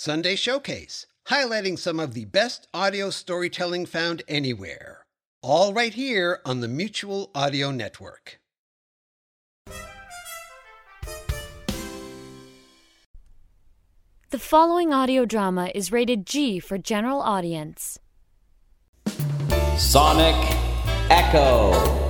Sunday Showcase, highlighting some of the best audio storytelling found anywhere. All right here on the Mutual Audio Network. The following audio drama is rated G for general audience. Sonic Echo.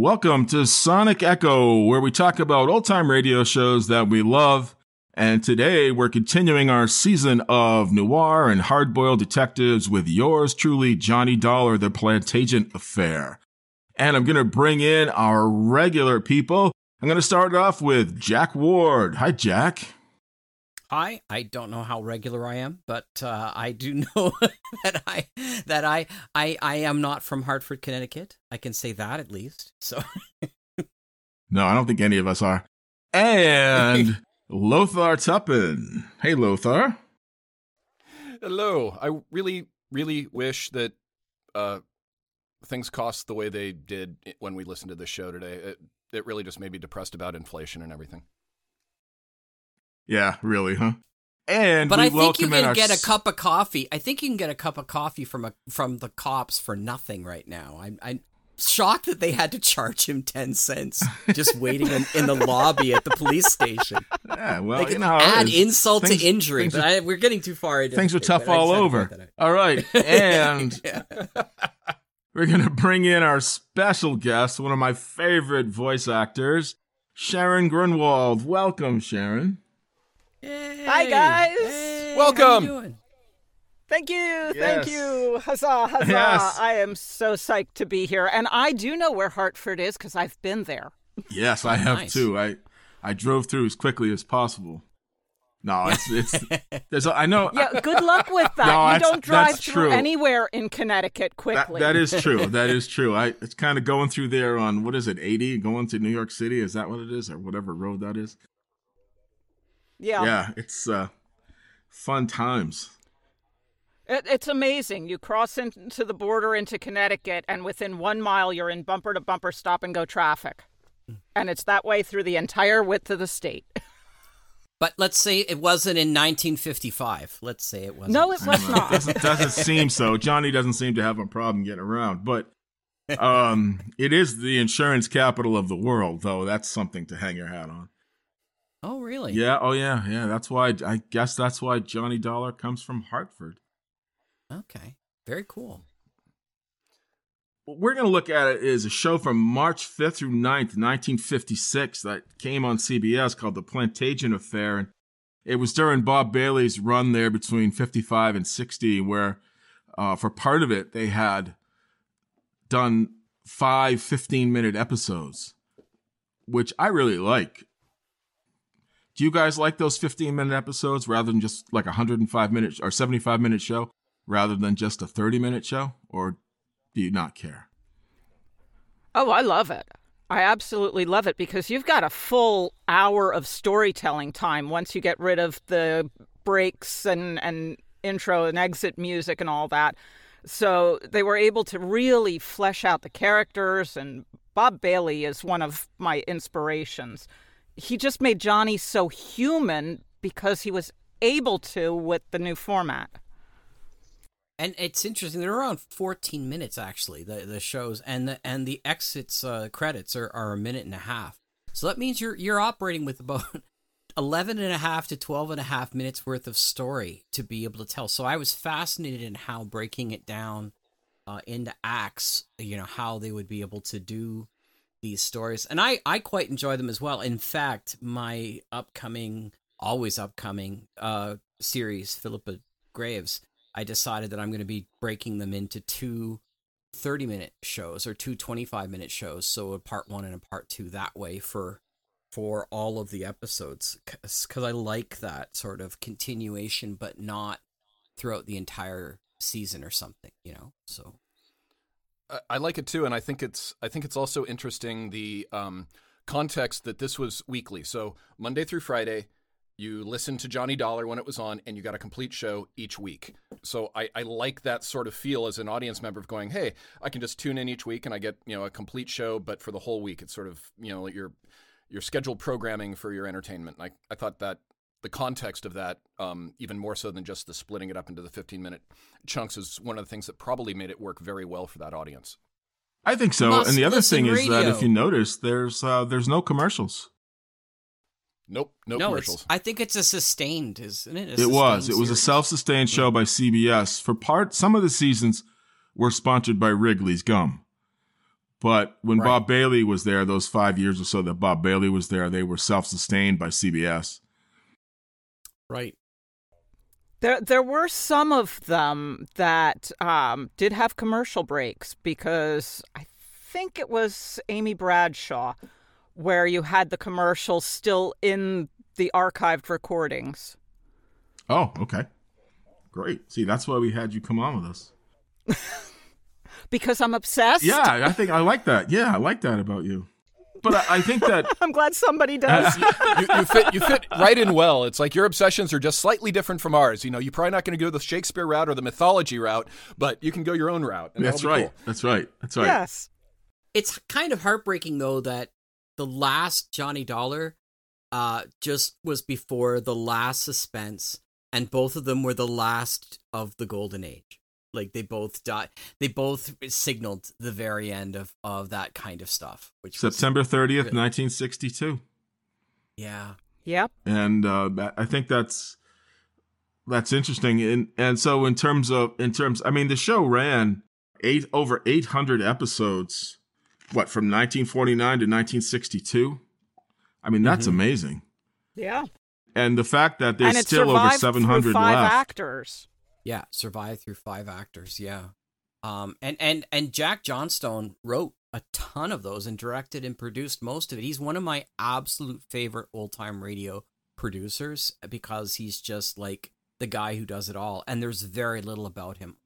Welcome to Sonic Echo, where we talk about old time radio shows that we love. And today we're continuing our season of noir and hard boiled detectives with yours truly, Johnny Dollar, The Plantagenet Affair. And I'm going to bring in our regular people. I'm going to start off with Jack Ward. Hi, Jack. Hi, I don't know how regular I am, but uh, I do know that I that I, I I am not from Hartford, Connecticut. I can say that at least. So No, I don't think any of us are. And Lothar Tuppen. Hey, Lothar. Hello. I really, really wish that uh, things cost the way they did when we listened to this show today. It, it really just made me depressed about inflation and everything. Yeah, really, huh? And But I think you can get a cup of coffee. I think you can get a cup of coffee from a from the cops for nothing right now. I'm I'm shocked that they had to charge him 10 cents just waiting in, in the lobby at the police station. Yeah, well, They you know, add insult Things- to injury, but are- I, we're getting too far into things are tough all just had to over. All right, and Yeah. we're gonna bring in our special guest, one of my favorite voice actors, Sharon Grunwald. Welcome, Sharon. Hi, guys. Hey, Welcome. How you doing? Thank you, Yes. thank you. Huzzah, huzzah. Yes. I am so psyched to be here. And I do know where Hartford is because I've been there. Yes, I have nice. too. I I drove through as quickly as possible. No, it's it's there's a, I know Yeah, good luck with that. No, you don't drive through true. anywhere in Connecticut that, quickly. that is true. That is true. I it's kind of going through there on what is it, 80, going to New York City. Is that what it is, or whatever road that is? Yeah. Yeah, it's uh, fun times. It, it's amazing. You cross into the border into Connecticut, and within one mile, you're in bumper to bumper stop and go traffic. And it's that way through the entire width of the state. But let's say it wasn't in 1955. Let's say it wasn't. No, it was not. doesn't doesn't seem so. Johnny doesn't seem to have a problem getting around, but um, it is the insurance capital of the world, though. That's something to hang your hat on. Oh, really? Yeah. Oh, yeah. Yeah. That's why. I guess that's why Johnny Dollar comes from Hartford. Okay. Very cool. What we're going to look at it is a show from March 5th through 9th, 1956, that came on CBS called The Plantagenet Affair. And it was during Bob Bailey's run there between 55 and 60, where uh, for part of it, they had done five 15 minute episodes, which I really like. Do you guys like those 15 minute episodes rather than just like a 105 minute or 75 minute show rather than just a 30 minute show? Or do you not care? Oh, I love it. I absolutely love it because you've got a full hour of storytelling time once you get rid of the breaks and, and intro and exit music and all that. So they were able to really flesh out the characters, and Bob Bailey is one of my inspirations. He just made Johnny so human because he was able to with the new format. And it's interesting. They're around 14 minutes actually. The the shows and the and the exits uh, credits are, are a minute and a half. So that means you're you're operating with about 11 and a half to 12 and a half minutes worth of story to be able to tell. So I was fascinated in how breaking it down uh, into acts, you know, how they would be able to do these stories. And I I quite enjoy them as well. In fact, my upcoming always upcoming uh series Philippa Graves I decided that I'm going to be breaking them into two 30 minute shows or two 25 minute shows. So a part one and a part two that way for for all of the episodes because I like that sort of continuation, but not throughout the entire season or something, you know. So I, like it too, and I think it's I think it's also interesting the um, context that this was weekly. So Monday through Friday, you listened to Johnny Dollar when it was on, and you got a complete show each week. So I, I like that sort of feel as an audience member of going, hey, I can just tune in each week and I get you know a complete show, but for the whole week, it's sort of you know your your scheduled programming for your entertainment. I I thought that the context of that, um, even more so than just the splitting it up into the 15 minute chunks, is one of the things that probably made it work very well for that audience. I think so. Must and the other listen thing is that if you notice, there's uh, there's no commercials. Nope, no, no, commercials. I think it's a sustained, isn't it? A it was. sustained It was a self-sustained show by CBS. For part, some of the seasons were sponsored by Wrigley's gum. But when Right. Bob Bailey was there, those five years or so that Bob Bailey was there, they were self-sustained by CBS. Right. There, there were some of them that um, did have commercial breaks because I think it was Amy Bradshaw, where you had the commercials still in the archived recordings. Oh, okay, great. See, that's why we had you come on with us. Because I'm obsessed. Yeah, I think I like that. Yeah, I like that about you. But I, I think that I'm glad somebody does. you, you fit you fit right in well. It's like your obsessions are just slightly different from ours. You know, you're probably not going to go the Shakespeare route or the mythology route, but you can go your own route. and that's right. cool. That's right. That's right. Yes. It's kind of heartbreaking though that the last Johnny Dollar uh just was before the last suspense and both of them were the last of the golden age. Like they both died they both signaled the very end of of that kind of stuff, which September 30th, Really? 1962. yeah. Yep. and uh, I think that's that's interesting. And and so in terms of in terms, I mean, the show ran eight over eight hundred episodes. What from 1949 to 1962? I mean, that's Mhm. amazing. Yeah. And the fact that there's still over survived 700 left. actors. Yeah, survived through five actors. Yeah, um, and and and Jack Johnstone wrote a ton of those and directed and produced most of it. He's one of my absolute favorite old time radio producers because he's just like the guy who does it all. And there's very little about him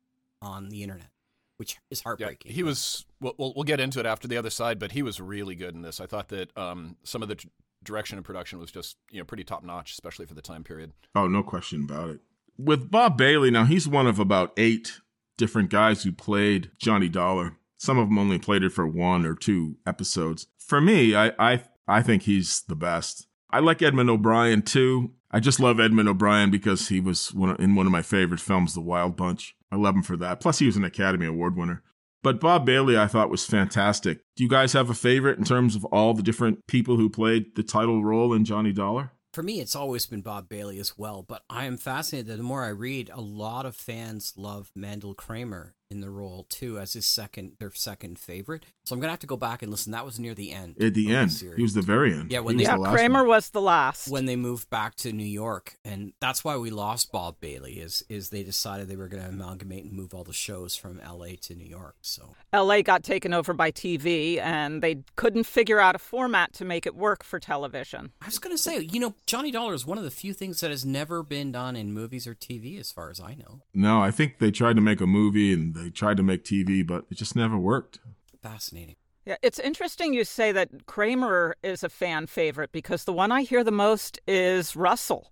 on the internet, which is heartbreaking. Yeah, heartbreaking. he was. We'll, we'll we'll get into it after the other side, but he was really good in this. I thought that um, some of the d- direction and production was just you know pretty top notch, especially for the time period. Oh, no question about it. With Bob Bailey, now he's one of about eight different guys who played Johnny Dollar. Some of them only played it for one or two episodes. For me, I I, I think he's the best. I like Edmund O'Brien too. I just love Edmund O'Brien because he was one of, in one of my favorite films, The Wild Bunch. I love him for that. Plus, he was an Academy Award winner. But Bob Bailey, I thought was fantastic. Do you guys have a favorite in terms of all the different people who played the title role in Johnny Dollar? For me, it's always been Bob Bailey as well, but I am fascinated that the more I read, a lot of fans love Mandel Kramer in the role too as his second, their second favorite. So I'm gonna have to go back and listen. That was near the end. At the end, series. he was the very end. Yeah, when they- was Yeah, the Kramer one. was the last. when they moved back to New York, and that's why we lost Bob Bailey. Is is they decided they were going to amalgamate and move all the shows from L.A. to New York. So LA got taken over by TV and they couldn't figure out a format to make it work for television. I was going to say, you know, Johnny Dollar is one of the few things that has never been done in movies or TV, as far as I know. No, I think they tried to make a movie and they tried to make TV, but it just never worked. Fascinating. Yeah, it's interesting you say that Kramer is a fan favorite because the one I hear the most is Russell.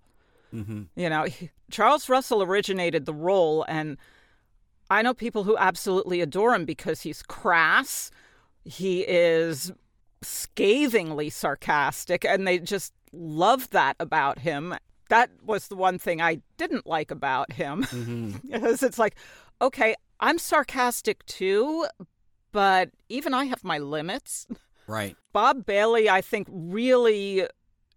Mm-hmm. You know, he- Charles Russell originated the role, and I know people who absolutely adore him because he's crass, he is scathingly sarcastic, and they just love that about him. That was the one thing I didn't like about him. Mm-hmm. because it's like, okay, I'm sarcastic too, but even I have my limits. Right. Bob Bailey, I think, really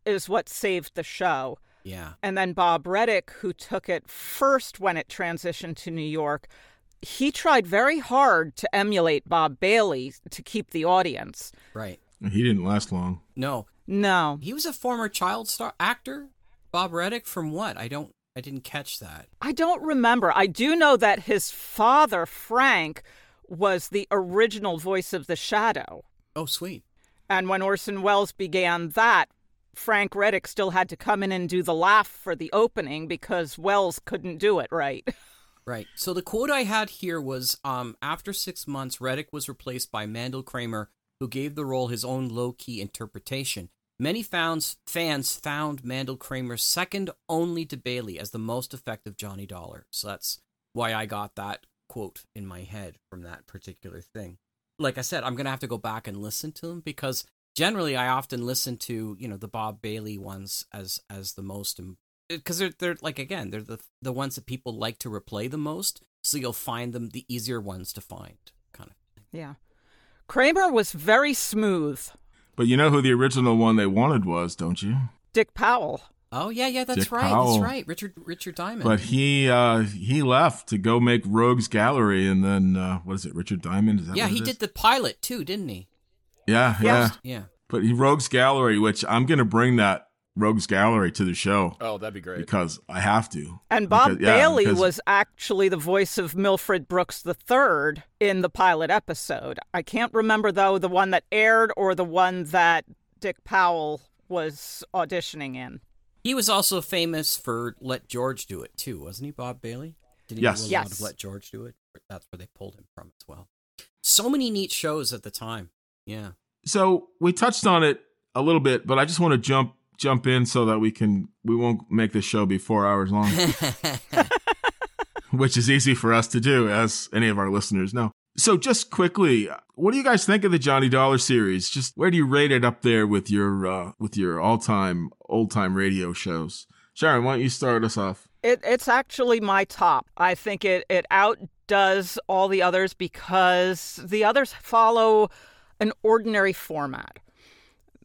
is what saved the show. Yeah. And then Bob Readick, who took it first when it transitioned to New York, he tried very hard to emulate Bob Bailey to keep the audience. Right. He didn't last long. No, No, he was a former child star actor. Bob Readick from what? I don't. I didn't catch that. I don't remember. I do know that his father, Frank, was the original voice of the Shadow. Oh, sweet. And when Orson Welles began that, Frank Readick still had to come in and do the laugh for the opening because Welles couldn't do it right. Right. So the quote I had here was um, after six months, Readick was replaced by Mandel Kramer, who gave the role his own low key interpretation. Many fans, found Mandel Kramer second only to Bailey as the most effective Johnny Dollar. So that's why I got that quote in my head from that particular thing. Like I said, I'm going to have to go back and listen to them because generally I often listen to, you know, the Bob Bailey ones as as the most because they're they're like again, they're the the ones that people like to replay the most, so you'll find them the easier ones to find kind of. Thing. Yeah. Kramer was very smooth. But you know who the original one they wanted was, don't you? Dick Powell. Oh yeah, yeah, that's Dick right. Powell. That's right. Richard Richard Diamond. But he uh, he left to go make Rogues Gallery, and then uh, what is it? Richard Diamond? Is that yeah, what it he is? did the pilot too, didn't he? Yeah, yeah. Yeah. But he Rogues Gallery, which I'm gonna bring that Rogues Gallery to the show Oh, that'd be great. because I have to. And Bob Because- yeah, Bailey because- was actually the voice of Milfred Brooks III in the pilot episode. I can't remember, though, the one that aired or the one that Dick Powell was auditioning in. He was also famous for Let George Do It too, wasn't he, Bob Bailey? Did he Yes. do a lot Yes. of Let George Do It? That's where they pulled him from as well. So many neat shows at the time. Yeah. So we touched on it a little bit, but I just want to jump jump in so that we can we won't make this show be four hours long, which is easy for us to do, as any of our listeners know. So just quickly, what do you guys think of the Johnny Dollar series? Just where do you rate it up there with your uh, with your all time old time radio shows? Sharon, why don't you start us off? It, it's actually my top. I think it, it outdoes all the others because the others follow an ordinary format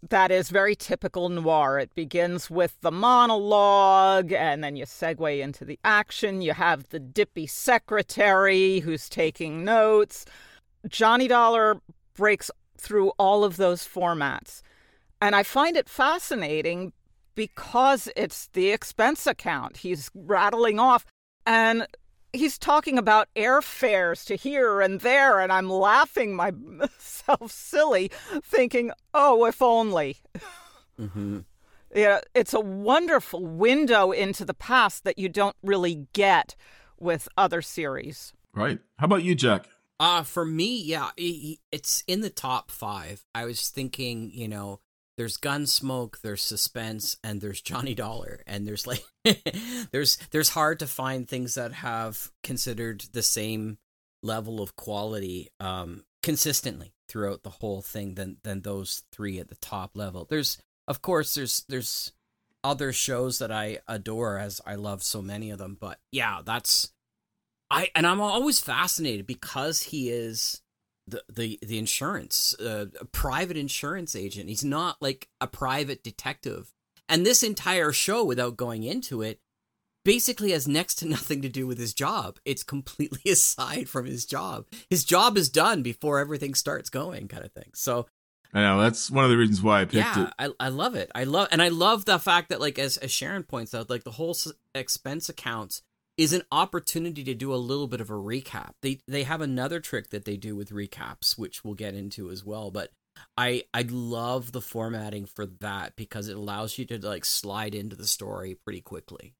that is very typical noir. It begins with the monologue, and then you segue into the action. You have the dippy secretary who's taking notes. Johnny Dollar breaks through all of those formats. And I find it fascinating because it's the expense account. He's rattling off, and he's talking about airfares to here and there, and I'm laughing myself silly, thinking, oh, if only. Mm-hmm. Yeah, it's a wonderful window into the past that you don't really get with other series. Right. How about you, Jack? Uh, for me, yeah, it's in the top five. I was thinking, you know, there's Gunsmoke, there's Suspense, and there's Johnny Dollar, and there's like, there's there's hard to find things that have considered the same level of quality um consistently throughout the whole thing than than those three at the top level. There's of course there's there's other shows that I adore as I love so many of them, but yeah, that's I and I'm always fascinated because he is the the the insurance uh, a private insurance agent. He's not like a private detective. And this entire show, without going into it, basically has next to nothing to do with his job. It's completely aside from his job. His job is done before everything starts going, kind of thing. So I know that's one of the reasons why I picked yeah, it. I, I love it. I love and I love the fact that like as, as Sharon points out, like the whole s- expense accounts is an opportunity to do a little bit of a recap. They they have another trick that they do with recaps, which we'll get into as well. But I I love the formatting for that because it allows you to like slide into the story pretty quickly.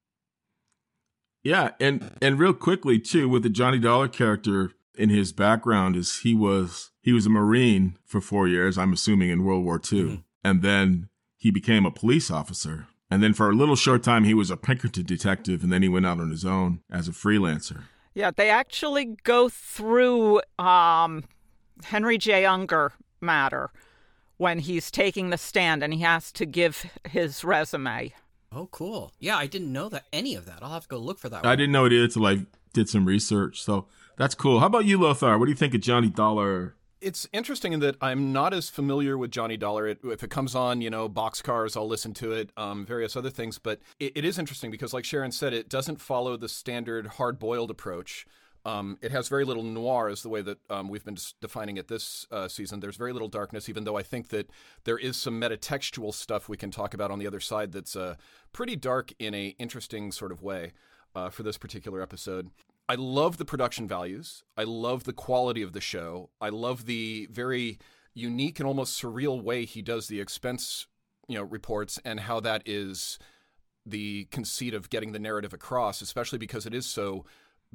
Yeah, and and real quickly too, with the Johnny Dollar character in his background is he was he was a Marine for four years, I'm assuming in World War II, Mhm. and then he became a police officer, and then for a little short time he was a Pinkerton detective, and then he went out on his own as a freelancer. Yeah, they actually go through um, Henry J. Unger matter when he's taking the stand and he has to give his resume. Oh, cool. Yeah, I didn't know that any of that. I'll have to go look for that. I one. didn't know it either till I did some research, so that's cool. How about you, Lothar? What do you think of Johnny Dollar? It's interesting in that I'm not as familiar with Johnny Dollar. It, if it comes on, you know, boxcars, I'll listen to it, um, various other things. But it, it is interesting because, like Sharon said, it doesn't follow the standard hard boiled approach. Um, it has very little noir, is the way that um, we've been defining it this uh, season. There's very little darkness, even though I think that there is some metatextual stuff we can talk about on the other side that's uh, pretty dark in a interesting sort of way uh, for this particular episode. I love the production values. I love the quality of the show. I love the very unique and almost surreal way he does the expense, you know, reports and how that is the conceit of getting the narrative across, especially because it is so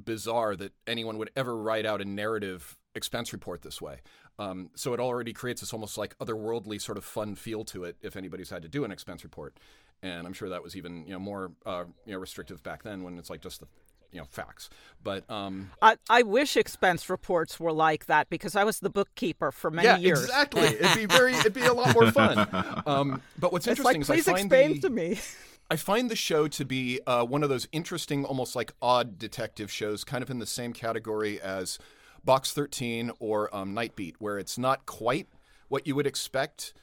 bizarre that anyone would ever write out a narrative expense report this way. Um, so it already creates this almost like otherworldly sort of fun feel to it if anybody's had to do an expense report. And I'm sure that was even you know more uh, you know restrictive back then when it's like just the you know facts. But um, I, I wish expense reports were like that because I was the bookkeeper for many yeah, years. exactly. it'd be very it'd be a lot more fun. Um, but what's It's interesting like, is please I find explain the, to me. I find the show to be uh, one of those interesting, almost like odd detective shows, kind of in the same category as Box 13 or um, Night Beat, where it's not quite what you would expect.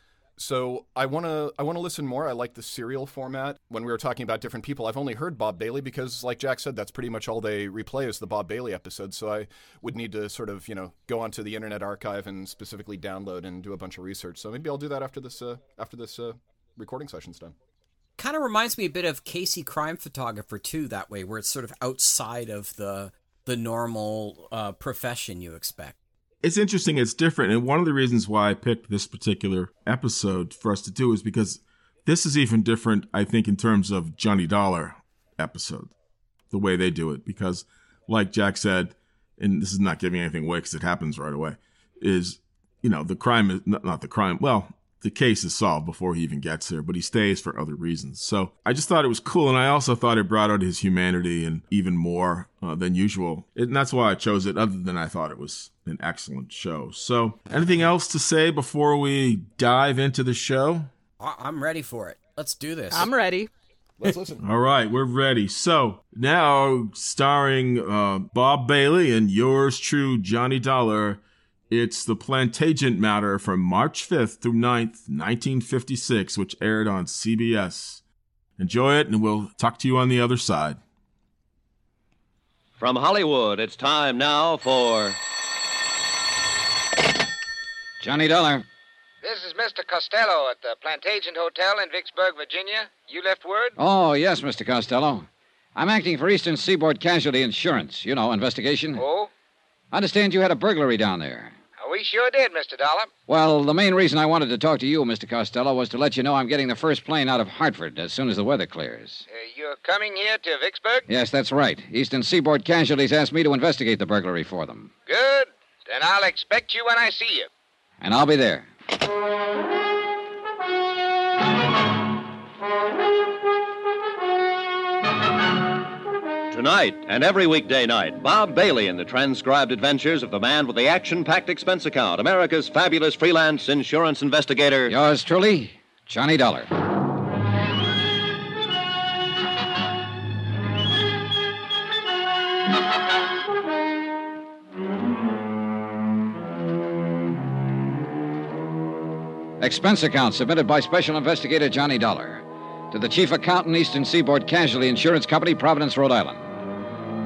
So I want to I want to listen more. I like the serial format. When we were talking about different people, I've only heard Bob Bailey because, like Jack said, that's pretty much all they replay is the Bob Bailey episode. So I would need to sort of you know go onto the Internet Archive and specifically download and do a bunch of research. So maybe I'll do that after this uh, after this uh, recording session's done. Kind of reminds me a bit of Casey Crime Photographer too. That way, where it's sort of outside of the the normal uh, profession you expect. It's interesting, it's different. And one of the reasons why I picked this particular episode for us to do is because this is even different, I think, in terms of Johnny Dollar episode, the way they do it. Because, like Jack said, and this is not giving anything away because it happens right away, is, you know, the crime is not, not the crime. Well, the case is solved before he even gets there, but he stays for other reasons. So I just thought it was cool, and I also thought it brought out his humanity and even more uh, than usual. And that's why I chose it. Other than I thought it was an excellent show. So, anything else to say before we dive into the show? I- I'm ready for it. Let's do this. I'm ready. Let's listen. All right, we're ready. So now, starring uh, Bob Bailey and yours true, Johnny Dollar. It's the Plantagenet Matter from March 5th through 9th, 1956, which aired on CBS. Enjoy it, and we'll talk to you on the other side. From Hollywood, it's time now for. Johnny Dollar. This is Mr. Costello at the Plantagenet Hotel in Vicksburg, Virginia. You left word? Oh, yes, Mr. Costello. I'm acting for Eastern Seaboard Casualty Insurance. You know, investigation. Oh, I understand you had a burglary down there. We sure did, Mr. Dollar. Well, the main reason I wanted to talk to you, Mr. Costello, was to let you know I'm getting the first plane out of Hartford as soon as the weather clears. Uh, you're coming here to Vicksburg? Yes, that's right. Eastern Seaboard Casualties asked me to investigate the burglary for them. Good. Then I'll expect you when I see you. And I'll be there. Tonight and every weekday night, Bob Bailey in the transcribed adventures of the man with the action packed expense account, America's fabulous freelance insurance investigator. Yours truly, Johnny Dollar. Expense account submitted by Special Investigator Johnny Dollar to the Chief Accountant, Eastern Seaboard Casualty Insurance Company, Providence, Rhode Island.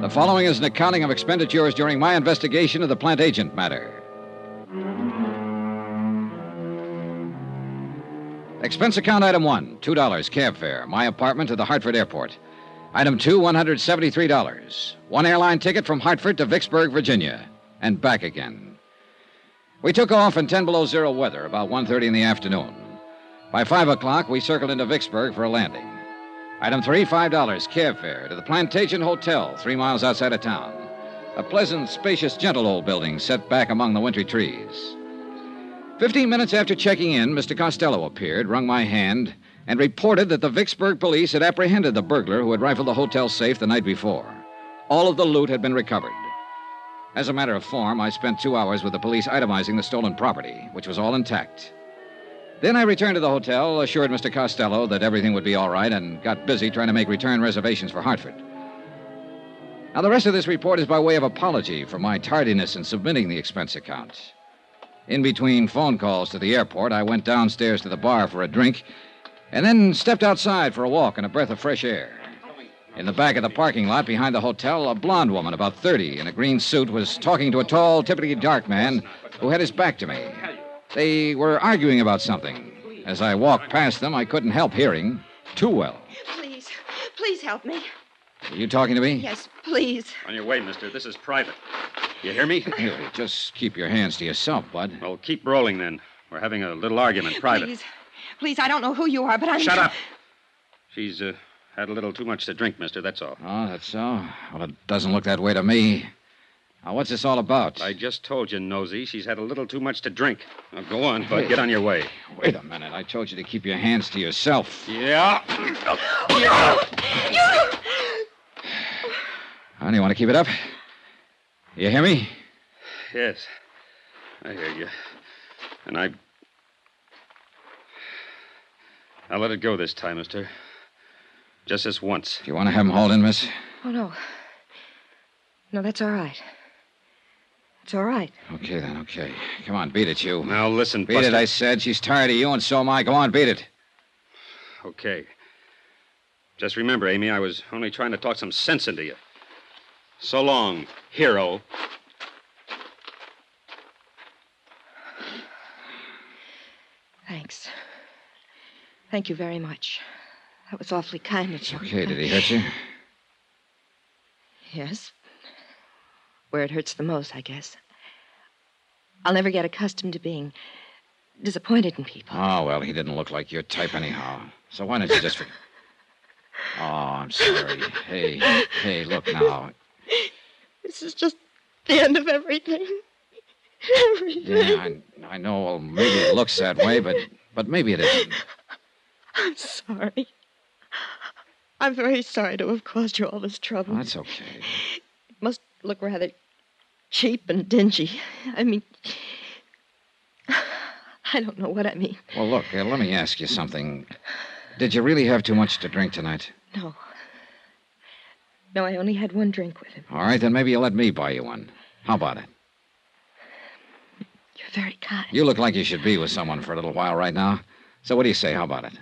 The following is an accounting of expenditures during my investigation of the Plantagenet matter. Expense account item one, $2 cab fare, my apartment to the Hartford airport. Item two, $173. One airline ticket from Hartford to Vicksburg, Virginia, and back again. We took off in 10 below zero weather about 1.30 in the afternoon. By 5 o'clock, we circled into Vicksburg for a landing. Item three, $5 cab fare to the Plantation Hotel, three miles outside of town. A pleasant, spacious, gentle old building set back among the wintry trees. Fifteen minutes after checking in, Mr. Costello appeared, wrung my hand, and reported that the Vicksburg police had apprehended the burglar who had rifled the hotel safe the night before. All of the loot had been recovered. As a matter of form, I spent two hours with the police itemizing the stolen property, which was all intact. Then I returned to the hotel, assured Mr. Costello that everything would be all right, and got busy trying to make return reservations for Hartford. Now, the rest of this report is by way of apology for my tardiness in submitting the expense account. In between phone calls to the airport, I went downstairs to the bar for a drink and then stepped outside for a walk and a breath of fresh air. In the back of the parking lot behind the hotel, a blonde woman, about 30, in a green suit, was talking to a tall, typically dark man who had his back to me. They were arguing about something. As I walked past them, I couldn't help hearing too well. Please, please help me. Are you talking to me? Yes, please. On your way, mister. This is private. You hear me? Here, just keep your hands to yourself, Bud. Well, keep rolling then. We're having a little argument, private. Please, please, I don't know who you are, but I'm. Shut up. She's uh, Had a little too much to drink, mister, that's all. Oh, that's so? Well, it doesn't look that way to me. Now, what's this all about? I just told you, Nosy, she's had a little too much to drink. Now, go on, Bud. Get on your way. Wait a minute. I told you to keep your hands to yourself. Yeah. You. Honey, you want to keep it up? You hear me? Yes. I hear you. And I. I'll let it go this time, mister. Just this once. Do you want to have him hauled in, miss? Oh, no. No, that's all right. It's all right. Okay, then, okay. Come on, beat it, you. Now, listen, Beat Buster. it, I said. She's tired of you, and so am I. Go on, beat it. Okay. Just remember, Amy, I was only trying to talk some sense into you. So long, hero. Thanks. Thank you very much. That was awfully kind of you. Okay, did he hurt you? Yes. Where it hurts the most, I guess. I'll never get accustomed to being disappointed in people. Oh, well, he didn't look like your type anyhow. So why don't you just. For... Oh, I'm sorry. Hey, hey, look now. This is just the end of everything. Everything. Yeah, I, I know. Well, maybe it looks that way, but but maybe it isn't. I'm sorry. I'm very sorry to have caused you all this trouble. That's okay. Look rather cheap and dingy. I mean, I don't know what I mean. Well, look, uh, let me ask you something. Did you really have too much to drink tonight? No. No, I only had one drink with him. All right, then maybe you'll let me buy you one. How about it? You're very kind. You look like you should be with someone for a little while right now. So what do you say? How about it?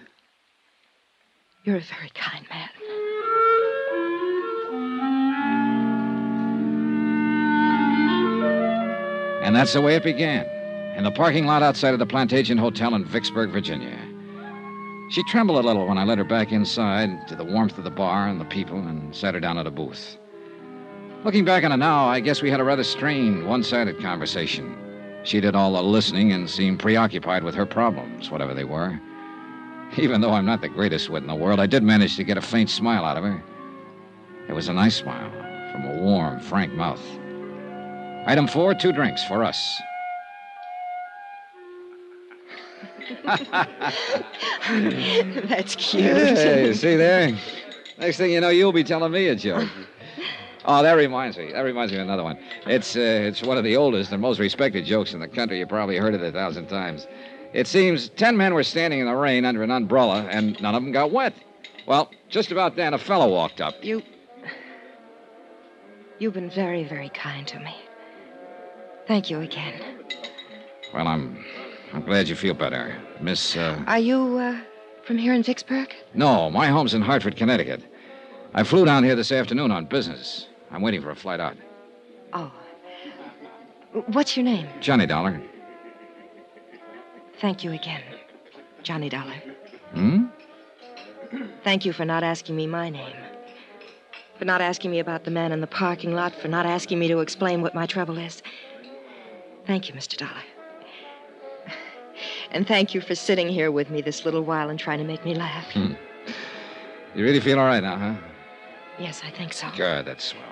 You're a very kind man. And that's the way it began. In the parking lot outside of the Plantation Hotel in Vicksburg, Virginia. She trembled a little when I led her back inside to the warmth of the bar and the people and sat her down at a booth. Looking back on it now, I guess we had a rather strained, one sided conversation. She did all the listening and seemed preoccupied with her problems, whatever they were. Even though I'm not the greatest wit in the world, I did manage to get a faint smile out of her. It was a nice smile from a warm, frank mouth. Item four, two drinks for us. That's cute. Hey, see there? Next thing you know, you'll be telling me a joke. Oh, that reminds me. That reminds me of another one. It's uh, it's one of the oldest and most respected jokes in the country. You probably heard it a thousand times. It seems ten men were standing in the rain under an umbrella, and none of them got wet. Well, just about then, a fellow walked up. You. You've been very, very kind to me. Thank you again. Well, I'm I'm glad you feel better, Miss. Uh... Are you uh, from here in Vicksburg? No, my home's in Hartford, Connecticut. I flew down here this afternoon on business. I'm waiting for a flight out. Oh. What's your name? Johnny Dollar. Thank you again, Johnny Dollar. Hmm? Thank you for not asking me my name. For not asking me about the man in the parking lot, for not asking me to explain what my trouble is. Thank you, Mr. Dollar. And thank you for sitting here with me this little while and trying to make me laugh. Hmm. You really feel all right now, huh? Yes, I think so. Good, that's swell.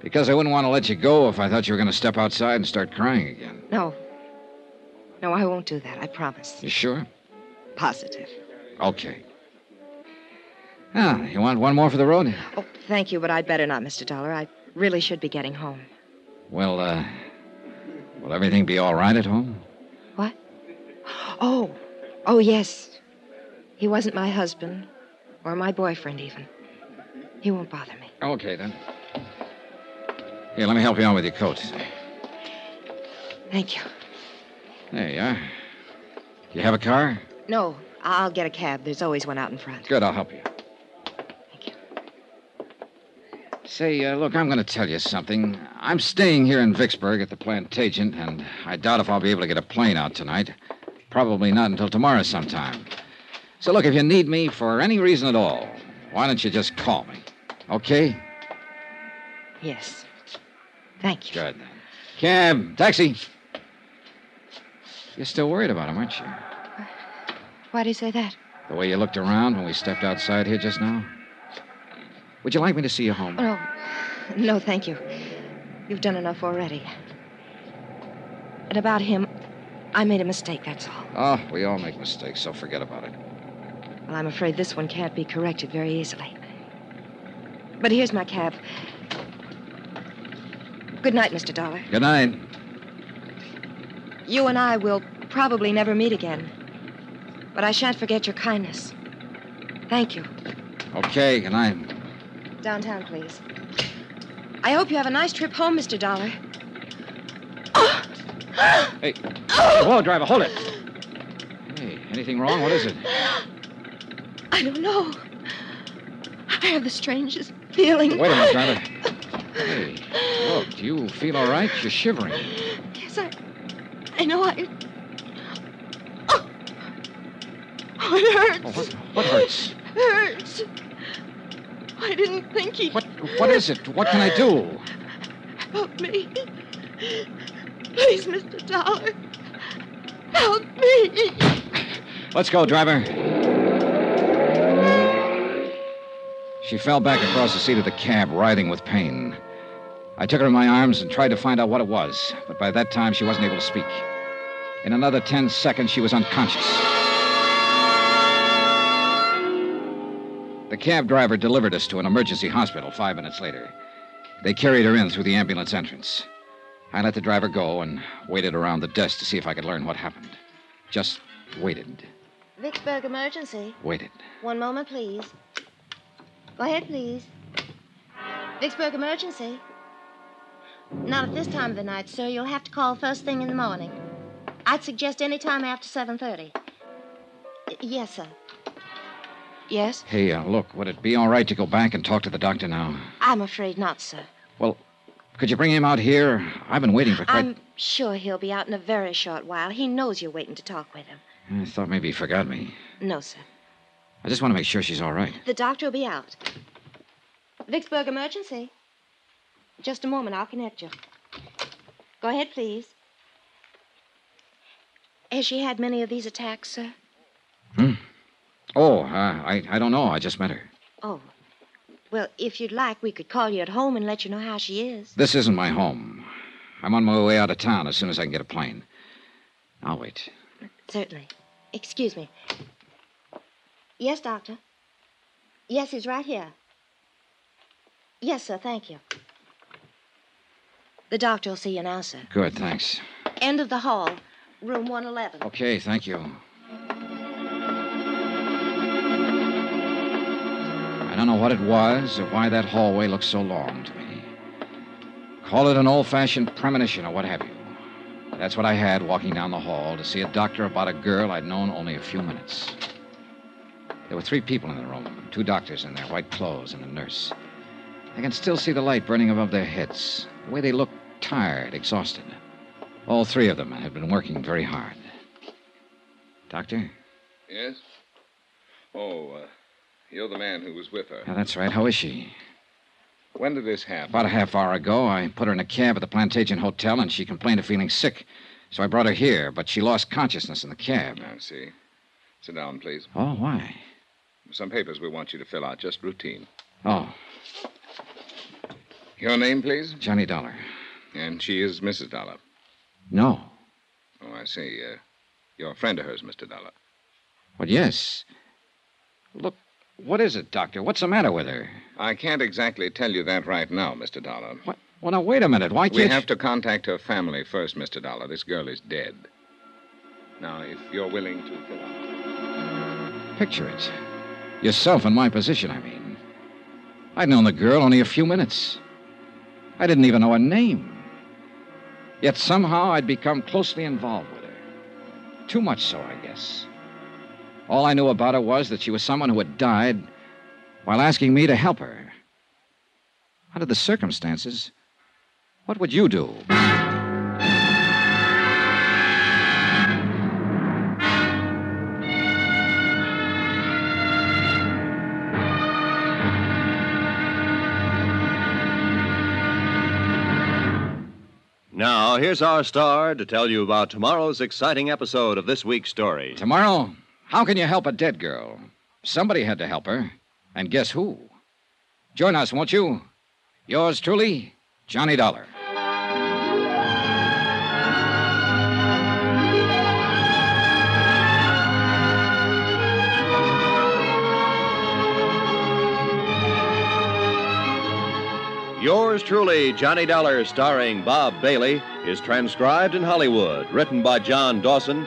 Because I wouldn't want to let you go if I thought you were going to step outside and start crying again. No. No, I won't do that, I promise. You sure? Positive. Okay. Ah, you want one more for the road? Oh, thank you, but I'd better not, Mr. Dollar. I really should be getting home. Well, uh, will everything be all right at home? What? Oh, oh, yes. He wasn't my husband, or my boyfriend, even. He won't bother me. Okay, then. Here, let me help you on with your coat. Thank you. There you are. You have a car? No, I'll get a cab. There's always one out in front. Good, I'll help you. You. Say, uh, look, I'm going to tell you something. I'm staying here in Vicksburg at the Plantagenet, and I doubt if I'll be able to get a plane out tonight. Probably not until tomorrow sometime. So, look, if you need me for any reason at all, why don't you just call me? Okay? Yes. Thank you. Good. Cab, taxi. You're still worried about him, aren't you? Why do you say that? The way you looked around when we stepped outside here just now? Would you like me to see you home? No. No, thank you. You've done enough already. And about him, I made a mistake, that's all. Oh, we all make mistakes, so forget about it. Well, I'm afraid this one can't be corrected very easily. But here's my cab. Good night, Mr. Dollar. Good night. You and I will probably never meet again. But I shan't forget your kindness. Thank you. Okay, good night. Downtown, please. I hope you have a nice trip home, Mr. Dollar. Hey, whoa, driver, hold it. Hey, anything wrong? What is it? I don't know. I have the strangest feeling. Wait a minute, driver. Hey, look, do you feel all right? You're shivering. Yes, I. I know I. Oh, it hurts. Oh, what, what hurts? hurts. I didn't think he. What? What is it? What can I do? Help me. Please, Mr. Dollar. Help me. Let's go, driver. She fell back across the seat of the cab, writhing with pain. I took her in my arms and tried to find out what it was, but by that time she wasn't able to speak. In another ten seconds, she was unconscious. The cab driver delivered us to an emergency hospital five minutes later. They carried her in through the ambulance entrance. I let the driver go and waited around the desk to see if I could learn what happened. Just waited, Vicksburg emergency. waited. One moment, please. Go ahead, please. Vicksburg emergency. Not at this time of the night, sir. You'll have to call first thing in the morning. I'd suggest any time after 7.30. Y- Yes, sir. Yes? Hey, uh, look, would it be all right to go back and talk to the doctor now? I'm afraid not, sir. Well, could you bring him out here? I've been waiting for quite. I'm sure he'll be out in a very short while. He knows you're waiting to talk with him. I thought maybe he forgot me. No, sir. I just want to make sure she's all right. The doctor will be out. Vicksburg emergency. Just a moment, I'll connect you. Go ahead, please. Has she had many of these attacks, sir? Hmm? Oh, uh, I, I don't know. I just met her. Oh. Well, if you'd like, we could call you at home and let you know how she is. This isn't my home. I'm on my way out of town as soon as I can get a plane. I'll wait. Certainly. Excuse me. Yes, doctor. Yes, he's right here. Yes, sir, thank you. The doctor will see you now, sir. Good, thanks. End of the hall, room 111. Okay, thank you. Don't know what it was or why that hallway looked so long to me. Call it an old fashioned premonition or what have you. That's what I had walking down the hall to see a doctor about a girl I'd known only a few minutes. There were three people in the room two doctors in their white clothes and a nurse. I can still see the light burning above their heads, the way they looked tired, exhausted. All three of them had been working very hard. Doctor? Yes? Oh, uh, you're the man who was with her. Yeah, that's right. How is she? When did this happen? About a half hour ago, I put her in a cab at the Plantation Hotel, and she complained of feeling sick. So I brought her here, but she lost consciousness in the cab. I see. Sit down, please. Oh, why? Some papers we want you to fill out, just routine. Oh, Your name, please? Johnny Dollar. And she is Mrs. Dollar. No. Oh, I see. Uh, you're a friend of hers, Mr. Dollar. Well, yes. Look, what is it, Doctor? What's the matter with her? I can't exactly tell you that right now, Mr. Dollar. What? Well, now, wait a minute. Why can't We have to contact her family first, Mr. Dollar. This girl is dead. Now, if you're willing to fill out. Picture it. Yourself in my position, I mean. I'd known the girl only a few minutes. I didn't even know her name. Yet somehow I'd become closely involved with her. Too much so, I guess. All I knew about her was that she was someone who had died while asking me to help her. Under the circumstances, what would you do? Now, here's our star to tell you about tomorrow's exciting episode of this week's story. Tomorrow, How can you help a dead girl? Somebody had to help her. And guess who? Join us, won't you? Yours truly, Johnny Dollar. Yours truly, Johnny Dollar, starring Bob Bailey, is transcribed in Hollywood, written by John Dawson.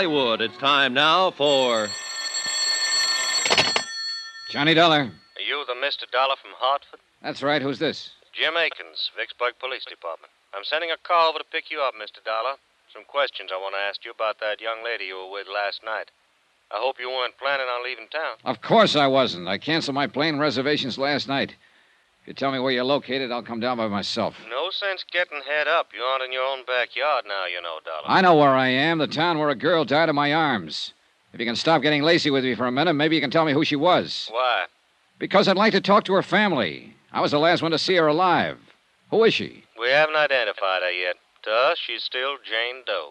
Hollywood, it's time now for. Johnny Dollar. Are you the Mr. Dollar from Hartford? That's right. Who's this? Jim Akins, Vicksburg Police Department. I'm sending a car over to pick you up, Mr. Dollar. Some questions I want to ask you about that young lady you were with last night. I hope you weren't planning on leaving town. Of course I wasn't. I canceled my plane reservations last night. You tell me where you're located, I'll come down by myself. No sense getting head up. You aren't in your own backyard now, you know, Dollar. I know where I am, the town where a girl died in my arms. If you can stop getting lacy with me for a minute, maybe you can tell me who she was. Why? Because I'd like to talk to her family. I was the last one to see her alive. Who is she? We haven't identified her yet. To us, she's still Jane Doe.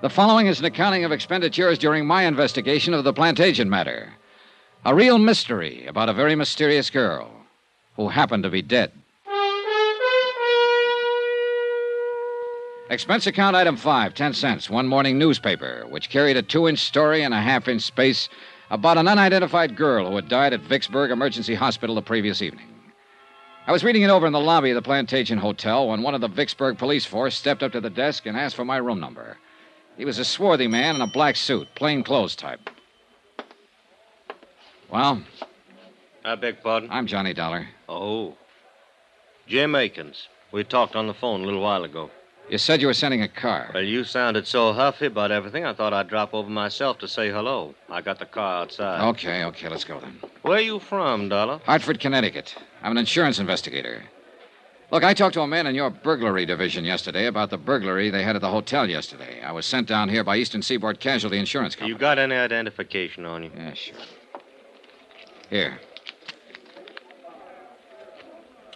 The following is an accounting of expenditures during my investigation of the Plantagenet matter. A real mystery about a very mysterious girl who happened to be dead. Expense account item five, ten cents. One morning newspaper, which carried a two inch story and a half inch space about an unidentified girl who had died at Vicksburg Emergency Hospital the previous evening. I was reading it over in the lobby of the Plantagenet Hotel when one of the Vicksburg police force stepped up to the desk and asked for my room number. He was a swarthy man in a black suit, plain clothes type. Well, I beg pardon? I'm Johnny Dollar. Oh. Jim Akins. We talked on the phone a little while ago. You said you were sending a car. Well, you sounded so huffy about everything, I thought I'd drop over myself to say hello. I got the car outside. Okay, okay, let's go then. Where are you from, Dollar? Hartford, Connecticut. I'm an insurance investigator. Look, I talked to a man in your burglary division yesterday about the burglary they had at the hotel yesterday. I was sent down here by Eastern Seaboard Casualty Insurance Company. You got any identification on you? Yeah, sure. Here.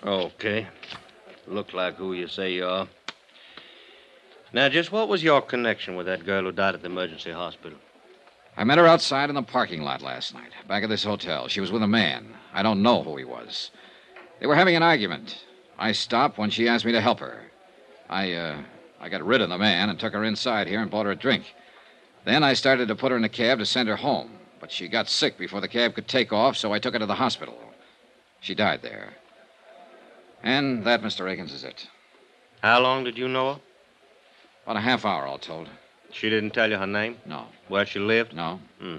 Okay. Look like who you say you are. Now, just what was your connection with that girl who died at the emergency hospital? I met her outside in the parking lot last night, back at this hotel. She was with a man. I don't know who he was. They were having an argument. I stopped when she asked me to help her. I, uh, I got rid of the man and took her inside here and bought her a drink. Then I started to put her in a cab to send her home, but she got sick before the cab could take off, so I took her to the hospital. She died there. And that, Mr. Akins, is it. How long did you know her? About a half hour, all told. She didn't tell you her name? No. Where she lived? No. Hmm.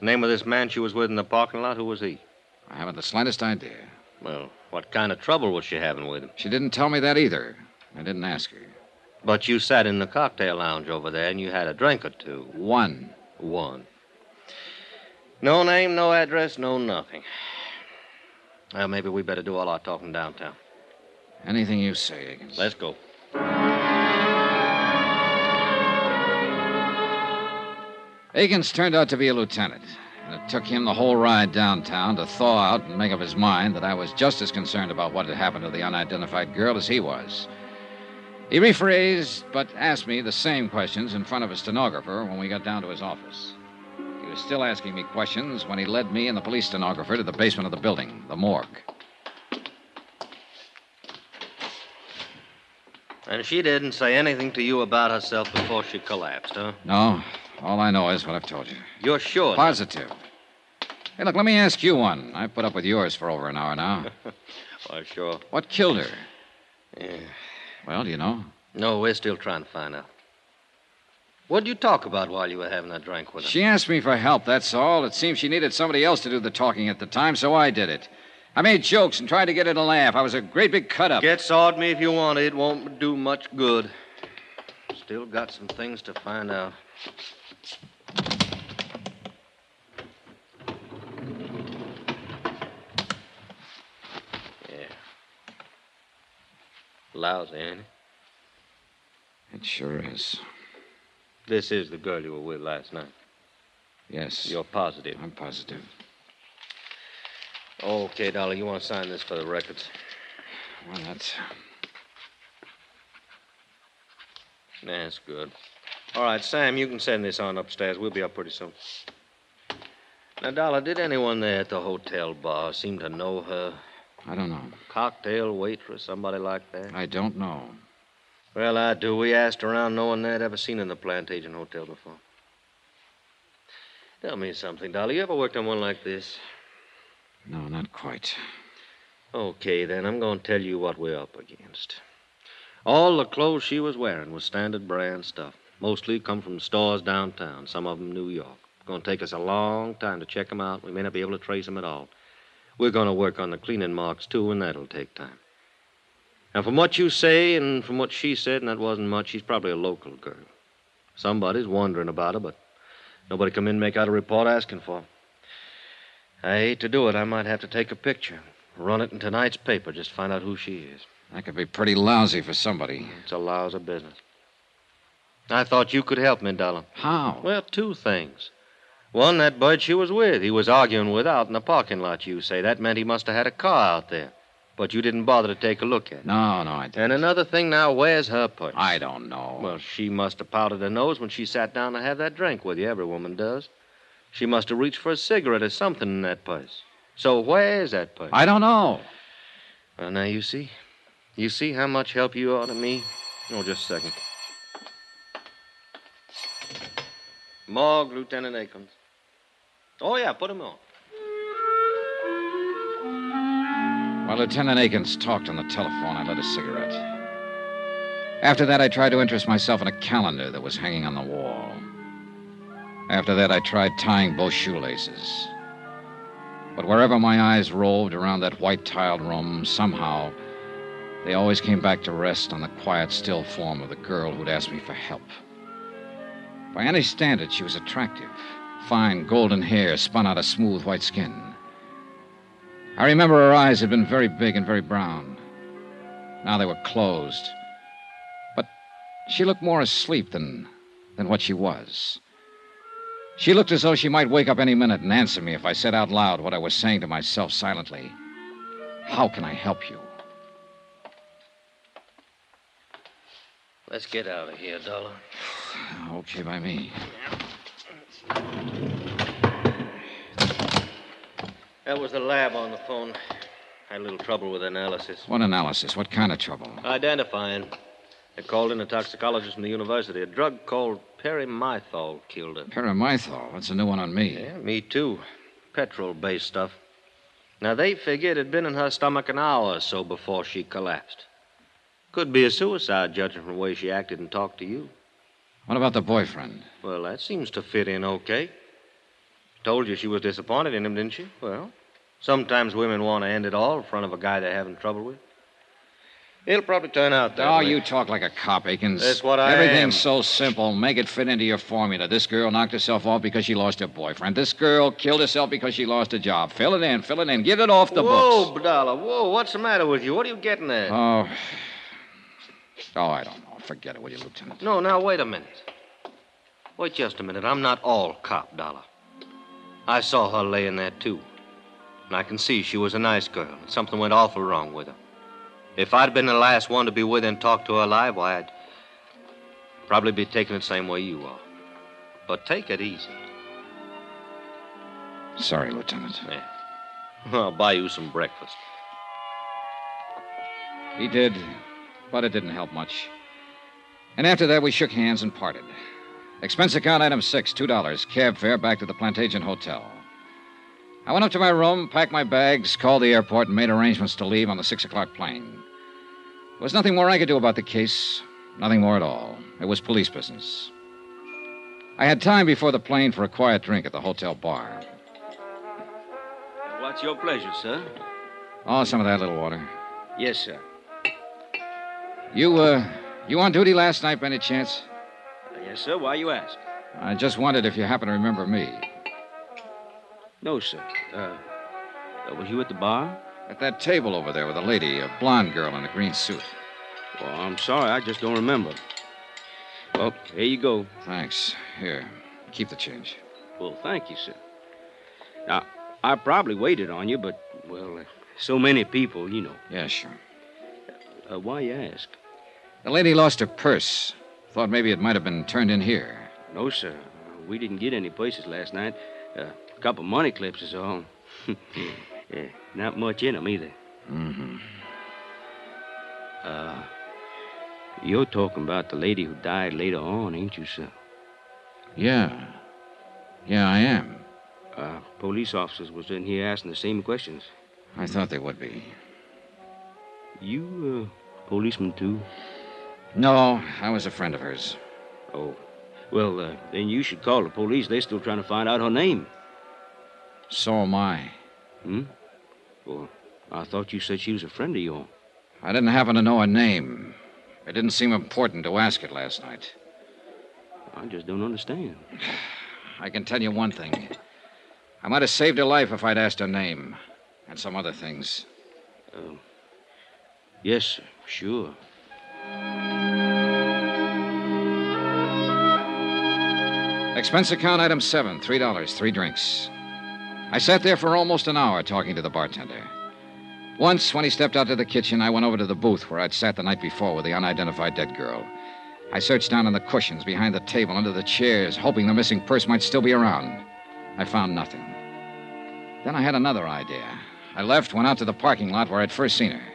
Name of this man she was with in the parking lot? Who was he? I haven't the slightest idea. Well, what kind of trouble was she having with him? She didn't tell me that either. I didn't ask her. But you sat in the cocktail lounge over there and you had a drink or two. One. One. No name, no address, no nothing. Well, maybe we better do all our talking downtown. Anything you say, Akins. Let's go. Akins turned out to be a lieutenant. And it took him the whole ride downtown to thaw out and make up his mind that I was just as concerned about what had happened to the unidentified girl as he was. He rephrased, but asked me the same questions in front of a stenographer when we got down to his office. He was still asking me questions when he led me and the police stenographer to the basement of the building, the morgue. And she didn't say anything to you about herself before she collapsed, huh? No, all I know is what I've told you. You're sure? Positive. Hey, look, let me ask you one. I've put up with yours for over an hour now. Why, sure. What killed her? Yeah. Well, do you know? No, we're still trying to find out. What'd you talk about while you were having that drink with her? She asked me for help, that's all. It seems she needed somebody else to do the talking at the time, so I did it. I made jokes and tried to get her to laugh. I was a great big cut up. Get sawed me if you want. It won't do much good. Still got some things to find out. Yeah. Lousy, ain't it? It sure is. This is the girl you were with last night. Yes. You're positive. I'm positive. Okay, Dolly, you want to sign this for the records? Well, that's. That's good. All right, Sam, you can send this on upstairs. We'll be up pretty soon. Now, Dollar, did anyone there at the hotel bar seem to know her? I don't know. Cocktail waitress, somebody like that? I don't know. Well, I do. We asked around, no one there had ever seen her in the Plantation Hotel before. Tell me something, Dolly. You ever worked on one like this? No, not quite. Okay, then. I'm going to tell you what we're up against. All the clothes she was wearing was standard brand stuff. Mostly come from stores downtown, some of them New York. It's going to take us a long time to check them out. We may not be able to trace them at all. We're going to work on the cleaning marks, too, and that'll take time. Now, from what you say and from what she said, and that wasn't much, she's probably a local girl. Somebody's wondering about her, but nobody come in and make out a report asking for her. I hate to do it. I might have to take a picture, run it in tonight's paper, just find out who she is. That could be pretty lousy for somebody. It's a lousy business. I thought you could help me, Dollar. How? Well, two things. One, that bird she was with. He was arguing with out in the parking lot, you say. That meant he must have had a car out there. But you didn't bother to take a look at it. No, no, I didn't. And another thing now, where's her purse? I don't know. Well, she must have powdered her nose when she sat down to have that drink with you. Every woman does. She must have reached for a cigarette or something in that purse. So where's that purse? I don't know. Well, now you see. You see how much help you are to me? Oh, just a second. Morgue, Lieutenant Akins. Oh, yeah, put him on. While Lieutenant Akins talked on the telephone, I lit a cigarette. After that, I tried to interest myself in a calendar that was hanging on the wall. After that, I tried tying both shoelaces. But wherever my eyes roved around that white tiled room, somehow, they always came back to rest on the quiet, still form of the girl who'd asked me for help. By any standard, she was attractive. Fine golden hair spun out of smooth white skin. I remember her eyes had been very big and very brown. Now they were closed. But she looked more asleep than, than what she was. She looked as though she might wake up any minute and answer me if I said out loud what I was saying to myself silently. How can I help you? Let's get out of here, Dollar. Okay by me. That was the lab on the phone. Had a little trouble with analysis. What analysis? What kind of trouble? Identifying. They called in a toxicologist from the university. A drug called perimethol killed her. Perimethol. That's a new one on me. Yeah, me too. Petrol based stuff. Now, they figured it had been in her stomach an hour or so before she collapsed. Could be a suicide, judging from the way she acted and talked to you. What about the boyfriend? Well, that seems to fit in okay. Told you she was disappointed in him, didn't she? Well, sometimes women want to end it all in front of a guy they're having trouble with. It'll probably turn out that Oh, way. you talk like a cop, Akins. That's what I Everything's am. so simple. Make it fit into your formula. This girl knocked herself off because she lost her boyfriend. This girl killed herself because she lost a job. Fill it in, fill it in. Get it off the books. Whoa, books. Whoa, what's the matter with you? What are you getting at? Oh. Oh, I don't know. Forget it, will you, Lieutenant? No, now, wait a minute. Wait just a minute. I'm not all cop, Dollar. I saw her laying there, too. And I can see she was a nice girl, and something went awful wrong with her. If I'd been the last one to be with her and talk to her alive, why, I'd probably be taking it the same way you are. But take it easy. Sorry, Lieutenant. Yeah. I'll buy you some breakfast. He did, but it didn't help much. And after that, we shook hands and parted. Expense account item six, $2. Cab fare back to the Plantation Hotel. I went up to my room, packed my bags, called the airport, and made arrangements to leave on the six o'clock plane. There was nothing more I could do about the case. Nothing more at all. It was police business. I had time before the plane for a quiet drink at the hotel bar. What's your pleasure, sir? Oh, some of that little water. Yes, sir. You, uh, you on duty last night by any chance? Yes, sir. Why you ask? I just wondered if you happen to remember me. No, sir. Uh, uh, was you at the bar? At that table over there with a lady, a blonde girl in a green suit. Well, I'm sorry. I just don't remember. Well, here you go. Thanks. Here, keep the change. Well, thank you, sir. Now, I probably waited on you, but, well, uh, so many people, you know. Yeah, sure. Uh, why you ask? The lady lost her purse. Thought maybe it might have been turned in here. No, sir. We didn't get any places last night. Uh, a couple of money clips is all. yeah, not much in 'em either. Mm-hmm. Uh, you're talking about the lady who died later on, ain't you, sir? Yeah. Yeah, I am. Uh, police officers was in here asking the same questions. I thought they would be. You, uh, policeman, too? No, I was a friend of hers. Oh. Well, uh, then you should call the police. They're still trying to find out her name. So am I. Hmm? Well, I thought you said she was a friend of yours. I didn't happen to know her name. It didn't seem important to ask it last night. I just don't understand. I can tell you one thing. I might have saved her life if I'd asked her name. And some other things. Uh, yes. Sure. Expense account item seven, three dollars, three drinks. I sat there for almost an hour talking to the bartender. Once, when he stepped out to the kitchen, I went over to the booth where I'd sat the night before with the unidentified dead girl. I searched down on the cushions, behind the table, under the chairs, hoping the missing purse might still be around. I found nothing. Then I had another idea. I left, went out to the parking lot where I'd first seen her.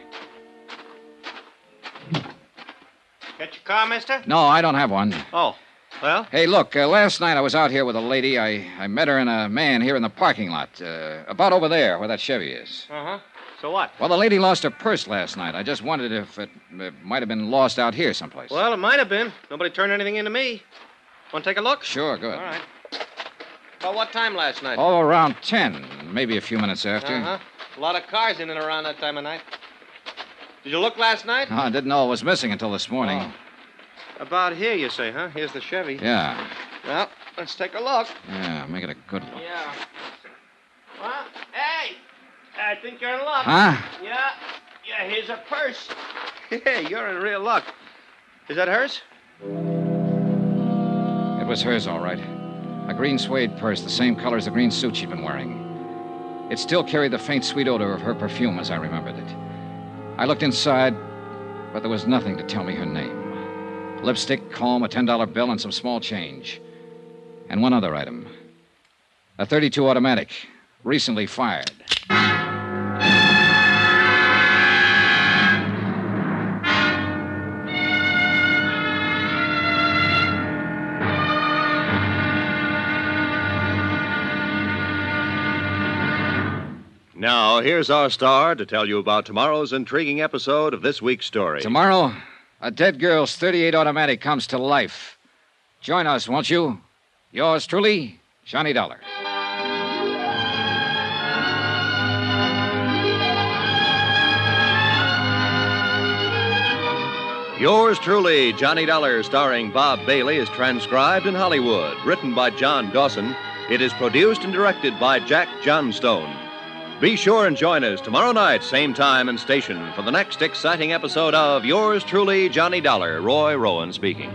Car, mister? No, I don't have one. Oh, well? Hey, look, uh, last night I was out here with a lady. I, I met her and a man here in the parking lot, uh, about over there where that Chevy is. Uh huh. So what? Well, the lady lost her purse last night. I just wondered if it, it might have been lost out here someplace. Well, it might have been. Nobody turned anything into me. Want to take a look? Sure, good. All right. About what time last night? Oh, around 10, maybe a few minutes after. Uh huh. A lot of cars in and around that time of night. Did you look last night? I didn't know it was missing until this morning. Oh. About here, you say, huh? Here's the Chevy. Yeah, Well, let's take a look. yeah, make it a good look. Yeah. Well, hey, I think you're in luck. Huh? Yeah. Yeah, here's a purse. Hey, you're in real luck. Is that hers? It was hers, all right. A green suede purse, the same color as the green suit she'd been wearing. It still carried the faint, sweet odor of her perfume as I remembered it. I looked inside, but there was nothing to tell me her name. Lipstick, comb, a $10 bill, and some small change. And one other item a 32 automatic, recently fired. Now, here's our star to tell you about tomorrow's intriguing episode of this week's story. Tomorrow, a dead girl's 38 automatic comes to life. Join us, won't you? Yours truly, Johnny Dollar. Yours truly, Johnny Dollar, starring Bob Bailey, is transcribed in Hollywood. Written by John Dawson. It is produced and directed by Jack Johnstone. Be sure and join us tomorrow night, same time and station, for the next exciting episode of Yours truly, Johnny Dollar. Roy Rowan speaking.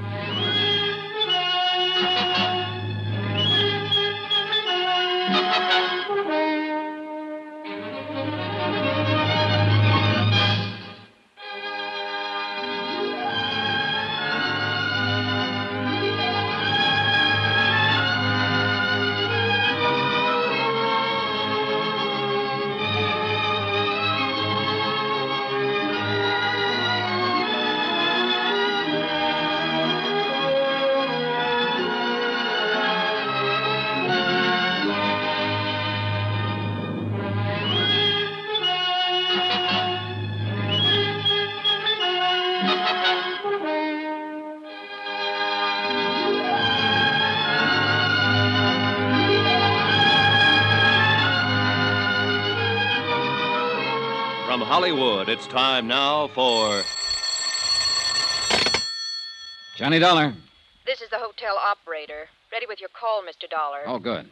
Hollywood, it's time now for. Johnny Dollar. This is the hotel operator. Ready with your call, Mr. Dollar. Oh, good.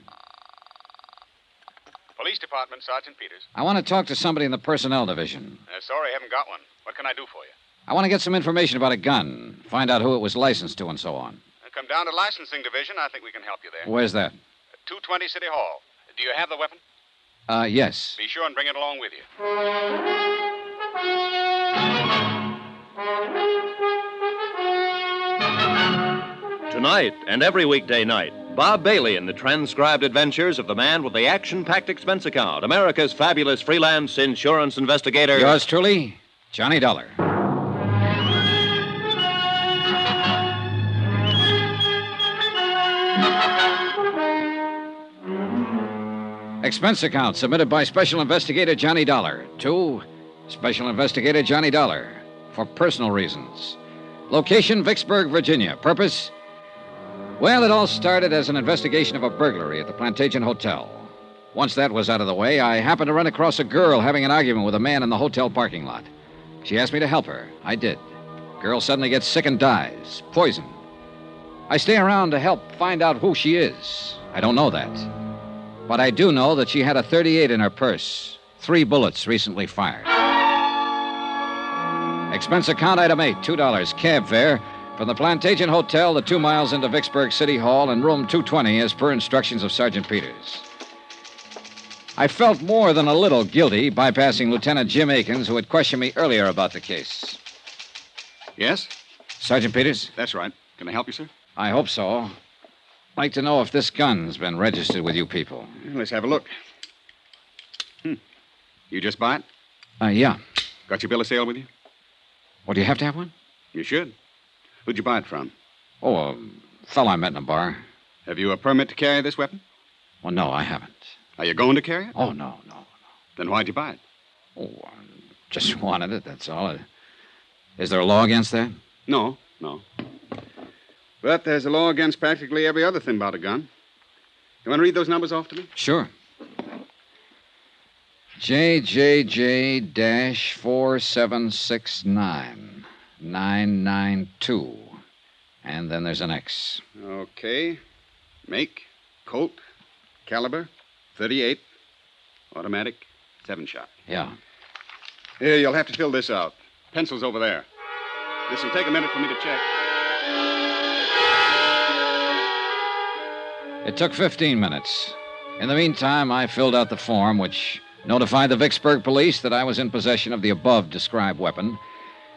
Police Department, Sergeant Peters. I want to talk to somebody in the personnel division. Uh, sorry, I haven't got one. What can I do for you? I want to get some information about a gun, find out who it was licensed to, and so on. Uh, come down to licensing division. I think we can help you there. Where's that? 220 City Hall. Do you have the weapon? Uh, yes. Be sure and bring it along with you. Tonight and every weekday night, Bob Bailey in the transcribed adventures of the man with the action packed expense account, America's fabulous freelance insurance investigator. Yours truly, Johnny Dollar. Expense account submitted by Special Investigator Johnny Dollar to Special Investigator Johnny Dollar for personal reasons. Location Vicksburg, Virginia. Purpose? Well, it all started as an investigation of a burglary at the Plantation Hotel. Once that was out of the way, I happened to run across a girl having an argument with a man in the hotel parking lot. She asked me to help her. I did. Girl suddenly gets sick and dies. Poison. I stay around to help find out who she is. I don't know that. But I do know that she had a 38 in her purse. Three bullets recently fired. Expense account item eight, $2 cab fare from the Plantation Hotel, the two miles into Vicksburg City Hall, and room 220 as per instructions of Sergeant Peters. I felt more than a little guilty bypassing Lieutenant Jim Akins, who had questioned me earlier about the case. Yes? Sergeant Peters? That's right. Can I help you, sir? I hope so. Like to know if this gun's been registered with you people. Let's have a look. You just buy it? Uh, yeah. Got your bill of sale with you? Well, do you have to have one? You should. Who'd you buy it from? Oh, a fellow I met in a bar. Have you a permit to carry this weapon? Well, no, I haven't. Are you going to carry it? Oh, no, no. Then why'd you buy it? Oh, I just wanted it, that's all. Is there a law against that? No, no. But there's a law against practically every other thing about a gun. You want to read those numbers off to me? Sure. JJJ dash four seven six nine nine nine two. And then there's an X. Okay. Make, Colt, caliber, 38, automatic, seven shot. Yeah. Here, you'll have to fill this out. Pencil's over there. This'll take a minute for me to check. It took 15 minutes. In the meantime, I filled out the form which notified the Vicksburg police that I was in possession of the above described weapon,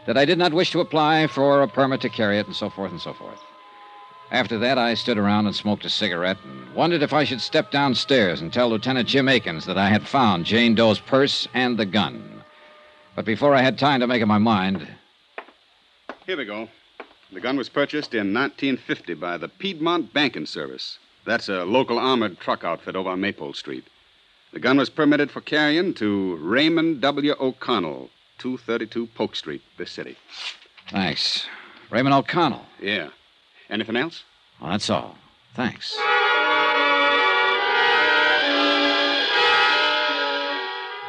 that I did not wish to apply for a permit to carry it, and so forth and so forth. After that, I stood around and smoked a cigarette and wondered if I should step downstairs and tell Lieutenant Jim Akins that I had found Jane Doe's purse and the gun. But before I had time to make up my mind, Here we go. The gun was purchased in 1950 by the Piedmont Banking Service. That's a local armored truck outfit over on Maypole Street. The gun was permitted for carrying to Raymond W. O'Connell, 232 Polk Street, this city. thanks. Raymond O'Connell. Yeah. Anything else? Well, that's all. Thanks.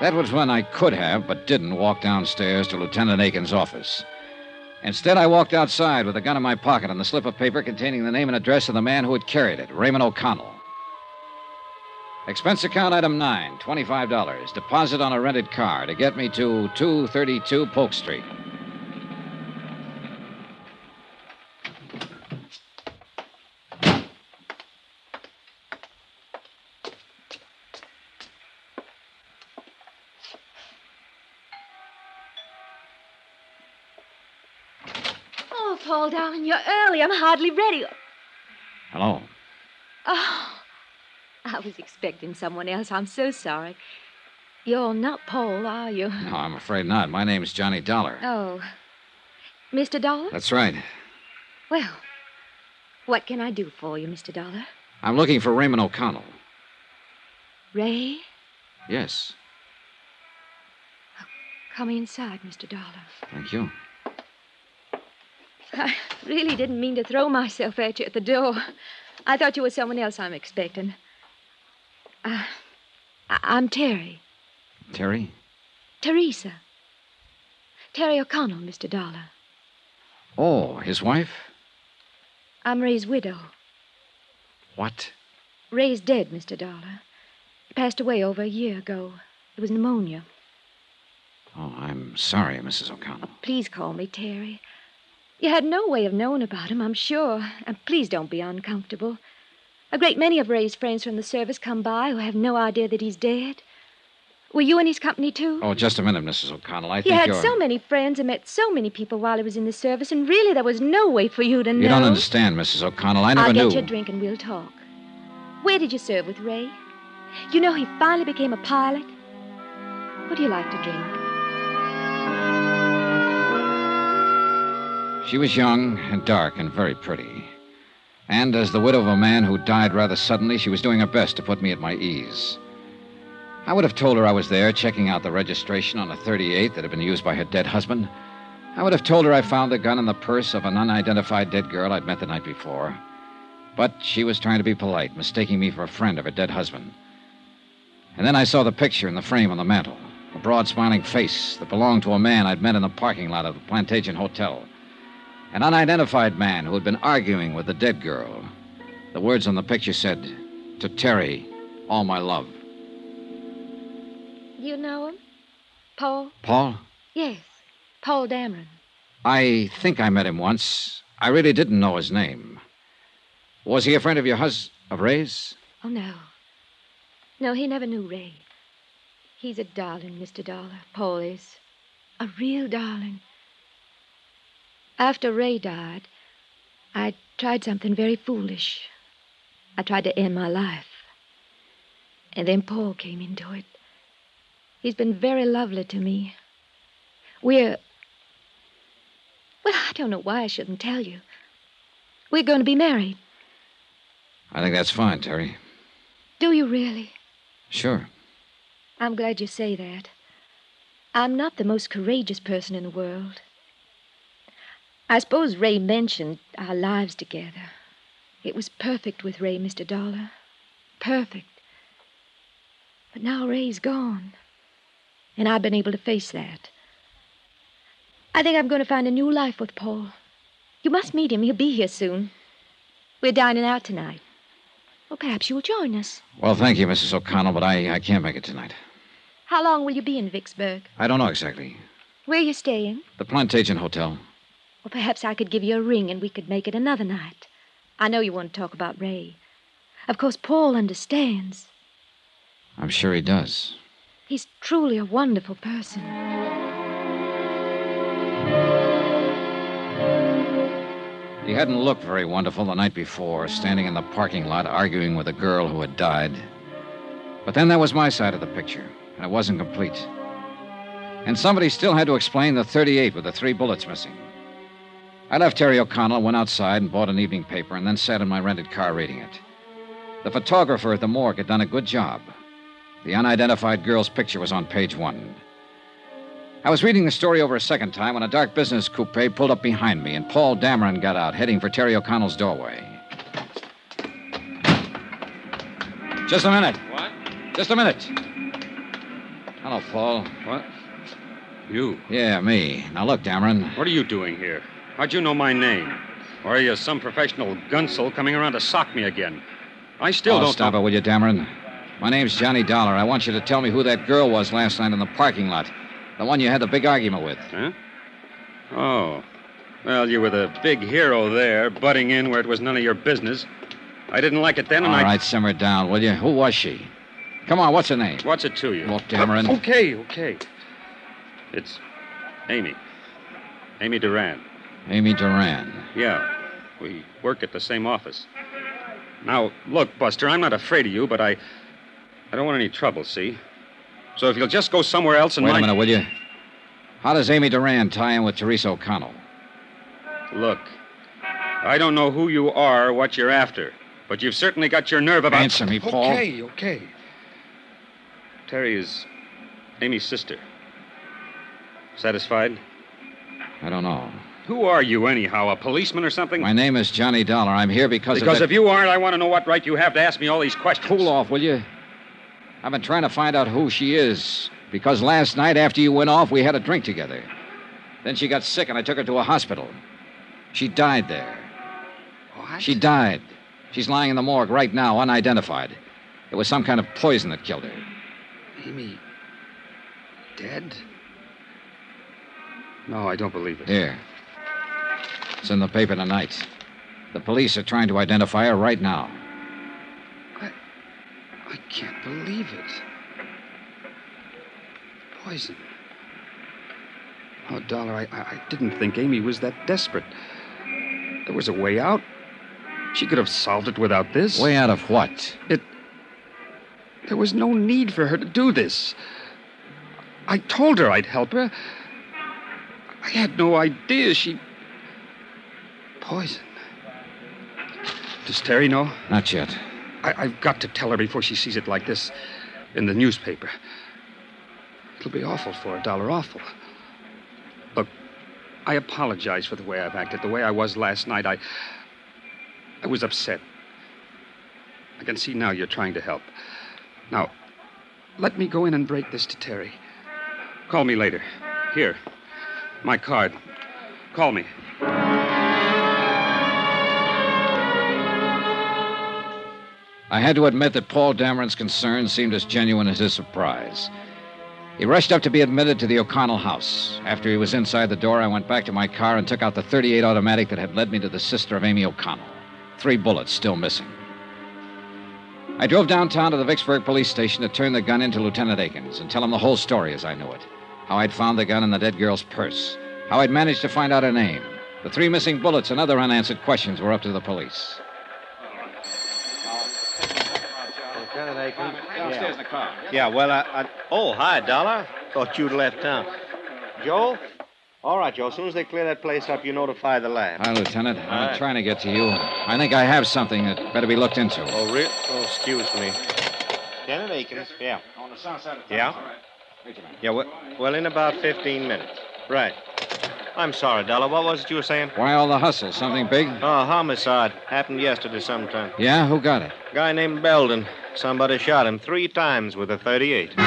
That was when I could have, but didn't, walk downstairs to Lieutenant Akins' office. Instead, I walked outside with a gun in my pocket and the slip of paper containing the name and address of the man who had carried it, Raymond O'Connell. Expense account item 9, $25. Deposit on a rented car to get me to 232 Polk Street. Oh, Paul, darling, you're early. I'm hardly ready. Hello. Oh, I was expecting someone else. I'm so sorry. You're not Paul, are you? No, I'm afraid not. My name's Johnny Dollar. Oh. Mr. Dollar? That's right. Well, what can I do for you, Mr. Dollar? I'm looking for Raymond O'Connell. Ray? Yes. Oh, come inside, Mr. Dollar. Thank you. I really didn't mean to throw myself at you at the door. I thought you were someone else I'm expecting. Uh, I'm Terry. Terry? Teresa. Terry O'Connell, Mr. Dollar. Oh, his wife? I'm Ray's widow. What? Ray's dead, Mr. Dollar. He passed away over a year ago. It was pneumonia. Oh, I'm sorry, Mrs. O'Connell. Please call me Terry. You had no way of knowing about him, I'm sure. And please don't be uncomfortable. A great many of Ray's friends from the service come by who have no idea that he's dead. Were you in his company, too? Oh, just a minute, Mrs. O'Connell. I he think had you're. so many friends and met so many people while he was in the service, and really there was no way for you to know. You don't understand, Mrs. O'Connell. I never I'll knew. get you a drink and we'll talk. Where did you serve with Ray? You know he finally became a pilot. What do you like to drink? She was young and dark and very pretty. And as the widow of a man who died rather suddenly, she was doing her best to put me at my ease. I would have told her I was there checking out the registration on a 38 that had been used by her dead husband. I would have told her I found the gun in the purse of an unidentified dead girl I'd met the night before. But she was trying to be polite, mistaking me for a friend of her dead husband. And then I saw the picture in the frame on the mantel a broad, smiling face that belonged to a man I'd met in the parking lot of the Plantation Hotel. An unidentified man who had been arguing with the dead girl. The words on the picture said, To Terry, all my love. You know him? Paul? Paul? Yes, Paul Dameron. I think I met him once. I really didn't know his name. Was he a friend of your hus of Ray's? Oh, no. No, he never knew Ray. He's a darling, Mr. Dollar. Paul is. A real darling. After Ray died, I tried something very foolish. I tried to end my life. And then Paul came into it. He's been very lovely to me. We're. Well, I don't know why I shouldn't tell you. We're going to be married. I think that's fine, Terry. Do you really? Sure. I'm glad you say that. I'm not the most courageous person in the world. I suppose Ray mentioned our lives together. It was perfect with Ray, Mr. Dollar. Perfect. But now Ray's gone. And I've been able to face that. I think I'm going to find a new life with Paul. You must meet him. He'll be here soon. We're dining out tonight. Well, perhaps you'll join us. Well, thank you, Mrs. O'Connell, but I, I can't make it tonight. How long will you be in Vicksburg? I don't know exactly. Where are you staying? The Plantation Hotel. Well, perhaps I could give you a ring and we could make it another night. I know you want to talk about Ray. Of course, Paul understands. I'm sure he does. He's truly a wonderful person. He hadn't looked very wonderful the night before, standing in the parking lot arguing with a girl who had died. But then that was my side of the picture, and it wasn't complete. And somebody still had to explain the 38 with the three bullets missing. I left Terry O'Connell, went outside and bought an evening paper, and then sat in my rented car reading it. The photographer at the morgue had done a good job. The unidentified girl's picture was on page one. I was reading the story over a second time when a dark business coupe pulled up behind me, and Paul Dameron got out, heading for Terry O'Connell's doorway. Just a minute. What? Just a minute. Hello, Paul. What? You? Yeah, me. Now look, Dameron. What are you doing here? How'd you know my name? Or are you some professional gunsel coming around to sock me again? I still oh, don't stop know. it, will you, Dameron? My name's Johnny Dollar. I want you to tell me who that girl was last night in the parking lot. The one you had the big argument with. Huh? Oh. Well, you were the big hero there, butting in where it was none of your business. I didn't like it then, and All I. right, simmer down, will you? Who was she? Come on, what's her name? What's it to you? Look, Dameron. Okay, okay. It's Amy. Amy Duran. Amy Duran. Yeah. We work at the same office. Now, look, Buster, I'm not afraid of you, but I. I don't want any trouble, see? So if you'll just go somewhere else and Wait a minute, will you? How does Amy Duran tie in with Teresa O'Connell? Look, I don't know who you are or what you're after, but you've certainly got your nerve about. Answer me, Paul. Okay, okay. Terry is Amy's sister. Satisfied? I don't know. Who are you, anyhow? A policeman or something? My name is Johnny Dollar. I'm here because because if you aren't, I want to know what right you have to ask me all these questions. Cool off, will you? I've been trying to find out who she is because last night after you went off, we had a drink together. Then she got sick and I took her to a hospital. She died there. What? She died. She's lying in the morgue right now, unidentified. It was some kind of poison that killed her. Amy. Dead? No, I don't believe it. Here. It's in the paper tonight. The police are trying to identify her right now. I I can't believe it. Poison. Oh, Dollar, I, I I didn't think Amy was that desperate. There was a way out. She could have solved it without this. Way out of what? It. There was no need for her to do this. I told her I'd help her. I had no idea she. Poison. Does Terry know? Not yet. I, I've got to tell her before she sees it like this in the newspaper. It'll be awful for her, Dollar, awful. Look, I apologize for the way I've acted, the way I was last night. I. I was upset. I can see now you're trying to help. Now, let me go in and break this to Terry. Call me later. Here, my card. Call me. I had to admit that Paul Dameron's concern seemed as genuine as his surprise. He rushed up to be admitted to the O'Connell house. After he was inside the door, I went back to my car and took out the 38 automatic that had led me to the sister of Amy O'Connell. Three bullets still missing. I drove downtown to the Vicksburg police station to turn the gun into Lieutenant Akins and tell him the whole story as I knew it. How I'd found the gun in the dead girl's purse. How I'd managed to find out her name. The three missing bullets and other unanswered questions were up to the police. Lieutenant Akins? Downstairs in the car. Yeah, well, I, I. Oh, hi, Dollar. Thought you'd left town. Uh, Joe? All right, Joe. As soon as they clear that place up, you notify the lab. Hi, Lieutenant. I'm Hi. trying to get to you. I think I have something that better be looked into. Oh, real? Oh, excuse me. Lieutenant Akins? Yeah. On the south side of Yeah? Yeah, well, well, in about 15 minutes. Right. I'm sorry, Dollar. What was it you were saying? Why all the hustle? Something big? Oh, homicide. Happened yesterday sometime. Yeah, who got it? Guy named Belden. Somebody shot him three times with a 38.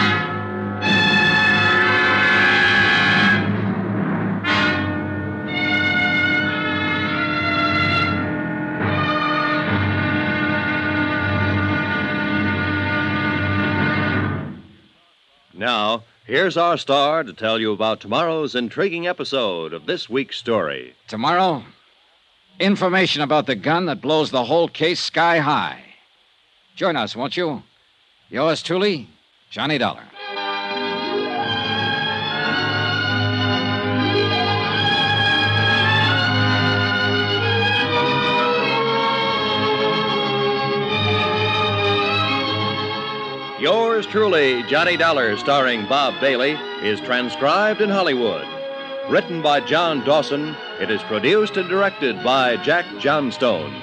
Now, here's our star to tell you about tomorrow's intriguing episode of this week's story. Tomorrow, information about the gun that blows the whole case sky high. Join us, won't you? Yours truly, Johnny Dollar. Yours truly, Johnny Dollar, starring Bob Bailey, is transcribed in Hollywood. Written by John Dawson, it is produced and directed by Jack Johnstone.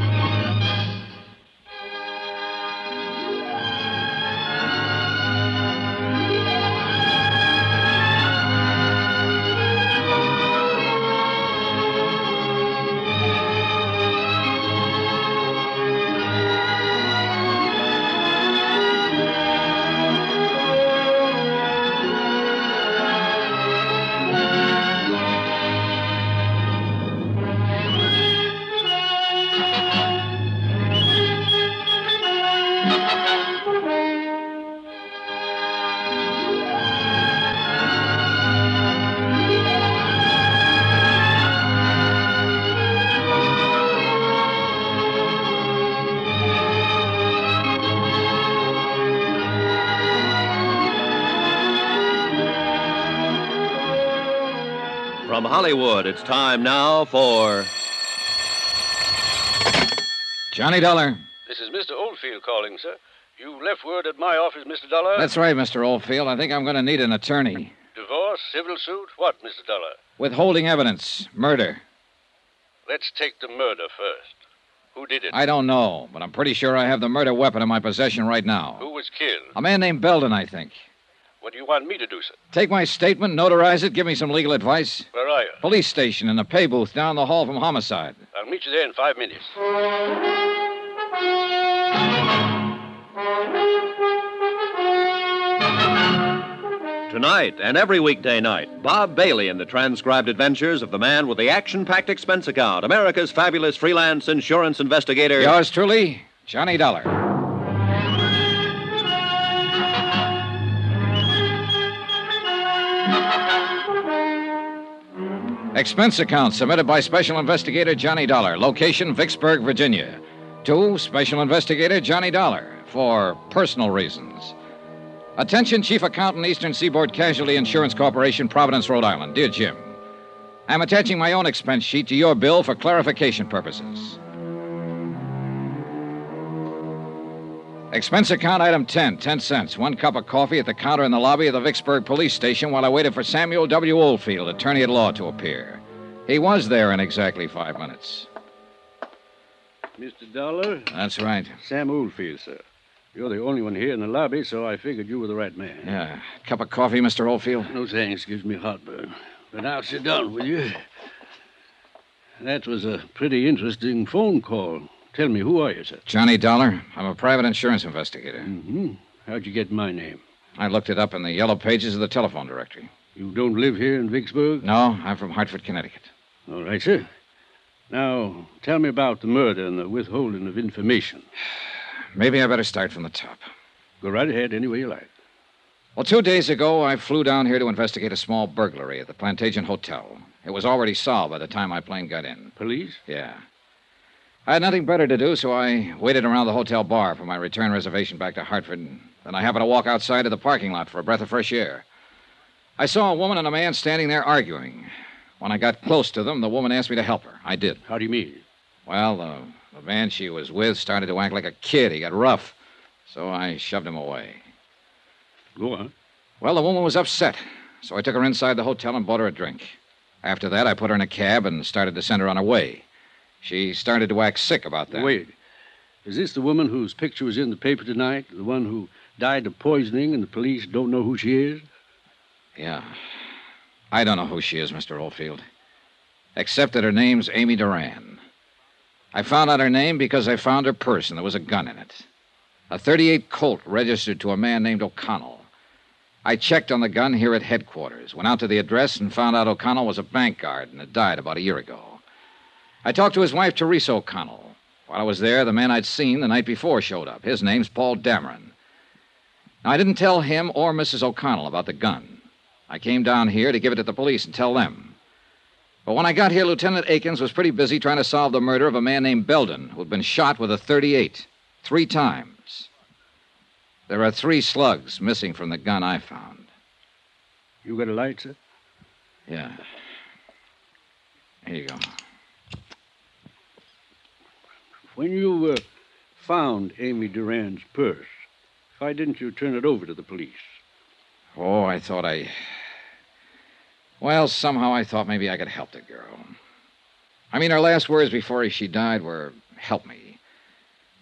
Hollywood, it's time now for. Johnny Dollar. This is Mr. Oldfield calling, sir. You left word at my office, Mr. Dollar. That's right, Mr. Oldfield. I think I'm going to need an attorney. Divorce, civil suit? What, Mr. Dollar? Withholding evidence. Murder. Let's take the murder first. Who did it? I don't know, but I'm pretty sure I have the murder weapon in my possession right now. Who was killed? A man named Belden, I think. What do you want me to do, sir? Take my statement, notarize it, give me some legal advice. Where are you? Police station in the pay booth down the hall from homicide. I'll meet you there in five minutes. Tonight and every weekday night, Bob Bailey in the transcribed adventures of the man with the action packed expense account, America's fabulous freelance insurance investigator. Yours truly, Johnny Dollar. Expense account submitted by Special Investigator Johnny Dollar. Location Vicksburg, Virginia. To Special Investigator Johnny Dollar for personal reasons. Attention, Chief Accountant, Eastern Seaboard Casualty Insurance Corporation, Providence, Rhode Island. Dear Jim, I'm attaching my own expense sheet to your bill for clarification purposes. Expense account item 10, 10 cents. One cup of coffee at the counter in the lobby of the Vicksburg police station while I waited for Samuel W. Oldfield, attorney at law, to appear. He was there in exactly five minutes. Mr. Dollar? That's right. Sam Oldfield, sir. You're the only one here in the lobby, so I figured you were the right man. Yeah. Cup of coffee, Mr. Oldfield? No thanks. Gives me heartburn. But now sit down, will you? That was a pretty interesting phone call. Tell me, who are you, sir? Johnny Dollar. I'm a private insurance investigator. Mm-hmm. How'd you get my name? I looked it up in the yellow pages of the telephone directory. You don't live here in Vicksburg? No, I'm from Hartford, Connecticut. All right, sir. Now, tell me about the murder and the withholding of information. Maybe I better start from the top. Go right ahead any way you like. Well, two days ago, I flew down here to investigate a small burglary at the Plantagenet Hotel. It was already solved by the time my plane got in. Police? Yeah. I had nothing better to do, so I waited around the hotel bar for my return reservation back to Hartford. And then I happened to walk outside of the parking lot for a breath of fresh air. I saw a woman and a man standing there arguing. When I got close to them, the woman asked me to help her. I did. How do you mean? Well, the, the man she was with started to act like a kid. He got rough. So I shoved him away. Go on. Well, the woman was upset, so I took her inside the hotel and bought her a drink. After that, I put her in a cab and started to send her on her way. She started to act sick about that. Wait. Is this the woman whose picture was in the paper tonight? The one who died of poisoning and the police don't know who she is? Yeah. I don't know who she is, Mr. Oldfield. Except that her name's Amy Duran. I found out her name because I found her purse and there was a gun in it. A 38 Colt registered to a man named O'Connell. I checked on the gun here at headquarters, went out to the address, and found out O'Connell was a bank guard and had died about a year ago. I talked to his wife, Teresa O'Connell. While I was there, the man I'd seen the night before showed up. His name's Paul Dameron. Now, I didn't tell him or Mrs. O'Connell about the gun. I came down here to give it to the police and tell them. But when I got here, Lieutenant Akins was pretty busy trying to solve the murder of a man named Belden, who'd been shot with a 38 three times. There are three slugs missing from the gun I found. You got a light, sir? Yeah. Here you go. When you uh, found Amy Durand's purse, why didn't you turn it over to the police? Oh, I thought I. Well, somehow I thought maybe I could help the girl. I mean, her last words before she died were, help me.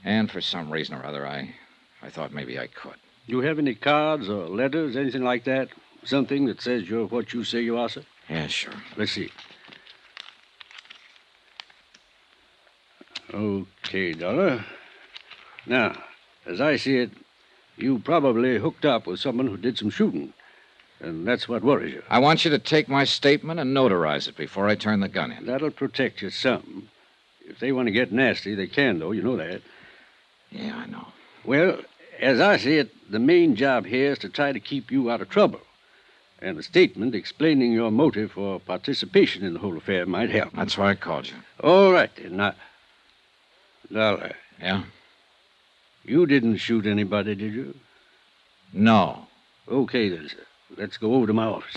And for some reason or other, I, I thought maybe I could. You have any cards or letters, anything like that? Something that says you're what you say you are, sir? Yeah, sure. Let's see. Okay, Dollar. Now, as I see it, you probably hooked up with someone who did some shooting. And that's what worries you. I want you to take my statement and notarize it before I turn the gun in. That'll protect you some. If they want to get nasty, they can, though. You know that. Yeah, I know. Well, as I see it, the main job here is to try to keep you out of trouble. And a statement explaining your motive for participation in the whole affair might help. That's why I called you. All right, then. Now, Dollar. Uh, yeah? You didn't shoot anybody, did you? No. Okay, then, sir. Let's go over to my office.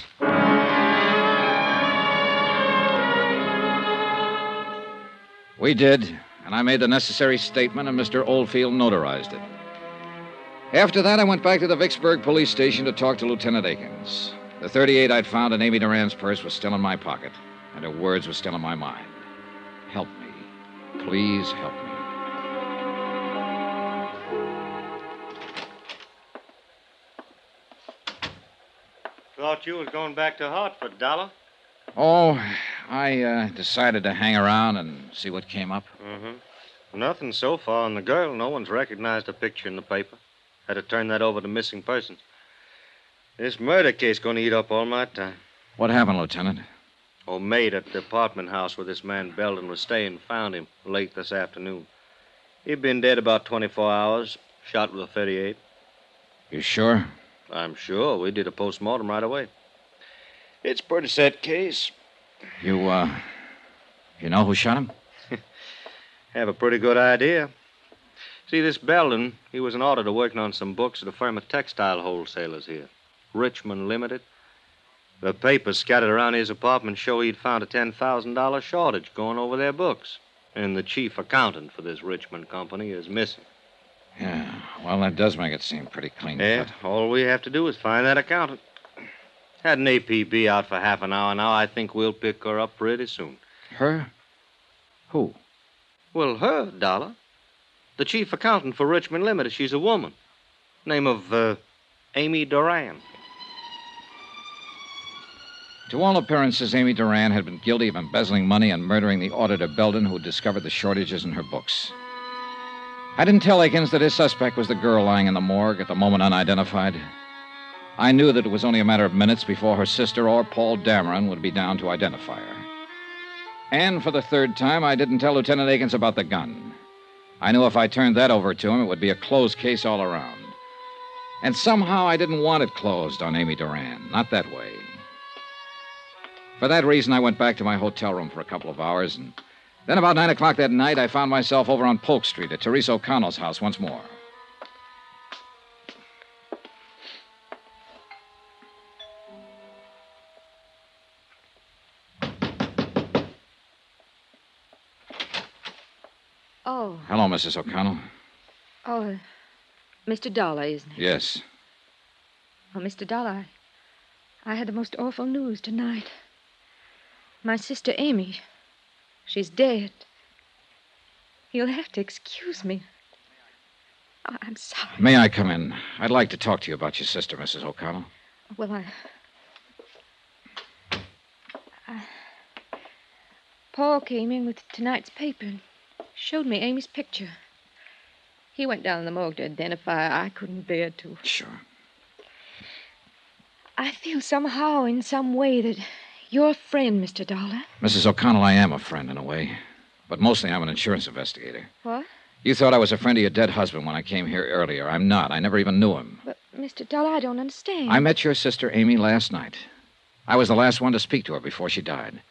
We did, and I made the necessary statement, and Mr. Oldfield notarized it. After that, I went back to the Vicksburg police station to talk to Lieutenant Akins. The 38 I'd found in Amy Durand's purse was still in my pocket, and her words were still in my mind. Help me. Please help me. Thought you was going back to Hartford, Dollar. Oh, I uh, decided to hang around and see what came up. Mm-hmm. Nothing so far on the girl. No one's recognized a picture in the paper. Had to turn that over to missing persons. This murder case going to eat up all my time. What happened, Lieutenant? Old maid at the apartment house where this man Belden was staying found him late this afternoon. He'd been dead about 24 hours, shot with a 38. You sure? I'm sure. We did a post-mortem right away. It's a pretty set case. You, uh, you know who shot him? Have a pretty good idea. See, this Belden, he was an auditor working on some books at a firm of textile wholesalers here, Richmond Limited. The papers scattered around his apartment show he'd found a $10,000 shortage going over their books. And the chief accountant for this Richmond company is missing. Yeah, well, that does make it seem pretty clean Yeah, cut. all we have to do is find that accountant. Had an APB out for half an hour now. I think we'll pick her up pretty soon. Her? Who? Well, her, Dollar. The chief accountant for Richmond Limited. She's a woman. Name of, uh, Amy Duran. To all appearances, Amy Duran had been guilty of embezzling money and murdering the auditor Belden who discovered the shortages in her books. I didn't tell Akins that his suspect was the girl lying in the morgue at the moment unidentified. I knew that it was only a matter of minutes before her sister or Paul Dameron would be down to identify her. And for the third time, I didn't tell Lieutenant Akins about the gun. I knew if I turned that over to him, it would be a closed case all around. And somehow I didn't want it closed on Amy Duran. Not that way. For that reason, I went back to my hotel room for a couple of hours, and then about nine o'clock that night, I found myself over on Polk Street at Teresa O'Connell's house once more. Oh, Hello, Mrs. O'Connell. oh, Mr. Dollar, isn't it? Yes. Oh, Mr. Dollar, I, I had the most awful news tonight. My sister Amy, she's dead. You'll have to excuse me. Oh, I'm sorry. May I come in? I'd like to talk to you about your sister, Mrs. O'Connell. Well, I. I- Paul came in with tonight's paper and showed me Amy's picture. He went down in the morgue to identify her. I couldn't bear to. Sure. I feel somehow, in some way, that you're a friend, Mr. Dollar. Mrs. O'Connell, I am a friend in a way, but mostly I'm an insurance investigator. What? You thought I was a friend of your dead husband when I came here earlier. I'm not. I never even knew him. But, Mr. Dollar, I don't understand. I met your sister, Amy, last night. I was the last one to speak to her before she died.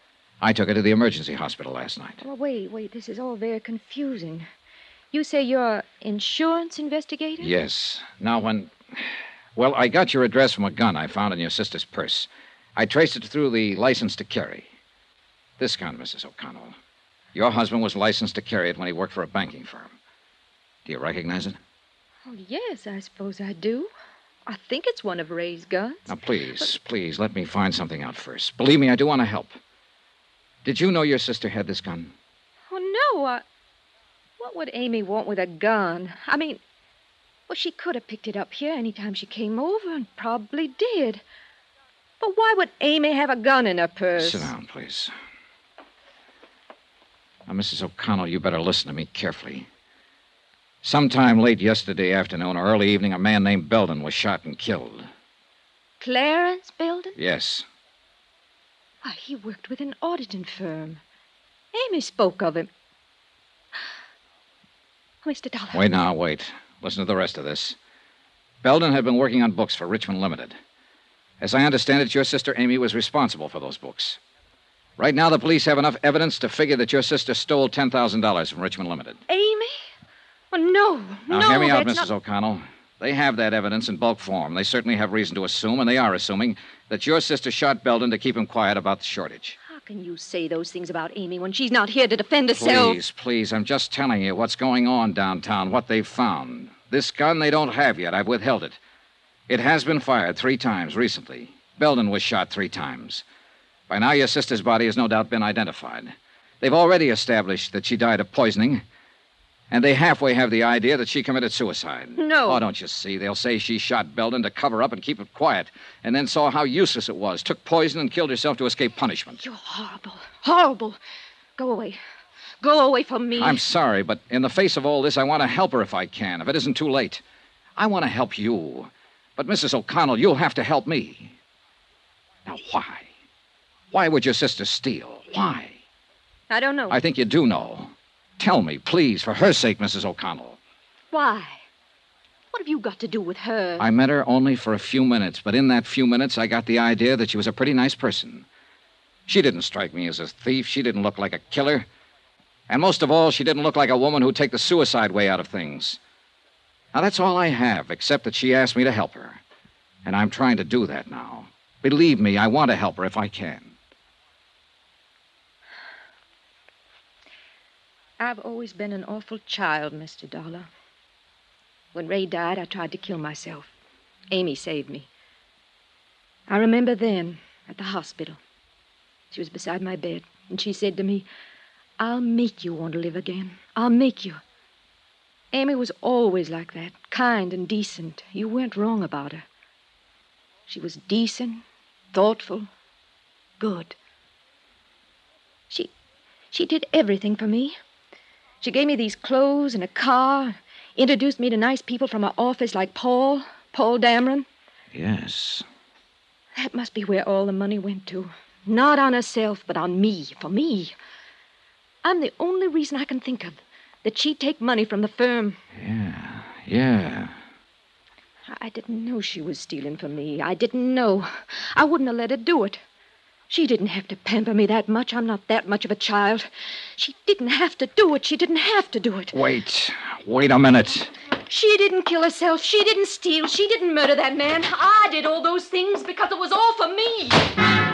I took her to the emergency hospital last night. Well, wait, wait. This is all very confusing. You say you're an insurance investigator? Yes. Now, when. Well, I got your address from a gun I found in your sister's purse. I traced it through the license to carry. This gun, Mrs. O'Connell. Your husband was licensed to carry it when he worked for a banking firm. Do you recognize it? Oh, yes, I suppose I do. I think it's one of Ray's guns. Now, please, please, let me find something out first. Believe me, I do want to help. Did you know your sister had this gun? Oh, no. I... What would Amy want with a gun? I mean, well, she could have picked it up here any time she came over and probably did. But why would Amy have a gun in her purse? Sit down, please. Now, Mrs. O'Connell, you better listen to me carefully. Sometime late yesterday afternoon or early evening, a man named Belden was shot and killed. Clarence Belden? Yes. Why, he worked with an auditing firm. Amy spoke of him. Mr. Dollar. Wait now, wait. Listen to the rest of this. Belden had been working on books for Richmond Limited. As I understand it, your sister Amy was responsible for those books. Right now, the police have enough evidence to figure that your sister stole $10,000 from Richmond Limited. Amy? Oh, no. Now, no, hear me out, Mrs. not- O'Connell. They have that evidence in bulk form. They certainly have reason to assume, and they are assuming, that your sister shot Belden to keep him quiet about the shortage. How can you say those things about Amy when she's not here to defend herself? Please, please, I'm just telling you what's going on downtown, what they've found. This gun they don't have yet. I've withheld it. It has been fired three times recently. Belden was shot three times. By now, your sister's body has no doubt been identified. They've already established that she died of poisoning, and they halfway have the idea that she committed suicide. No. Oh, don't you see? They'll say she shot Belden to cover up and keep it quiet, and then saw how useless it was, took poison, and killed herself to escape punishment. You're horrible. Horrible. Go away. Go away from me. I'm sorry, but in the face of all this, I want to help her if I can, if it isn't too late. I want to help you. But, Mrs. O'Connell, you'll have to help me. Now, why? Why would your sister steal? Why? I don't know. I think you do know. Tell me, please, for her sake, Mrs. O'Connell. Why? What have you got to do with her? I met her only for a few minutes, but in that few minutes, I got the idea that she was a pretty nice person. She didn't strike me as a thief. She didn't look like a killer. And most of all, she didn't look like a woman who'd take the suicide way out of things. Now, that's all I have, except that she asked me to help her. And I'm trying to do that now. Believe me, I want to help her if I can. I've always been an awful child, Mr. Dollar. When Ray died, I tried to kill myself. Amy saved me. I remember then, at the hospital. She was beside my bed, and she said to me, I'll make you want to live again. I'll make you. Amy was always like that, kind and decent. You weren't wrong about her. She was decent, thoughtful, good. She she did everything for me. She gave me these clothes and a car, introduced me to nice people from her office like Paul, Paul Dameron. Yes. That must be where all the money went to. Not on herself, but on me, for me. I'm the only reason I can think of that she'd take money from the firm. Yeah, yeah. I didn't know she was stealing from me. I didn't know. I wouldn't have let her do it. She didn't have to pamper me that much. I'm not that much of a child. She didn't have to do it. She didn't have to do it. Wait. Wait a minute. She didn't kill herself. She didn't steal. She didn't murder that man. I did all those things because it was all for me.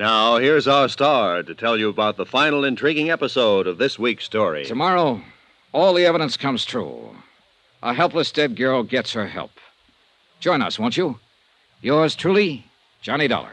Now, here's our star to tell you about the final intriguing episode of this week's story. Tomorrow, all the evidence comes true. A helpless dead girl gets her help. Join us, won't you? Yours truly, Johnny Dollar.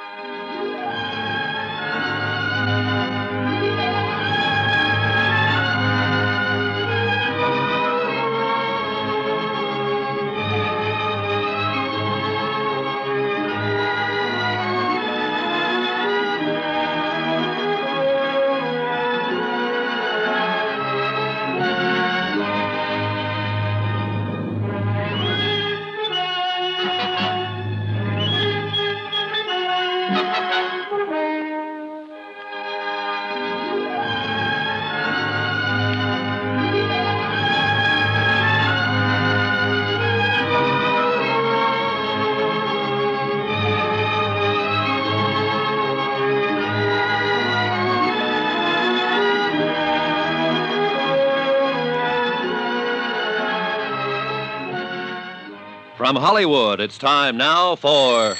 From Hollywood, it's time now for.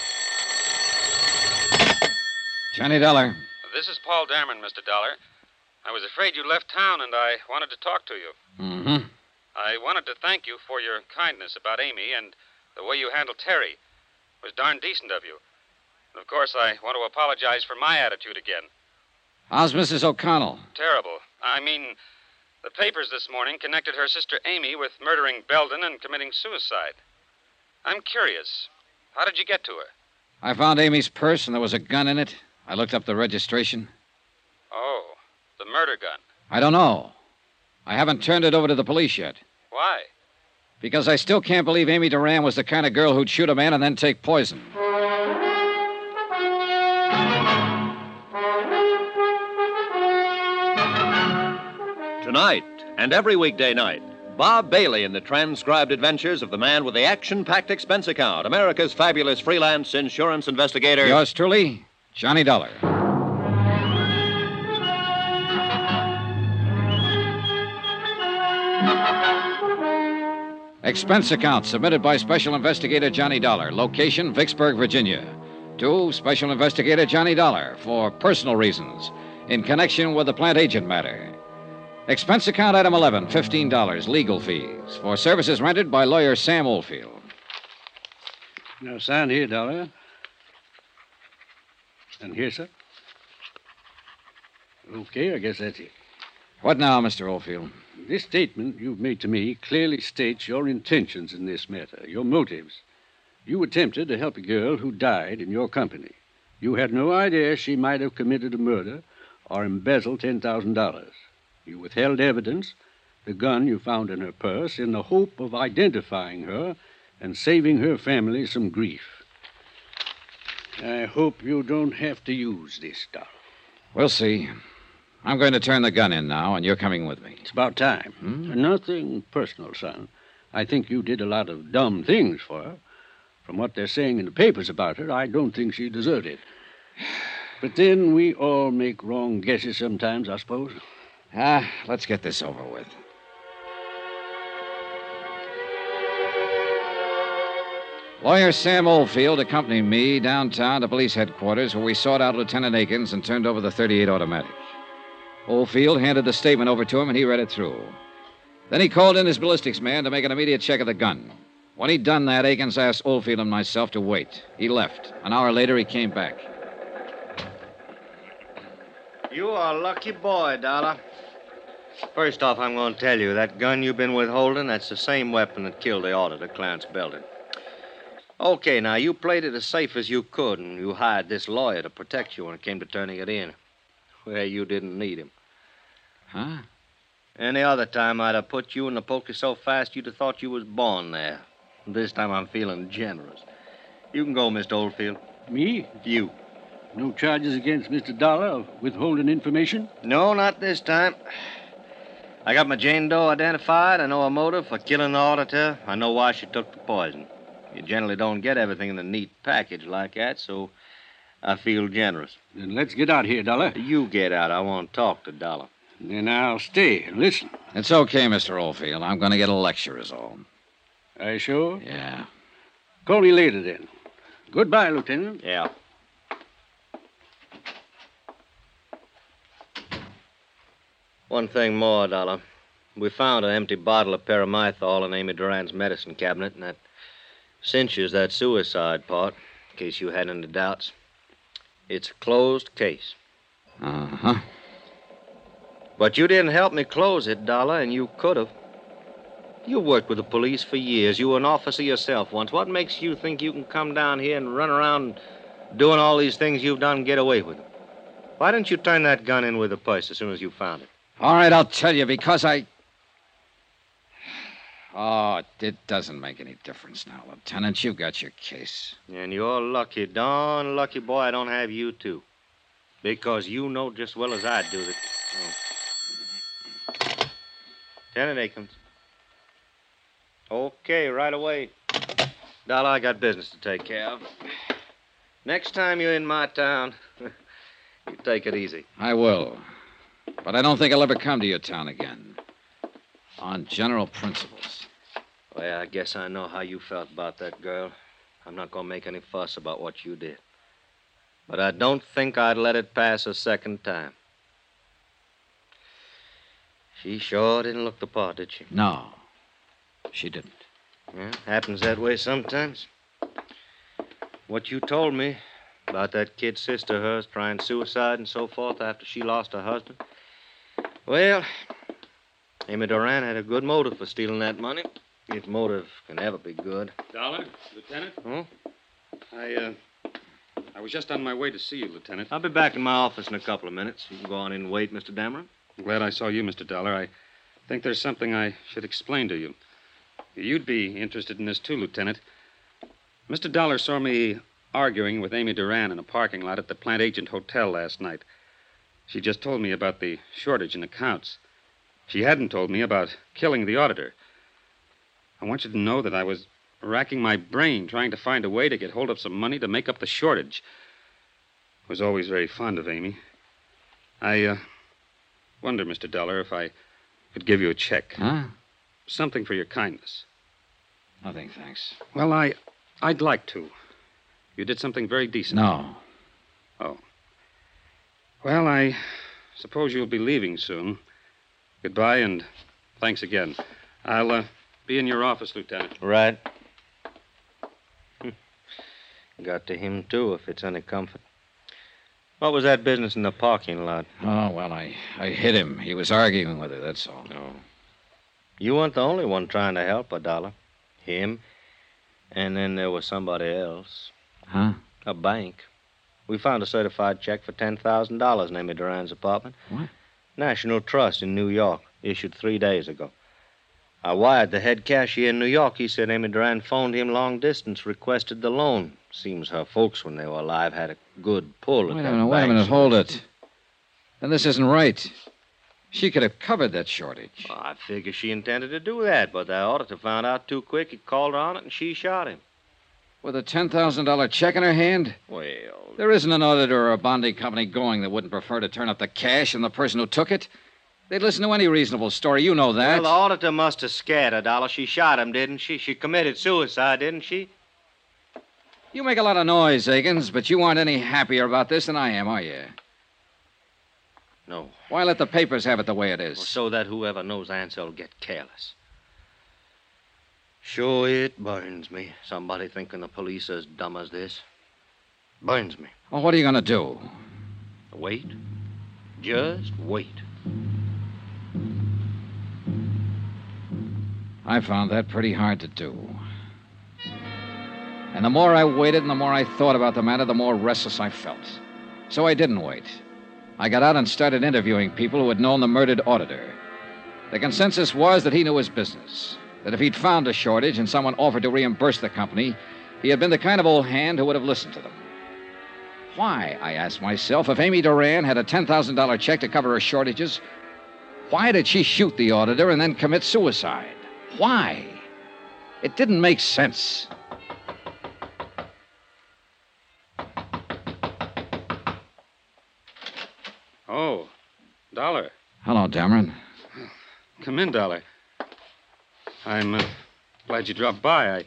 Johnny Dollar. This is Paul Dameron, Mr. Dollar. I was afraid you left town and I wanted to talk to you. Mm-hmm. I wanted to thank you for your kindness about Amy and the way you handled Terry. It was darn decent of you. And of course, I want to apologize for my attitude again. How's Mrs. O'Connell? Terrible. I mean, the papers this morning connected her sister Amy with murdering Belden and committing suicide. I'm curious. How did you get to her? I found Amy's purse and there was a gun in it. I looked up the registration. Oh, the murder gun. I don't know. I haven't turned it over to the police yet. Why? Because I still can't believe Amy Duran was the kind of girl who'd shoot a man and then take poison. Tonight and every weekday night, Bob Bailey in the transcribed adventures of the man with the action packed expense account, America's fabulous freelance insurance investigator. Yours truly, Johnny Dollar. Expense account submitted by Special Investigator Johnny Dollar. Location Vicksburg, Virginia. To Special Investigator Johnny Dollar for personal reasons in connection with the Plantagenet matter. Expense account item 11, $15, legal fees for services rendered by lawyer Sam Oldfield. No sign here, Dollar. And here, sir. Okay, I guess that's it. What now, Mr. Oldfield? This statement you've made to me clearly states your intentions in this matter, your motives. You attempted to help a girl who died in your company. You had no idea she might have committed a murder or embezzled $10,000. You withheld evidence, the gun you found in her purse, in the hope of identifying her and saving her family some grief. I hope you don't have to use this stuff. We'll see. I'm going to turn the gun in now, and you're coming with me. It's about time. Hmm? Nothing personal, son. I think you did a lot of dumb things for her. From what they're saying in the papers about her, I don't think she deserved it. But then we all make wrong guesses sometimes, I suppose. Ah, let's get this over with. Lawyer Sam Oldfield accompanied me downtown to police headquarters where we sought out Lieutenant Akins and turned over the 38 automatic. Oldfield handed the statement over to him and he read it through. Then he called in his ballistics man to make an immediate check of the gun. When he'd done that, Akins asked Oldfield and myself to wait. He left. An hour later, he came back. You are a lucky boy, Dollar. First off, I'm going to tell you that gun you've been withholding, that's the same weapon that killed the auditor, Clarence Belden. Okay, now, you played it as safe as you could, and you hired this lawyer to protect you when it came to turning it in. Well, you didn't need him. Huh? Any other time, I'd have put you in the poker so fast you'd have thought you was born there. This time, I'm feeling generous. You can go, Mr. Oldfield. Me? You. No charges against Mr. Dollar of withholding information? No, not this time. I got my Jane Doe identified. I know her motive for killing the auditor. I know why she took the poison. You generally don't get everything in a neat package like that, so I feel generous. Then let's get out here, Dollar. You get out. I want to talk to Dollar. Then I'll stay and listen. It's okay, Mr. Oldfield. I'm going to get a lecture, is all. Are you sure? Yeah. Call me later, then. Goodbye, Lieutenant. Yeah. One thing more, Dollar. We found an empty bottle of paramythol in Amy Duran's medicine cabinet, and that cinches that suicide part, in case you had any doubts. It's a closed case. Uh huh. But you didn't help me close it, Dollar, and you could have. You worked with the police for years. You were an officer yourself once. What makes you think you can come down here and run around doing all these things you've done and get away with them? Why didn't you turn that gun in with the purse as soon as you found it? All right, I'll tell you, because I. Oh, it doesn't make any difference now, Lieutenant. You've got your case. And you're lucky, darn lucky boy I don't have you, too. Because you know just well as I do that. Oh. Lieutenant Akins. Okay, right away. Dollar, I got business to take care of. Next time you're in my town, you take it easy. I will. But I don't think I'll ever come to your town again. On general principles. Well, I guess I know how you felt about that girl. I'm not going to make any fuss about what you did. But I don't think I'd let it pass a second time. She sure didn't look the part, did she? No, she didn't. Yeah, happens that way sometimes. What you told me about that kid sister of hers trying suicide and so forth after she lost her husband. Well, Amy Duran had a good motive for stealing that money. If motive can ever be good. Dollar, Lieutenant? Huh? I, uh, I was just on my way to see you, Lieutenant. I'll be back in my office in a couple of minutes. You can go on in and wait, Mr. Dameron. I'm glad I saw you, Mr. Dollar. I think there's something I should explain to you. You'd be interested in this, too, Lieutenant. Mr. Dollar saw me arguing with Amy Duran in a parking lot at the Plantagenet Hotel last night. She just told me about the shortage in accounts. She hadn't told me about killing the auditor. I want you to know that I was racking my brain trying to find a way to get hold of some money to make up the shortage. I was always very fond of Amy. I uh, wonder, Mr. Dollar, if I could give you a check. Huh? Something for your kindness. Nothing, thanks. Well, I, I'd like to. You did something very decent. No. Oh. Well, I suppose you'll be leaving soon. Goodbye, and thanks again. I'll uh, be in your office, Lieutenant. Right. Got to him, too, if it's any comfort. What was that business in the parking lot? Oh, well, I, I hit him. He was arguing with her, that's all. No. You weren't the only one trying to help her, Dollar. Him. And then there was somebody else. Huh? A bank. We found a certified check for $10,000 in Amy Duran's apartment. What? National Trust in New York, issued three days ago. I wired the head cashier in New York. He said Amy Duran phoned him long distance, requested the loan. Seems her folks, when they were alive, had a good pull at Wait a that minute, wait a minute, hold it. Then this isn't right. She could have covered that shortage. Well, I figure she intended to do that, but the auditor found out too quick. He called her on it, and she shot him. With a $10,000 check in her hand? Well, There isn't an auditor or a bonding company going that wouldn't prefer to turn up the cash and the person who took it. They'd listen to any reasonable story. You know that. well, the auditor must have scared her, Dollar. She shot him, didn't she? She committed suicide, didn't she? You make a lot of noise, Akins, but you aren't any happier about this than I am, are you? No. Why let the papers have it the way it is? So that whoever knows Ansel will get careless. Sure, it burns me. Somebody thinking the police are as dumb as this. Burns me. Well, what are you going to do? Wait. Just wait. I found that pretty hard to do. And the more I waited and the more I thought about the matter, the more restless I felt. So I didn't wait. I got out and started interviewing people who had known the murdered auditor. The consensus was that he knew his business, that if he'd found a shortage and someone offered to reimburse the company, he had been the kind of old hand who would have listened to them. Why, I asked myself, if Amy Duran had a $10,000 check to cover her shortages, why did she shoot the auditor and then commit suicide? Why? It didn't make sense. Oh, Dollar. Hello, Dameron. Come in, Dollar. I'm uh, glad you dropped by. I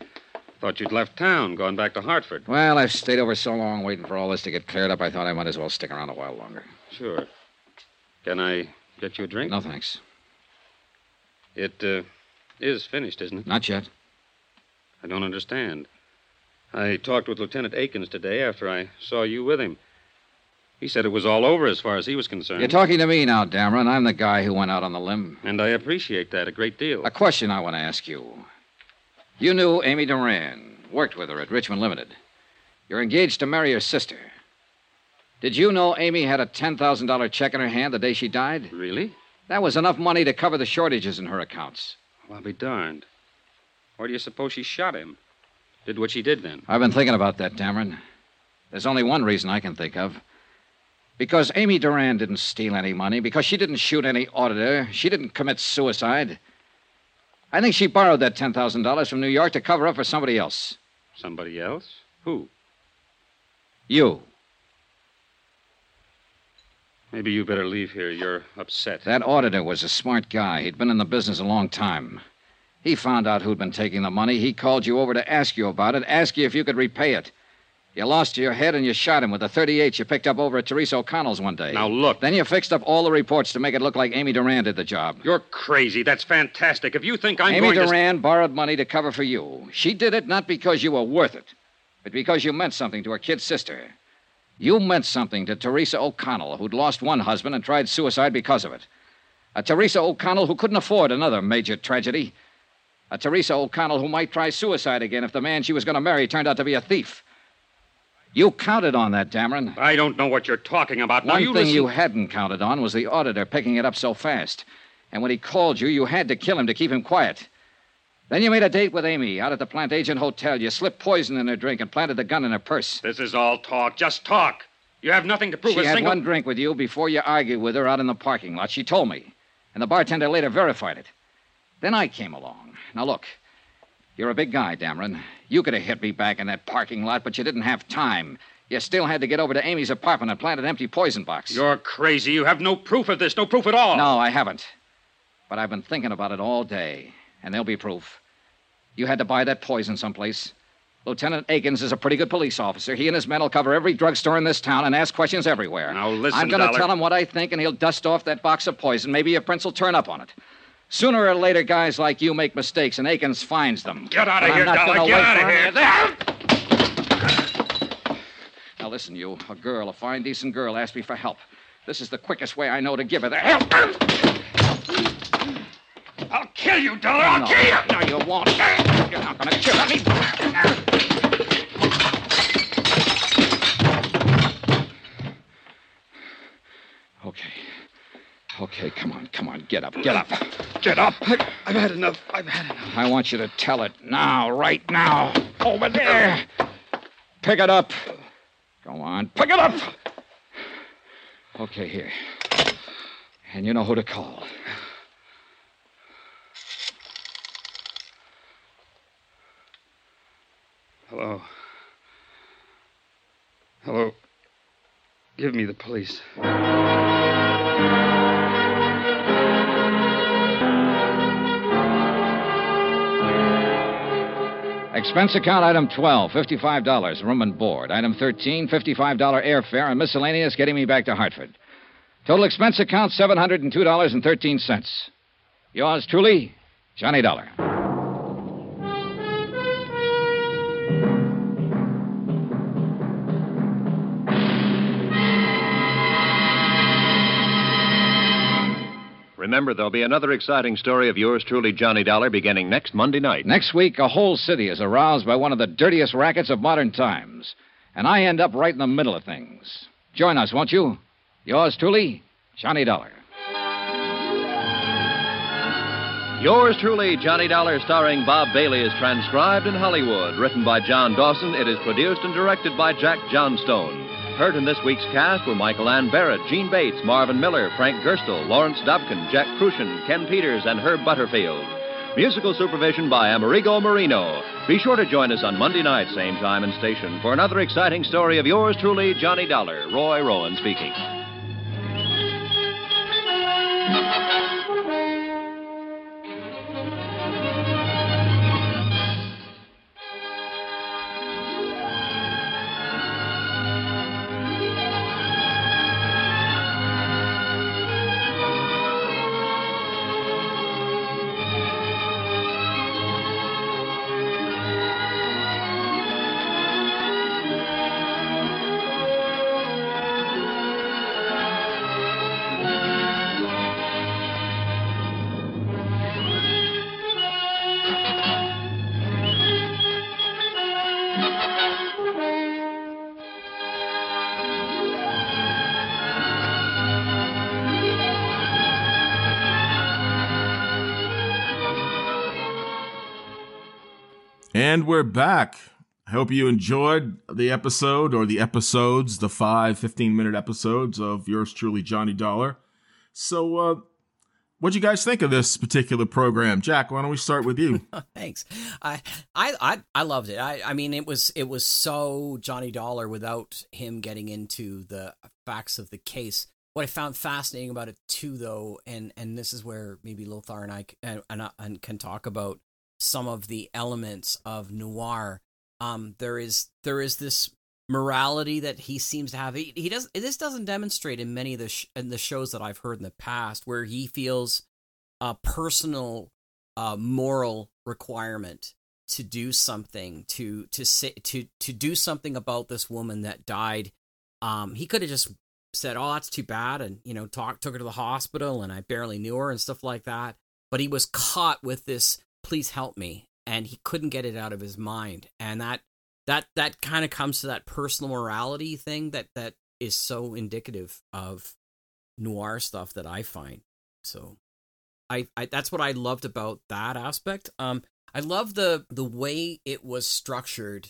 thought you'd left town, gone back to Hartford. Well, I've stayed over so long waiting for all this to get cleared up, I thought I might as well stick around a while longer. Sure. Can I get you a drink? No, thanks. It uh, is finished, isn't it? Not yet. I don't understand. I talked with Lieutenant Akins today after I saw you with him. He said it was all over as far as he was concerned. You're talking to me now, Dameron. I'm the guy who went out on the limb. And I appreciate that a great deal. A question I want to ask you. You knew Amy Duran, worked with her at Richmond Limited. You're engaged to marry her sister. Did you know Amy had a $10,000 check in her hand the day she died? Really? That was enough money to cover the shortages in her accounts. Well, I'll be darned. Why do you suppose she shot him? Did what she did then? I've been thinking about that, Dameron. There's only one reason I can think of. Because Amy Duran didn't steal any money, because she didn't shoot any auditor, she didn't commit suicide. I think she borrowed that $10,000 from New York to cover up for somebody else. Somebody else? Who? You. Maybe you better leave here. You're upset. That auditor was a smart guy. He'd been in the business a long time. He found out who'd been taking the money. He called you over to ask you about it, ask you if you could repay it. You lost your head and you shot him with a 38 you picked up over at Teresa O'Connell's one day. Now, look. Then you fixed up all the reports to make it look like Amy Duran did the job. You're crazy. That's fantastic. If you think I'm Amy going to... Duran borrowed money to cover for you. She did it not because you were worth it, but because you meant something to her kid sister. You meant something to Teresa O'Connell, who'd lost one husband and tried suicide because of it. A Teresa O'Connell who couldn't afford another major tragedy. A Teresa O'Connell who might try suicide again if the man she was going to marry turned out to be a thief. You counted on that, Dameron. I don't know what you're talking about. Now One you thing listen- you hadn't counted on was the auditor picking it up so fast. And when he called you, you had to kill him to keep him quiet. Then you made a date with Amy out at the Plantagenet Hotel. You slipped poison in her drink and planted the gun in her purse. This is all talk. Just talk. You have nothing to prove She a had single. one drink with you before you argued with her out in the parking lot. She told me. And the bartender later verified it. Then I came along. Now, look. You're a big guy, Dameron. You could have hit me back in that parking lot, but you didn't have time. You still had to get over to Amy's apartment and plant an empty poison box. You're crazy. You have no proof of this. No proof at all. No, I haven't. But I've been thinking about it all day, and there'll be proof. You had to buy that poison someplace. Lieutenant Akins is a pretty good police officer. He and his men will cover every drugstore in this town and ask questions everywhere. Now, listen, I'm going to tell him what I think, and he'll dust off that box of poison. Maybe your prints will turn up on it. Sooner or later, guys like you make mistakes, and Akins finds them. Get out of here, Dollar. Get out of here. Now listen, you, a girl, a fine, decent girl, asked me for help. This is the quickest way I know to give her the help. I'll kill you, Dollar. I'll no, kill you. No, you won't. You're not going to kill me. Okay. Okay, come on, come on. Get up, get up. Get up. I've had enough. I've had enough. I want you to tell it now, right now. Over there. Pick it up. Go on, pick it up. Okay, here. And you know who to call. Hello. Hello. Give me the police. Expense account item 12, $55, room and board. Item 13, $55 airfare and miscellaneous getting me back to Hartford. Total expense account $702.13. Yours truly, Johnny Dollar. Remember, there'll be another exciting story of yours truly, Johnny Dollar, beginning next Monday night. Next week, a whole city is aroused by one of the dirtiest rackets of modern times. And I end up right in the middle of things. Join us, won't you? Yours truly, Johnny Dollar. Yours truly, Johnny Dollar, starring Bob Bailey, is transcribed in Hollywood. Written by John Dawson, it is produced and directed by Jack Johnstone. Heard in this week's cast were Michael Ann Barrett, Jean Bates, Marvin Miller, Frank Gerstle, Lawrence Dobkin, Jack Kruschen, Ken Peters, and Herb Butterfield. Musical supervision by Amerigo Marino. Be sure to join us on Monday night, same time and station, for another exciting story of yours truly, Johnny Dollar. Roy Rowan speaking. And we're back. I hope you enjoyed the episode or the episodes, the five 15 minute episodes of yours truly, Johnny Dollar. So, uh, what'd you guys think of this particular program? Jack, why don't we start with you? Thanks. I, I I I loved it. I I mean it was it was so Johnny Dollar without him getting into the facts of the case. What I found fascinating about it too, though, and and this is where maybe Lothar and I and, and, and can talk about some of the elements of noir. Um, there is there is this morality that he seems to have. He, he does this doesn't demonstrate in many of the sh- in the shows that I've heard in the past where he feels a personal uh, moral requirement to do something to to say to to do something about this woman that died. Um, he could have just said, "Oh, that's too bad," and you know, talk took her to the hospital, and I barely knew her and stuff like that. But he was caught with this please help me and he couldn't get it out of his mind and that that that kind of comes to that personal morality thing that that is so indicative of noir stuff that I find. So I, I that's what I loved about that aspect. Um I love the the way it was structured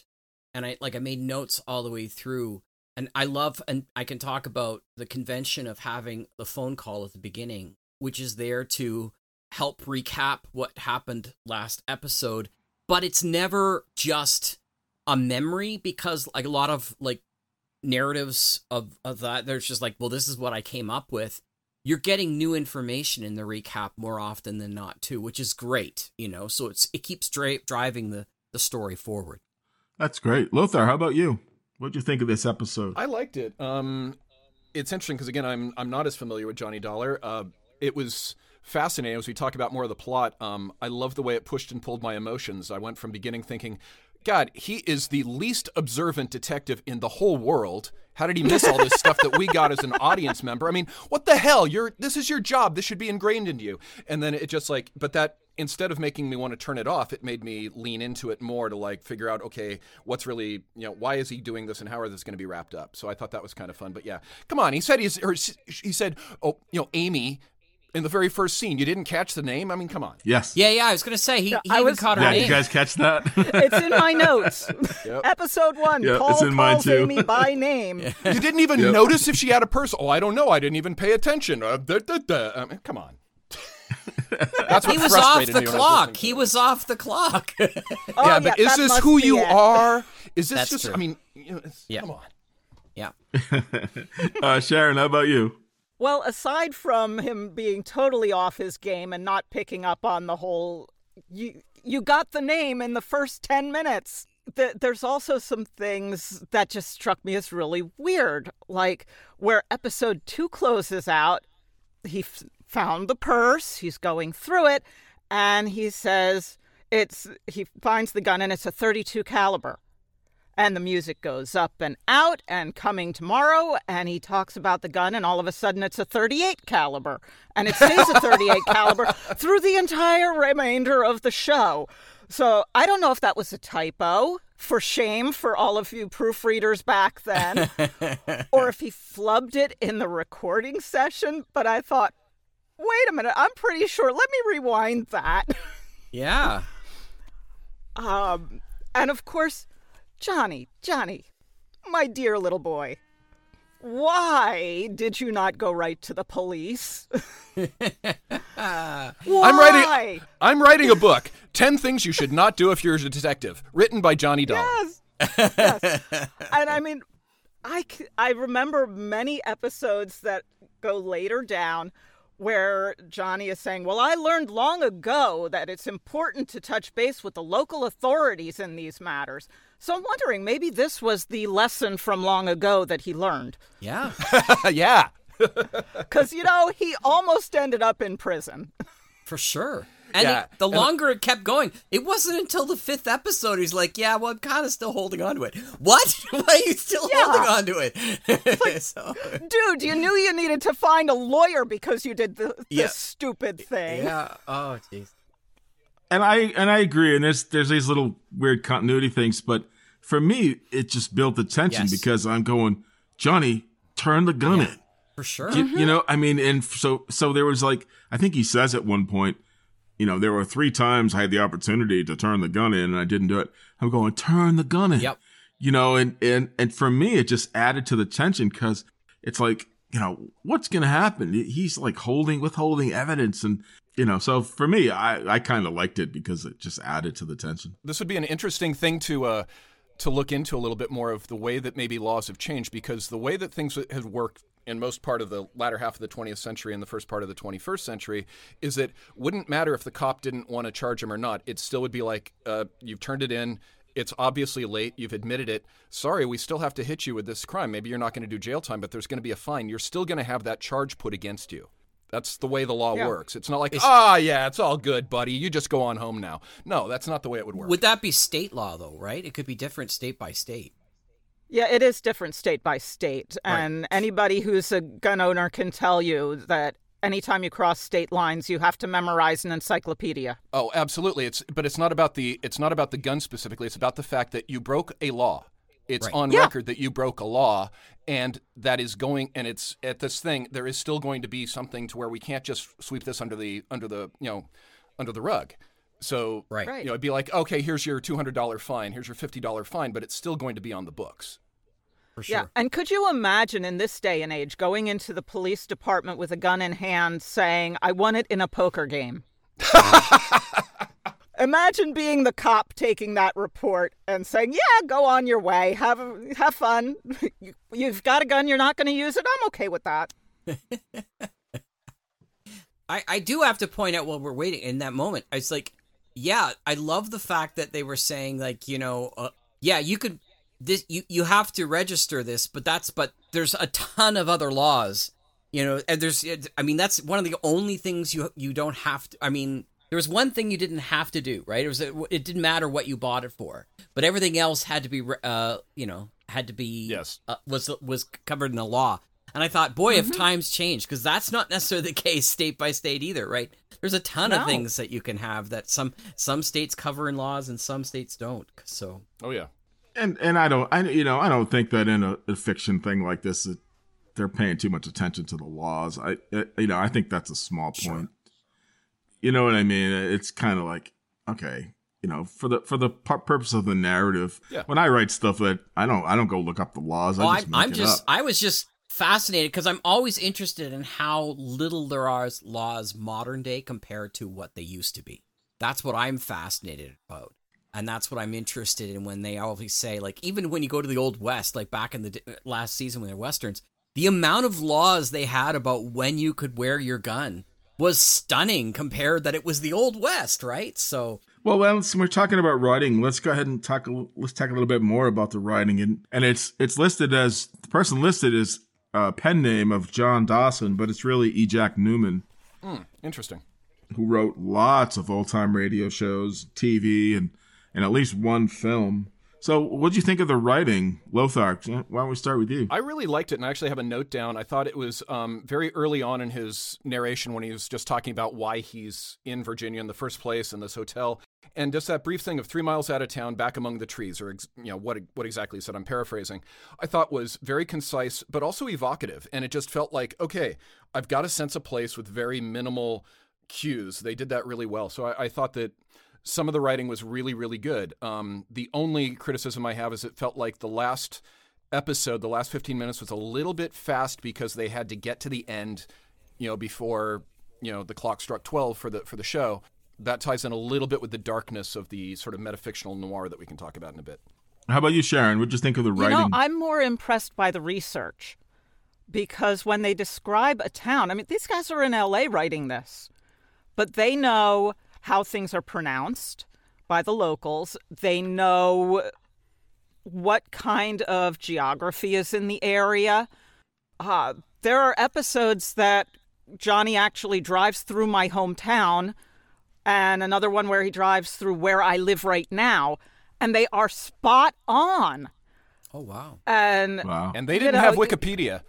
and I like I made notes all the way through and I love and I can talk about the convention of having the phone call at the beginning which is there to help recap what happened last episode but it's never just a memory because like a lot of like narratives of, of that there's just like well this is what i came up with you're getting new information in the recap more often than not too which is great you know so it's it keeps dri- driving the the story forward That's great. Lothar, how about you? What'd you think of this episode? I liked it. Um, it's interesting because again, I'm I'm not as familiar with Johnny Dollar. Uh, it was fascinating as we talk about more of the plot. Um, I love the way it pushed and pulled my emotions. I went from beginning thinking, God, he is the least observant detective in the whole world. How did he miss all this stuff that we got as an audience member? I mean, what the hell? You're this is your job. This should be ingrained into you. And then it just like, but that instead of making me want to turn it off, it made me lean into it more to like figure out, okay, what's really, you know, why is he doing this and how are this going to be wrapped up? So I thought that was kind of fun. But yeah, come on. He said he's, or he said, oh, you know, Amy in the very first scene. You didn't catch the name? I mean, come on. Yes. yeah yeah i was gonna say he, he I even was- caught her Yeah, name you guys catch that? It's in my notes. Yep. Episode one. Yeah, Paul it's in mine calls too. Amy by name. You didn't even Yep. notice if she had a purse. Oh, I don't know. I didn't even pay attention. Uh, da, da, da. I mean, come on. That's what he was off the me was clock he was off the clock yeah, Oh, but yeah, is this who you it. are? Is this That's just? true. I mean, you know, it's- Yeah. come on. yeah uh, Sharon, how about you? Well, aside from him being totally off his game and not picking up on the whole, you you got the name in the first ten minutes. Th- There's also some things that just struck me as really weird, like where episode two closes out. He f- found the purse. He's going through it, and he says it's. He finds the gun, and it's a 32 caliber and the music goes up and out and coming tomorrow and he talks about the gun and all of a sudden it's a 38 caliber. And it stays a 38 caliber through the entire remainder of the show. So i don't know if that was a typo for shame for all of you proofreaders back then or if he flubbed it in the recording session but i thought wait a minute i'm pretty sure let me rewind that. Yeah. Um and of course Johnny, Johnny, my dear little boy, why did you not go right to the police? why? I'm writing. I'm writing a book. Ten things you should not do if you're a detective. Written by Johnny Dollar. Yes. yes. And I mean, I, I remember many episodes that go later down where Johnny is saying, Well, I learned long ago that it's important to touch base with the local authorities in these matters. So I'm wondering, maybe this was the lesson from long ago that he learned. yeah yeah. Because, you know, he almost ended up in prison. for sure and Yeah, it- the longer it kept going, it wasn't until the fifth episode he's like, "Yeah, well, I'm kind of still holding on to it." What? Why are you still Yeah. holding on to it? So- Dude, you knew you needed to find a lawyer because you did the, this Yeah. stupid thing. yeah. Oh, jeez. And I and I agree. And there's there's these little weird continuity things, but for me, it just built the tension Yes. because I'm going, Johnny, turn the gun in. For sure. You, you mm-hmm. know, I mean, and so so there was like I think he says at one point, you know, there were three times I had the opportunity to turn the gun in and I didn't do it. I'm going, turn the gun in. Yep. You know, and and and for me, it just added to the tension because it's like, you know, what's gonna happen? He's like holding withholding evidence, and you know, so for me, I I kind of liked it because it just added to the tension. This would be an interesting thing to uh, to look into a little bit more of the way that maybe laws have changed because the way that things have worked in most part of the latter half of the 20th century and the first part of the 21st century is that wouldn't matter if the cop didn't want to charge him or not. It still would be like uh, you've turned it in. It's obviously late. You've admitted it. Sorry, we still have to hit you with this crime. Maybe you're not going to do jail time, but there's going to be a fine. You're still going to have that charge put against you. That's the way the law Yeah. works. It's not like, ah, yeah, it's all good, buddy. You just go on home now. No, that's not the way it would work. Would that be state law though? Right? It could be different state by state. Yeah, it is different state by state. Right. And anybody who's a gun owner can tell you that anytime you cross state lines, you have to memorize an encyclopedia. Oh, absolutely. It's but it's not about the it's not about the gun specifically. It's about the fact that you broke a law. It's Right. on Yeah. record that you broke a law, and that is going. And it's at this thing. There is still going to be something to where we can't just sweep this under the under the you know under the rug. So Right. Right. you know, it'd be like, okay, here's your two hundred dollar fine, here's your fifty dollar fine, but it's still going to be on the books. For Yeah, and could you imagine in this day and age going into the police department with a gun in hand saying, I won it in a poker game? Imagine being the cop taking that report and saying, "Yeah, go on your way. Have have fun. You- You've got a gun. You're not going to use it. I'm okay with that." I, I do have to point out while we're waiting in that moment, it's like, yeah, I love the fact that they were saying like, you know, uh, yeah, you could this you you have to register this, but that's but there's a ton of other laws, you know, and there's I mean that's one of the only things you you don't have to. I mean, there was one thing you didn't have to do, right? It was it didn't matter what you bought it for, but everything else had to be uh you know had to be yes uh, was was covered in the law. And I thought, boy, if times change, because that's not necessarily the case state by state either, right? There's a ton No. of things that you can have that some some states cover in laws and some states don't. So, oh yeah, And and I don't I you know I don't think that in a, a fiction thing like this that they're paying too much attention to the laws. I uh, you know I think that's a small point. You know what I mean? It's kind of like okay, you know, for the for the pu- purpose of the narrative. Yeah. When I write stuff that I don't I don't go look up the laws. well, I just I'm, I'm it just up. I was just fascinated because I'm always interested in how little there are laws modern day compared to what they used to be. That's what I'm fascinated about. And that's what I'm interested in when they always say, like, even when you go to the Old West, like back in the last season when they're Westerns, the amount of laws they had about when you could wear your gun was stunning compared that it was the Old West, right? So, Well, well, since we're talking about writing, let's go ahead and talk. Let's talk a little bit more about the writing, and and it's it's listed as the person listed is a pen name of John Dawson, but it's really E. Jack Neuman, Hmm, interesting. who wrote lots of old time radio shows, TV, and and at least one film. So, what do you think of the writing, Lothar? Why don't we start with you? I really liked it, and I actually have a note down. I thought it was um, very early on in his narration when he was just talking about why he's in Virginia in the first place in this hotel, and just that brief thing of three miles out of town, back among the trees, or you know what what exactly he said. I'm paraphrasing. I thought was very concise, but also evocative, and it just felt like okay, I've got a sense of place with very minimal cues. They did that really well. So I, I thought that some of the writing was really, really good. Um, the only criticism I have is it felt like the last episode, the last 15 minutes, was a little bit fast because they had to get to the end, you know, before you know the clock struck 12 for the for the show. That ties in a little bit with the darkness of the sort of metafictional noir that we can talk about in a bit. How about you, Sharon? What do you think of the You writing? know, I'm more impressed by the research because when they describe a town, I mean, these guys are in LA writing this, but they know how things are pronounced by the locals. They know what kind of geography is in the area. Uh, there are episodes that Johnny actually drives through my hometown, and another one where he drives through where I live right now, and they are spot on. oh wow. And wow. And they didn't know, have Wikipedia.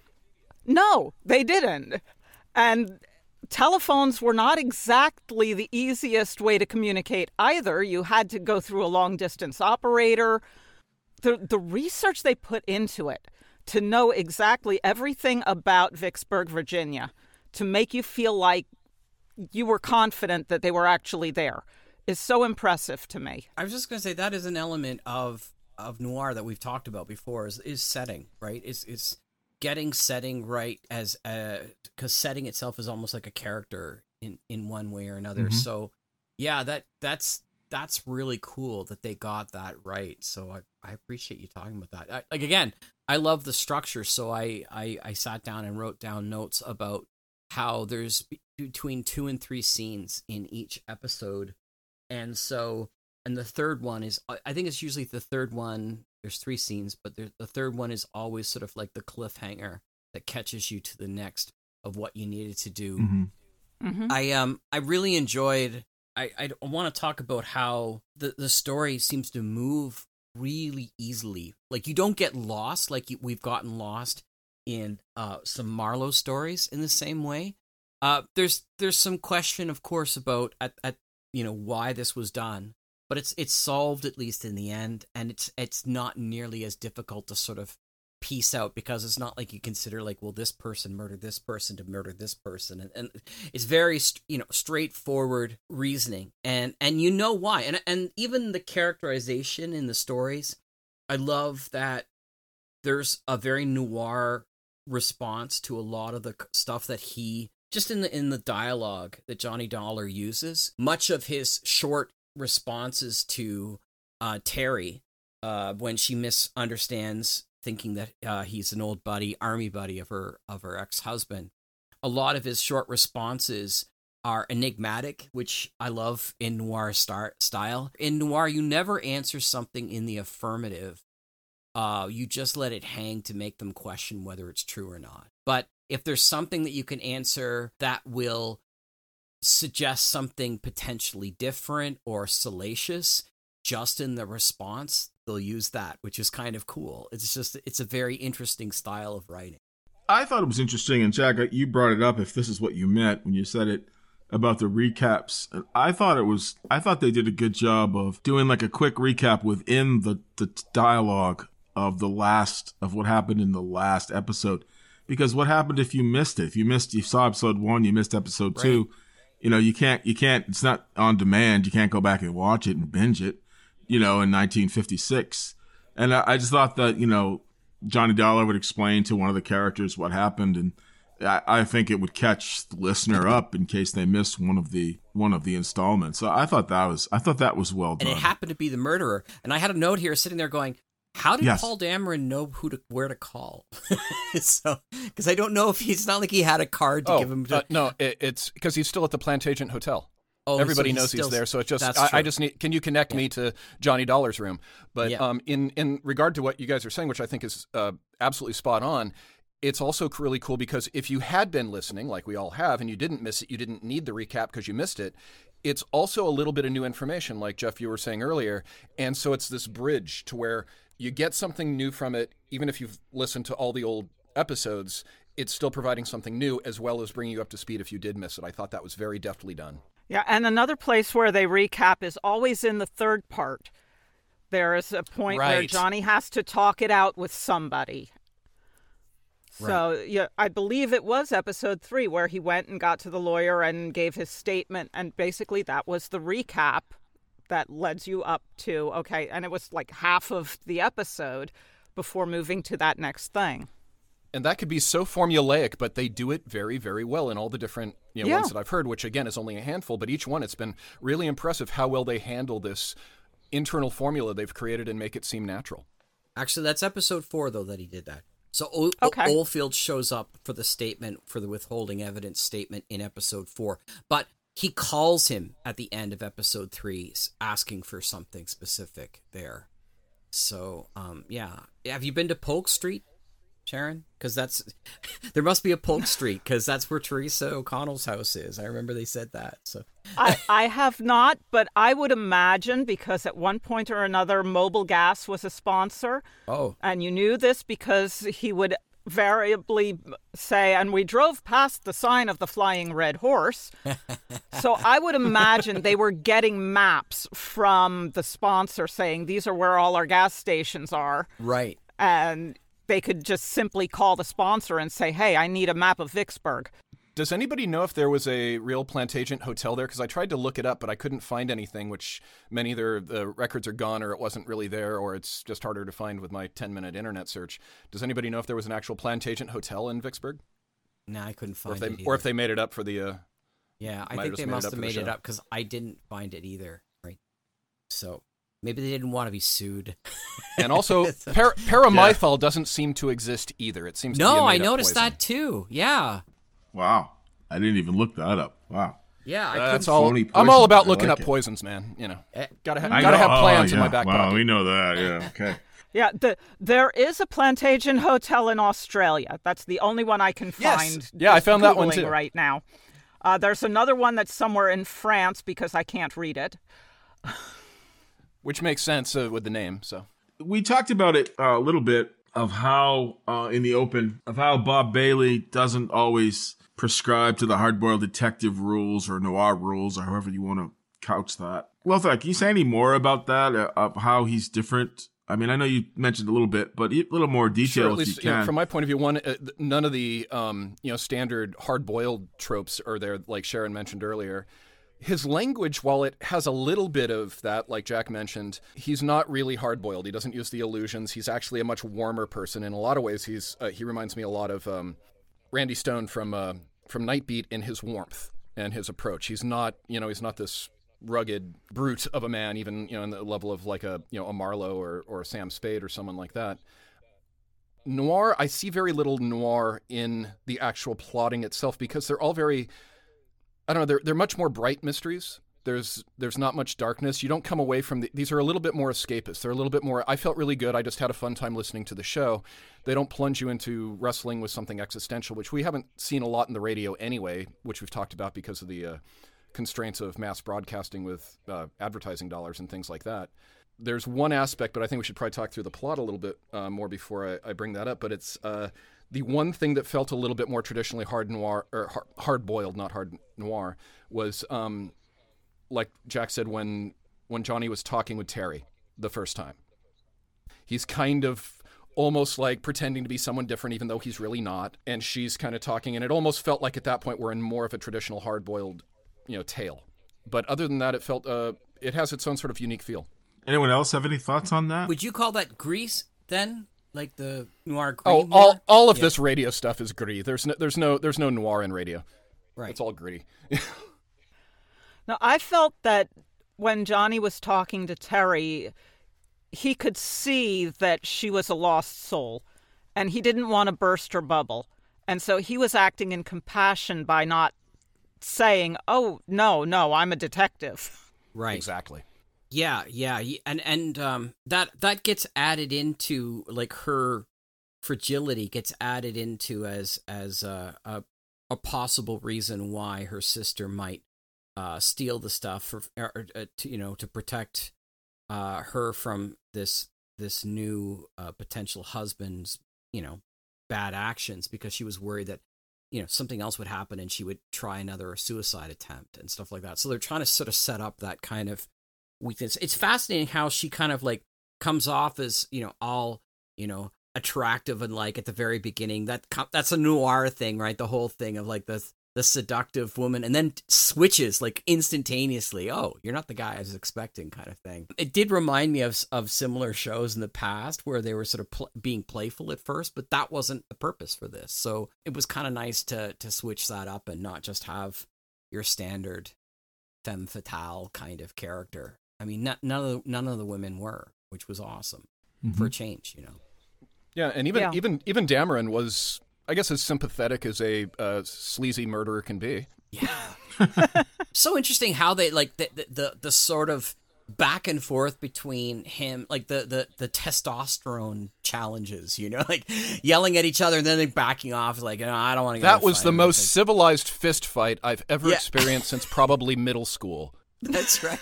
No, they didn't. And telephones were not exactly the easiest way to communicate either. You had to go through a long distance operator. The the research they put into it to know exactly everything about Vicksburg, Virginia, to make you feel like you were confident that they were actually there is so impressive to me. I was just going to say that is an element of of noir that we've talked about before is, is setting, right? Is is getting setting right as a because setting itself is almost like a character in in one way or another. Mhm. So yeah, that that's that's really cool that they got that right. So I, I appreciate you talking about that. I, like again, I love the structure. So I, I I sat down and wrote down notes about how there's between two and three scenes in each episode, and so and the third one is I I think it's usually the third one. There's three scenes, but there, the third one is always sort of like the cliffhanger that catches you to the next of what you needed to do. Mhm. Mm-hmm. I um I really enjoyed. I I want to talk about how the the story seems to move really easily. Like you don't get lost like you, we've gotten lost in uh some Marlowe stories in the same way. Uh, there's there's some question, of course, about at, at you know why this was done, but it's it's solved at least in the end, and it's it's not nearly as difficult to sort of piece out because it's not like you consider like well this person murdered this person to murder this person and, and it's very you know straightforward reasoning and and you know why and and even the characterization in the stories i love that there's a very noir response to a lot of the stuff that he just in the in the dialogue that Johnny Dollar uses much of his short responses to uh Terry uh when she misunderstands thinking that uh, he's an old buddy, army buddy of her of her ex husband. A lot of his short responses are enigmatic, which I love in noir star- style. In noir, you never answer something in the affirmative. Uh, you just let it hang to make them question whether it's true or not. But if there's something that you can answer that will suggest something potentially different or salacious, just in the response, they'll use that, which is kind of cool. It's just it's a very interesting style of writing. I thought it was interesting, and Jack, you brought it up. If this is what you meant when you said it about the recaps, I thought it was. I thought they did a good job of doing like a quick recap within the the dialogue of the last of what happened in the last episode. Because what happened if you missed it? If you missed, you saw episode one, you missed episode right. two. You know, you can't. You can't. It's not on demand. You can't go back and watch it and binge it you know, in 1956. And I, I just thought that, you know, Johnny Dollar would explain to one of the characters what happened, and I, I, think it would catch the listener up in case they missed one of the one of the installments. So I thought that was I thought that was well done. And it happened to be the murderer. And I had a note here sitting there going, "How did yes. Paul Dameron know who to where to call?" so because I don't know if he's not like he had a card to oh, give him. To... Uh, no, it, it's because he's still at the Plantagenet Hotel. Oh, Everybody so knows he's, there, so it's just I, I, just need. Can you connect yeah. me to Johnny Dollar's room? But yeah. um, in in regard to what you guys are saying, which I think is uh, absolutely spot on, it's also really cool because if you had been listening, like we all have, and you didn't miss it, you didn't need the recap because you missed it. It's also a little bit of new information, like Jeff you were saying earlier, and so it's this bridge to where you get something new from it, even if you've listened to all the old episodes. It's still providing something new as well as bringing you up to speed if you did miss it. I thought that was very deftly done. Yeah, and another place where they recap is always in the third part. There is a point right. where Johnny has to talk it out with somebody. Right. So, yeah, I believe it was episode three where he went and got to the lawyer and gave his statement, and basically that was the recap that leads you up to okay, and it was like half of the episode before moving to that next thing and that could be so formulaic, but they do it very, very well in all the different you know, yeah. ones that I've heard, which again is only a handful, but each one it's been really impressive how well they handle this internal formula they've created and make it seem natural. Actually, that's episode four though that he did that. So o- okay. Oldfield shows up for the statement for the withholding evidence statement in episode four, but he calls him at the end of episode three, asking for something specific there. So, um, yeah, have you been to Polk Street? Sharon? Because that's there must be a Polk Street because that's where Teresa O'Connell's house is. I remember they said that. So I, I have not, but I would imagine because at one point or another, Mobil Gas was a sponsor. Oh, and you knew this because he would variably say, and we drove past the sign of the flying red horse. so I would imagine they were getting maps from the sponsor saying these are where all our gas stations are. Right. And they could just simply call the sponsor and say, hey, I need a map of Vicksburg. Does anybody know if there was a real Plantagenet hotel there? Because I tried to look it up, but I couldn't find anything, which many either the records are gone or it wasn't really there or it's just harder to find with my 10 minute internet search. Does anybody know if there was an actual Plantagenet hotel in Vicksburg? No, I couldn't find or if they, it. Or if they made it up for the. Uh, yeah, I think they must have made it up because I didn't find it either. Right. So Maybe they didn't want to be sued. and also, par- paramythol yeah. doesn't seem to exist either. It seems no. I noticed poison. that too. Yeah. Wow, I didn't even look that up. Wow. Yeah, I uh, that's all. I'm all about looking like up it. poisons, man. You know, eh, gotta ha- gotta have plans oh, yeah. in my back wow, pocket. we know that. Yeah. Okay. Yeah, the, there is a Plantagenet Hotel in Australia. That's the only one I can find. Yes. Yeah, I found that one too. Right now, uh, there's another one that's somewhere in France because I can't read it which makes sense uh, with the name. So we talked about it uh, a little bit of how uh, in the open of how Bob Bailey doesn't always prescribe to the hardboiled detective rules or noir rules or however you want to couch that. Well, can you say any more about that? Uh, of how he's different? I mean, I know you mentioned a little bit, but a little more detail Sure, at if least you know, can. from my point of view, one uh, none of the um, you know standard hard-boiled tropes are there, like Sharon mentioned earlier. His language, while it has a little bit of that, like Jack mentioned, he's not really hard-boiled. He doesn't use the illusions. He's actually a much warmer person. In a lot of ways, he's uh, he reminds me a lot of um, Randy Stone from uh, from Nightbeat in his warmth and his approach. He's not, you know, he's not this rugged brute of a man, even you know, in the level of like a you know a Marlowe or or a Sam Spade or someone like that. Noir, I see very little noir in the actual plotting itself because they're all very, I don't know, they're they're much more bright mysteries. There's there's not much darkness. You don't come away from the, these are a little bit more escapist. They're a little bit more. I felt really good. I just had a fun time listening to the show. They don't plunge you into wrestling with something existential, which we haven't seen a lot in the radio anyway, which we've talked about because of the uh, constraints of mass broadcasting with uh, advertising dollars and things like that. There's one aspect, but I think we should probably talk through the plot a little bit uh, more before I, I bring that up. But it's uh, the one thing that felt a little bit more traditionally hard noir or hard, boiled, not hard noir, was um, like Jack said when when Johnny was talking with Terry the first time. He's kind of almost like pretending to be someone different, even though he's really not. And she's kind of talking, and it almost felt like at that point we're in more of a traditional hard boiled, you know, tale. But other than that, it felt uh, it has its own sort of unique feel. Anyone else have any thoughts on that? Would you call that grease then? Like the noir gris? Oh, more? all all of Yeah. this radio stuff is gritty. There's no there's no there's no noir in radio. Right. It's all gritty. Now, I felt that when Johnny was talking to Terry, he could see that she was a lost soul and he didn't want to burst her bubble. And so he was acting in compassion by not saying, "Oh, no, no, I'm a detective." Right. Exactly. Yeah, yeah, and and um that that gets added into like her fragility gets added into as as a a, a possible reason why her sister might uh steal the stuff for or, uh, to you know to protect uh her from this this new uh, potential husband's you know bad actions because she was worried that you know something else would happen and she would try another suicide attempt and stuff like that. So they're trying to sort of set up that kind of weakness. It's fascinating how she kind of like comes off as you know all you know attractive and like at the very beginning. That that's a noir thing right? The whole thing of like the the seductive woman and then switches like instantaneously. Oh you're not the guy i was expecting kind of thing. It did remind me of of similar shows in the past where they were sort of pl- being playful at first but that wasn't the purpose for this. So it was kind of nice to to switch that up and not just have your standard femme fatale kind of character. I mean not, none of the, none of the women were which was awesome for a Mhm. change you know? Yeah, and even Yeah. even even Dameron was, I guess, as sympathetic as a uh, sleazy murderer can be. Yeah. so interesting how they like the, the the the sort of back and forth between him like the the the testosterone challenges you know like yelling at each other and then they backing off like no, i don't want to That was the most civilized fist fight I've ever Yeah. experienced since probably middle school. that's right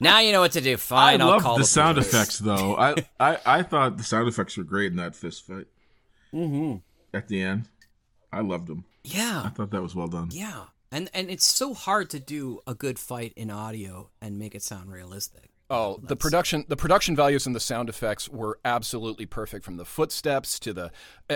now you know what to do fine I will love call the, the, sound police. effects, though. I, I I thought the sound effects were great in that fist fight. Mm-hmm. At the end, I loved them. Yeah. I thought that was well done. yeah and and it's so hard to do a good fight in audio and make it sound realistic Oh, the production the production values and the sound effects were absolutely perfect from the footsteps to the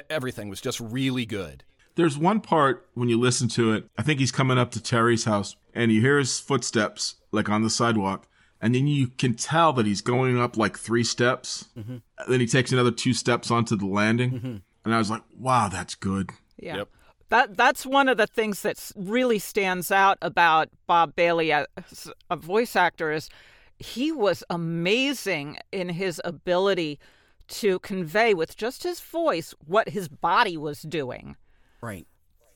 everything was just really good. There's one part when you listen to it. I think he's coming up to Terry's house, and you hear his footsteps like on the sidewalk, and then you can tell that he's going up like three steps. Mhm. Then he takes another two steps onto the landing, Mm-hmm. And I was like, "Wow, that's good." Yeah. That that's one of the things that really stands out about Bob Bailey as a voice actor is he was amazing in his ability to convey with just his voice what his body was doing. right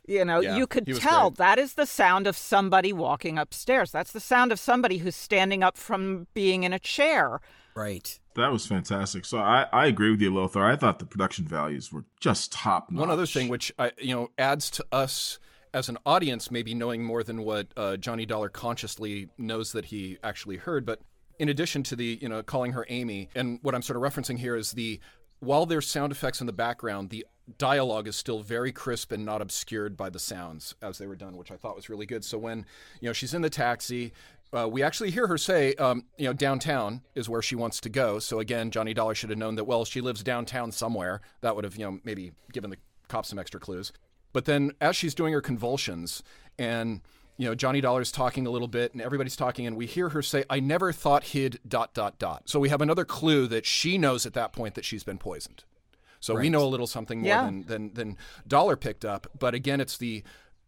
You know, Yeah, you could tell great. that is the sound of somebody walking upstairs. That's the sound of somebody who's standing up from being in a chair. right That was fantastic. So I, I agree with you, Lothar. I thought the production values were just top notch. One other thing which I you know adds to us as an audience maybe knowing more than what uh, Johnny Dollar consciously knows that he actually heard, but in addition to the you know calling her Amy, and what I'm sort of referencing here is the while there's sound effects in the background, the dialogue is still very crisp and not obscured by the sounds as they were done, which I thought was really good. So when you know she's in the taxi, uh, we actually hear her say, um, you know, downtown is where she wants to go. So again, Johnny Dollar should have known that. Well, she lives downtown somewhere. That would have you know maybe given the cops some extra clues. But then as she's doing her convulsions and you know, Johnny Dollar's talking a little bit and everybody's talking, and we hear her say, I never thought he'd dot, dot, dot. So we have another clue that she knows at that point that she's been poisoned. So we know a little something more Yeah. than, than, than Dollar picked up. But again, it's the,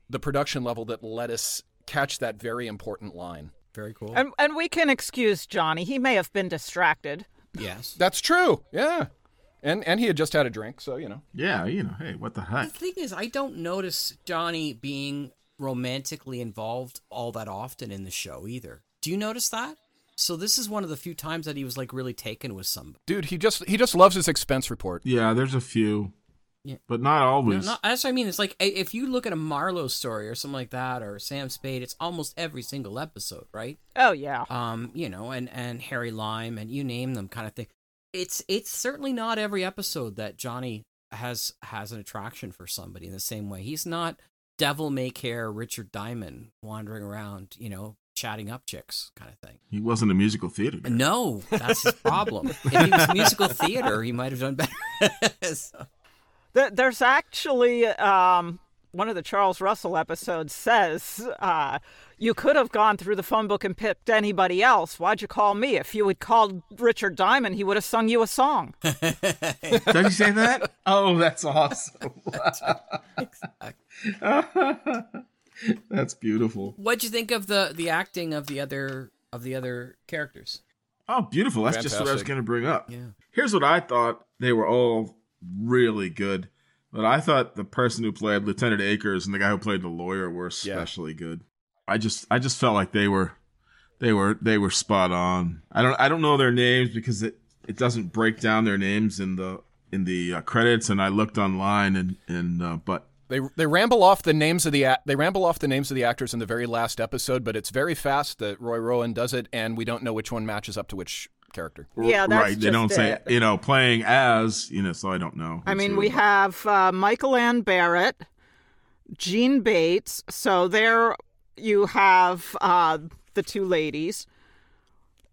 the production level that let us catch that very important line. Very cool. And and we can excuse Johnny. He may have been distracted. Yes. That's true. Yeah. And, and he had just had a drink, so, you know. Yeah, you know, hey, what the heck? The thing is, I don't notice Johnny being romantically involved all that often in the show either. Do you notice that? So this is one of the few times that he was like really taken with somebody. Dude, he just he just loves his expense report. Yeah, there's a few, Yeah. but not No, always. not, that's what I mean. It's like if you look at a Marlowe story or something like that, or Sam Spade, it's almost every single episode, right? Oh yeah. Um, you know, and and Harry Lime and you name them, kind of thing. It's it's certainly not every episode that Johnny has has an attraction for somebody in the same way. He's not devil may care Richard Diamond wandering around, you know, chatting up chicks, kind of thing. he wasn't a musical theater. guy. No, that's his problem. if he was musical theater, he might have done better. So- Th- There's actually um, one of the Charles Russell episodes says uh, you could have gone through the phone book and picked anybody else. Why'd you call me? If you had called Richard Diamond, he would have sung you a song. Did you say that? Oh, that's awesome. that's beautiful. What'd you think of the the acting of the other of the other characters? Oh, beautiful. That's just what I was going to bring up. Yeah. Here's what I thought. They were all really good. But I thought the person who played Lieutenant Akins and the guy who played the lawyer were especially good. I just I just felt like they were they were they were spot on. I don't I don't know their names because it it doesn't break down their names in the in the uh, credits and I looked online and and uh, but They they ramble off the names of the they ramble off the names of the actors in the very last episode, but it's very fast that Roy Rowan does it, and we don't know which one matches up to which character. Yeah, that's right. They don't just say you know playing as you know, so I don't know. I mean, who. we have uh, Michael Ann Barrett, Jean Bates. So there you have uh, the two ladies.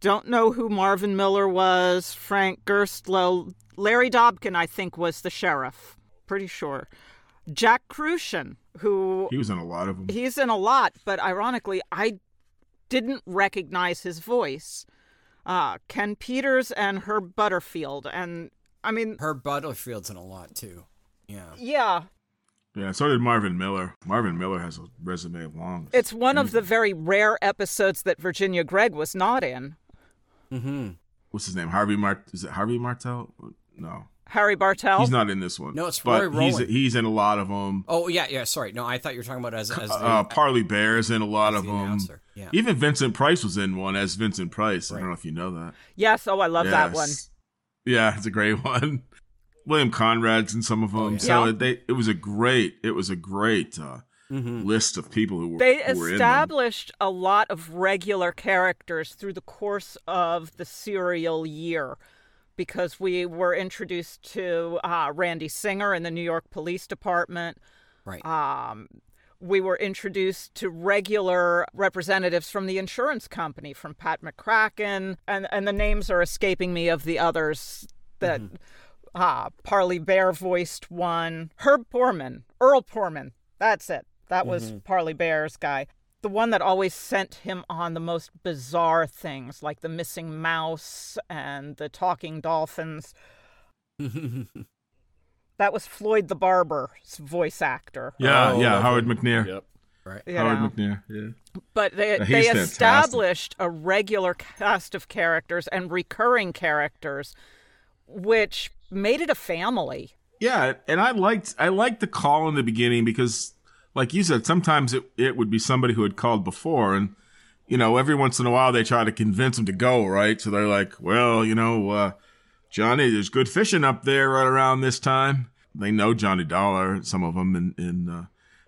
Don't know who Marvin Miller was. Frank Gerstle. Larry Dobkin, I think, was the sheriff. Pretty sure. Jack Kruschen, who he was in a lot of them. he's in a lot, but ironically, I didn't recognize his voice. Uh, Ken Peters and Herb Butterfield, and I mean, Herb Butterfield's in a lot too. Yeah. yeah, Yeah, so did Marvin Miller. Marvin Miller has a resume long. It's one of the very rare episodes that Virginia Gregg was not in. Mm-hmm. What's his name? Harvey Mart? Is it Harvey Martel? No, Harry Bartell. he's not in this one. No, it's but he's Rowan. he's in a lot of them. Oh yeah, yeah. Sorry, no, I thought you were talking about as as the, Uh, Parley Baer's in a lot of the them. announcer, yeah. Even Vincent Price was in one as Vincent Price. I don't know if you know that. Yes, oh, I love that one. Yes. Yeah, it's a great one. William Conrad's in some of them. Oh, yeah. So Yeah. they it was a great it was a great uh, Mm-hmm. list of people who were They who were in them. established a lot of regular characters through the course of the serial year because we were introduced to uh, Randy Singer in the New York Police Department. Right. Um, we were introduced to regular representatives from the insurance company, from Pat McCracken, and, and the names are escaping me of the others that uh, Parley Baer voiced one. Herb Poorman, Earl Poorman, that's it. That was Mhm. Parley Baer's guy. The one that always sent him on the most bizarre things, like the missing mouse and the talking dolphins. That was Floyd the Barber's voice actor. Yeah, Oh, yeah, lovely. Howard McNear. Yep. Right. You Howard know. McNear. Yeah. But they, Yeah, they fantastic. established a regular cast of characters and recurring characters, which made it a family. Yeah, and I liked I liked the call in the beginning because, like you said, sometimes it it would be somebody who had called before, and you know, every once in a while they try to convince them to go right. So they're like, well, you know, uh, Johnny, there's good fishing up there right around this time. They know Johnny Dollar, some of them, and and uh,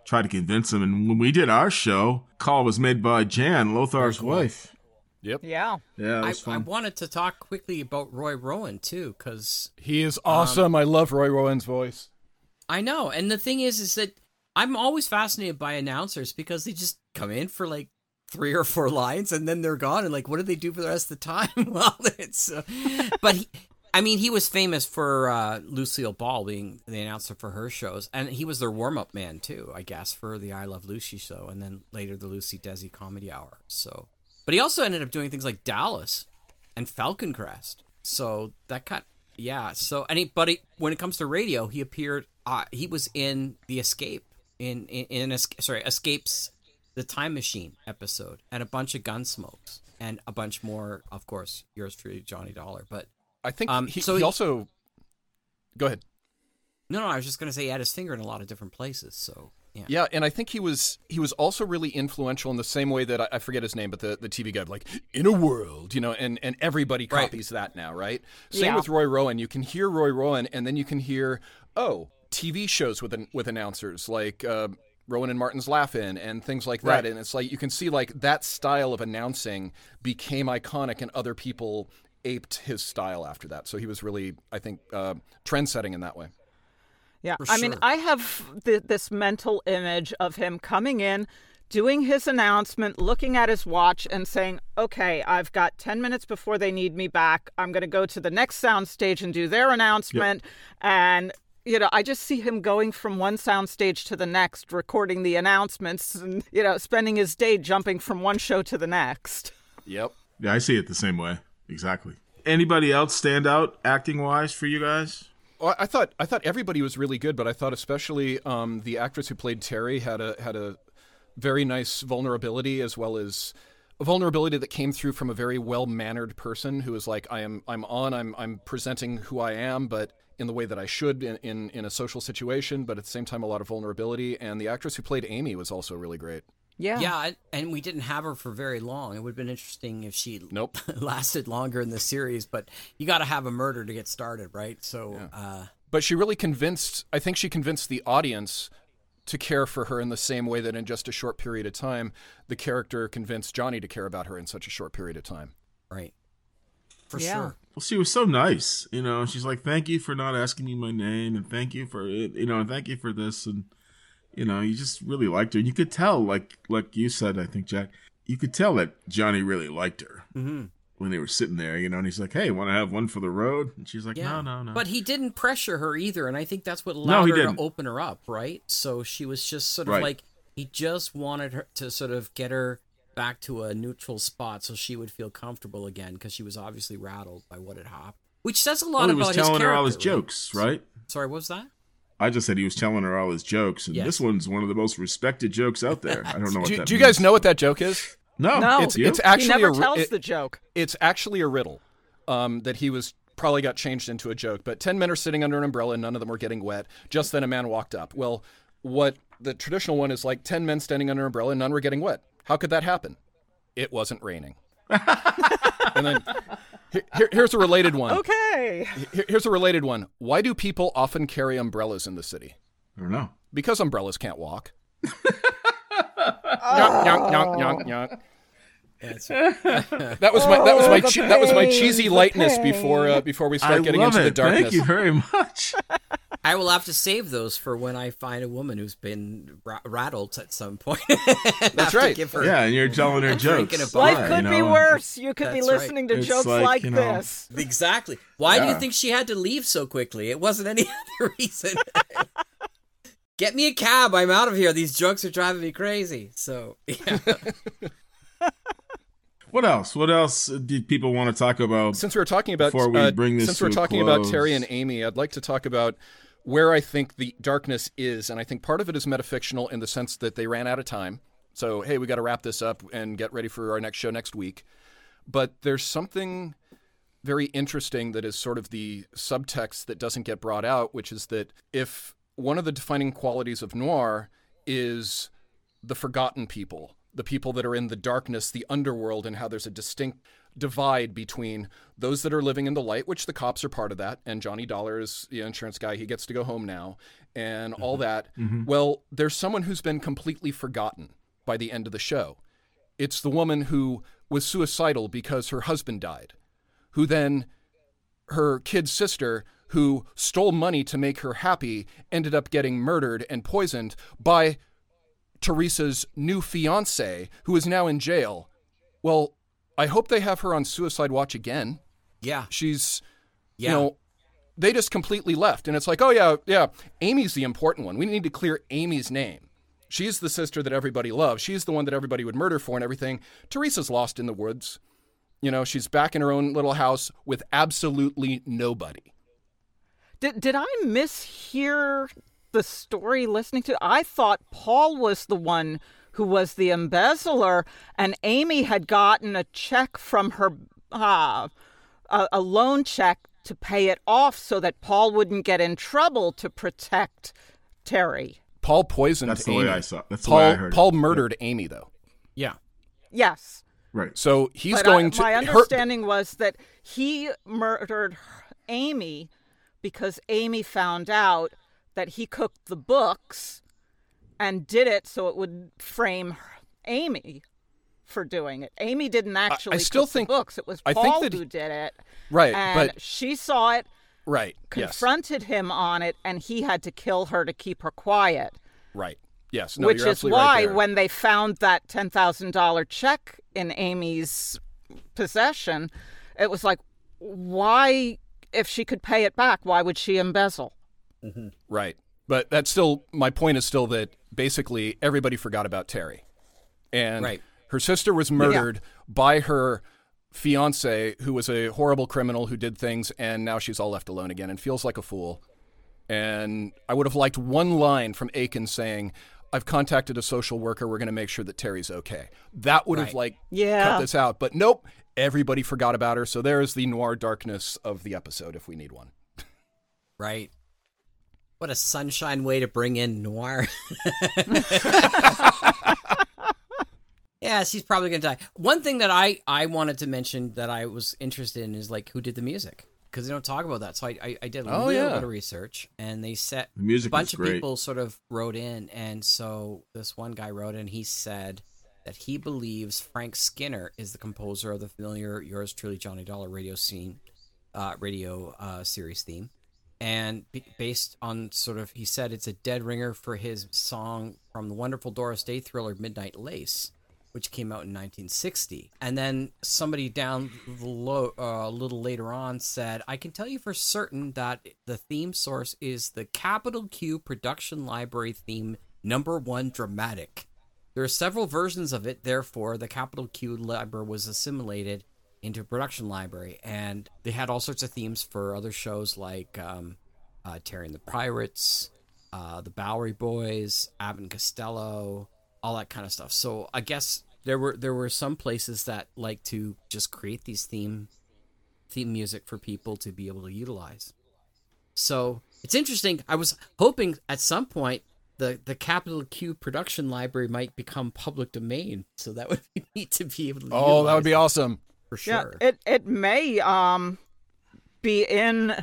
try to convince him. And when we did our show, call was made by Jan Lothar's wife. Yep. Yeah. Yeah, I, I wanted to talk quickly about Roy Rowan too, because He is awesome. I love Roy Rowan's voice. I know, and the thing is, is that I'm always fascinated by announcers because they just come in for like three or four lines and then they're gone, and like, what do they do for the rest of the time? well, it's, uh, but he, I mean, he was famous for uh, Lucille Ball being the announcer for her shows, and he was their warm up man too, I guess, for the I Love Lucy show, and then later the Lucy Desi Comedy Hour. So, but he also ended up doing things like Dallas and Falcon Crest. So that cut, yeah. So anybody, when it comes to radio, he appeared. Uh, he was in the Escape in in, in Es- sorry Escapes, the Time Machine episode, and a bunch of Gunsmokes, and a bunch more. Of course, yours truly, Johnny Dollar. But I think um, he, so he also. Go ahead. No, no, I was just gonna say he had his finger in a lot of different places. So yeah. Yeah, and I think he was he was also really influential in the same way that I, I forget his name, but the, the TV guy like in a world, you know, and and everybody Right. copies that now, right? Same Yeah. with Roy Rowan. You can hear Roy Rowan, and then you can hear oh TV shows with an, with announcers like. Uh, Rowan and Martin's Laugh-In and things like that, Right. and it's like you can see like that style of announcing became iconic, and other people aped his style after that. So he was really, I think, uh, trend-setting in that way. Yeah, For I mean. I have th- this mental image of him coming in, doing his announcement, looking at his watch, and saying, "Okay, I've got ten minutes before they need me back. I'm going to go to the next sound stage and do their announcement." And you know, I just see him going from one soundstage to the next, recording the announcements, and you know, spending his day jumping from one show to the next. Yep. Yeah, I see it the same way. Exactly. Anybody else stand out acting wise for you guys? Well, I thought I thought everybody was really good, but I thought especially um, the actress who played Terry had a had a very nice vulnerability as well as a vulnerability that came through from a very well mannered person who was like, I am I'm on, I'm I'm presenting who I am, but in the way that I should in, in, in a social situation, but at the same time a lot of vulnerability. And the actress who played Amy was also really great. Yeah. Yeah, and- and we didn't have her for very long. It would have been interesting if she nope lasted longer in the series, but you got to have a murder to get started, right? So, uh, But she really convinced, I think she convinced the audience to care for her in the same way that in just a short period of time, the character convinced Johnny to care about her in such a short period of time. Right. For Yeah. sure. Well, she was so nice, you know. She's like, "Thank you for not asking me my name, and thank you for it, you know, and thank you for this." And you know, you just really liked her. And you could tell, like, like you said, I think Jack, you could tell that Johnny really liked her Mm-hmm. when they were sitting there, you know. And he's like, "Hey, want to have one for the road?" And she's like, "No, no, no." But he didn't pressure her either, and I think that's what No, allowed he her didn't. to open her up, right? So she was just sort of Right. like he just wanted her to sort of get her back to a neutral spot so she would feel comfortable again because she was obviously rattled by what had happened. Which says a lot Well, he about was telling her all his character, right? jokes, right? Sorry, what was that? I just said he was telling her all his jokes, and Yes. this one's one of the most respected jokes out there. I don't know what Do, that do you guys know what that joke is? No, No. it's You? it's He actually never a, tells it- the joke. It's actually a riddle um, that he was probably got changed into a joke. But ten men are sitting under an umbrella, and none of them were getting wet. Just then, a man walked up. Well, what the traditional one is like ten men standing under an umbrella, and none were getting wet. How could that happen? It wasn't raining. and then here- here- here's a related one. Okay. Here- Here's a related one. Why do people often carry umbrellas in the city? I don't know. Because umbrellas can't walk. Yonk, yonk, yonk, yonk, yonk. That was my that was my Oh, the che- that was my cheesy lightness pain. before uh, before we start I getting love into the it. darkness. Thank you very much. I will have to save those for when I find a woman who's been ra- rattled at some point. That's right. Give her, Yeah, and you're telling her jokes. and a bar. Life could you be worse. You could be That's right. listening to It's jokes like, like, you know, this. Exactly. Why do you think she had to leave so quickly? It wasn't any other reason. Get me a cab. I'm out of here. These jokes are driving me crazy. So, yeah. What else? What else did people want to talk about? Since we were talking about before we uh, bring this since we're talking about? Terry and Amy, I'd like to talk about where I think the darkness is, and I think part of it is metafictional in the sense that they ran out of time. So hey, we got to wrap this up and get ready for our next show next week. But there's something very interesting that is sort of the subtext that doesn't get brought out, which is that if one of the defining qualities of noir is the forgotten people, the people that are in the darkness, the underworld, and how there's a distinct divide between those that are living in the light, which the cops are part of that, and Johnny Dollar is the insurance guy, he gets to go home now, and all that. Mhm. Well, there's someone who's been completely forgotten by the end of the show. It's the woman who was suicidal because her husband died, who then her kid's sister who stole money to make her happy ended up getting murdered and poisoned by Teresa's new fiance who is now in jail. Well, I hope they have her on suicide watch again. Yeah. She's Yeah. you know they just completely left and it's like, "Oh yeah, yeah, Amy's the important one. We need to clear Amy's name." She's the sister that everybody loves. She's the one that everybody would murder for and everything. Teresa's lost in the woods. You know, she's back in her own little house with absolutely nobody. Did did I mishear the story listening to? I thought Paul was the one who was the embezzler, and Amy had gotten a check from her, uh, a, a loan check to pay it off so that Paul wouldn't get in trouble to protect Terry. Paul poisoned That's the Amy. way I saw- that's the Paul, way I heard it. Paul murdered Amy though. Yeah. Yes. Right. So he's But going I, to My her- understanding was that he murdered Amy because Amy found out that he cooked the books and did it so it would frame Amy for doing it. Amy didn't actually still cook think- the books. It was I think Paul that who did it. Right, And but- she saw it, right. Yes. confronted him on it, and he had to kill her to keep her quiet. Right. Yes. No, which is why right when they found that ten thousand dollar check in Amy's possession, it was like, why, if she could pay it back, why would she embezzle? Mm-hmm. Right. But that's still my point is still that basically everybody forgot about Terry. And Right. her sister was murdered by her fiance who was a horrible criminal who did things and now she's all left alone again and feels like a fool. And I would have liked one line from Akins saying, I've contacted a social worker. We're going to make sure that Terry's okay. That would have like Yeah. cut this out. But nope, everybody forgot about her. So there's the noir darkness of the episode if we need one. Right. What a sunshine way to bring in noir. yeah, she's probably gonna die. One thing that I I wanted to mention that I was interested in is like who did the music because they don't talk about that. So I I, I did a Oh, little yeah. bit of research and they set The music a bunch of people sort of wrote in and so this one guy wrote in he said that he believes Frank Skinner is the composer of the familiar yours truly Johnny Dollar radio scene uh, radio uh, series theme and based on sort of he said it's a dead ringer for his song from the wonderful Doris Day thriller Midnight Lace which came out in 1960 and then somebody down the low, uh, a little later on said I can tell you for certain that the theme source is the Capital Q production library theme number 1 dramatic. There are several versions of it therefore the Capital Q library was assimilated into a production library and they had all sorts of themes for other shows like um, uh, Terry and the Pirates, uh, the Bowery Boys, Abbott and Costello, all that kind of stuff. So I guess there were there were some places that like to just create these theme theme music for people to be able to utilize. So it's interesting. I was hoping at some point the the Capital Q production library might become public domain, so that would be neat to be able to. Oh, that would be awesome. For sure. Yeah, it it may um be in.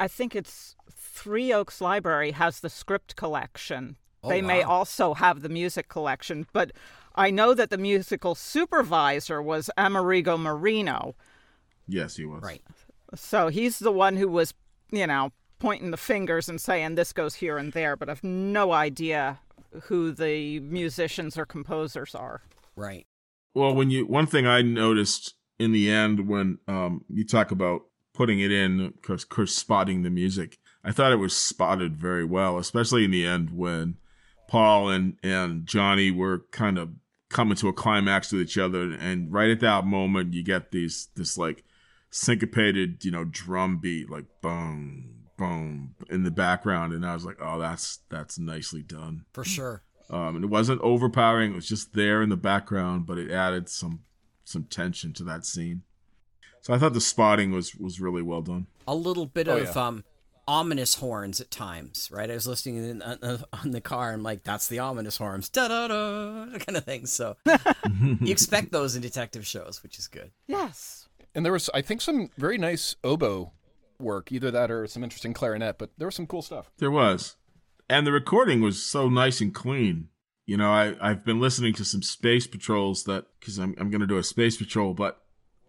I think it's Three Oaks Library has the script collection. Oh, they may also have the music collection, but I know that the musical supervisor was Amerigo Moreno. Yes, he was. Right. So he's the one who was, you know, pointing the fingers and saying this goes here and there, but I've no idea who the musicians or composers are. Right. Well, when you one thing I noticed in the end when um you talk about putting it in, because spotting the music, I thought it was spotted very well, especially in the end when Paul and and Johnny were kind of coming to a climax with each other, and right at that moment, you get these this like syncopated, you know, drum beat, like boom, boom, in the background, and I was like, oh, that's that's nicely done. For sure. Um, and it wasn't overpowering; it was just there in the background, but it added some some tension to that scene. So I thought the spotting was was really well done. a little bit Oh, of yeah. um ominous horns at times, right? I was listening in, on, on the car and like that's the ominous horns, da da da, kind of thing. So you expect those in detective shows, which is good. Yes. And there was, I think, some very nice oboe work, either that or some interesting clarinet, but there was some cool stuff. There was, and the recording was so nice and clean. you know, I, I've been listening to some space patrols that, because I'm, I'm going to do a space patrol, but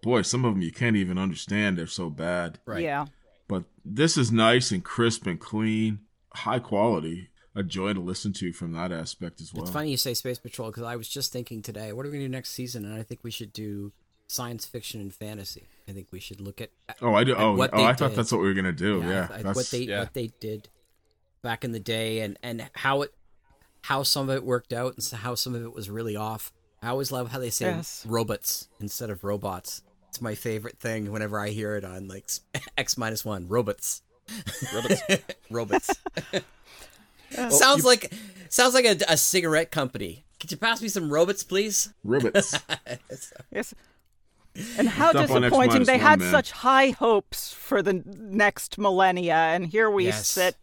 boy, some of them you can't even understand. They're so bad. Right. Yeah. But this is nice and crisp and clean, high quality. A joy to listen to from that aspect as well. It's funny you say Space Patrol because I was just thinking today, what are we going to do next season? And I think we should do science fiction and fantasy. I think we should look at. Oh, I do. Oh, what oh, they I thought that's what we were gonna do. Yeah, I- that's- what they yeah. what they did back in the day, and and how it how some of it worked out, and how some of it was really off. I always love how they say Yes. robots instead of robots. It's my favorite thing whenever I hear it on like X minus one robots. Robots. robots. Well, sounds you- like sounds like a, a cigarette company. Could you pass me some robots, please? Robots. Yes. And how Dump on X disappointing. They one, had man. such high hopes for the next millennia, and here we Yes. sit.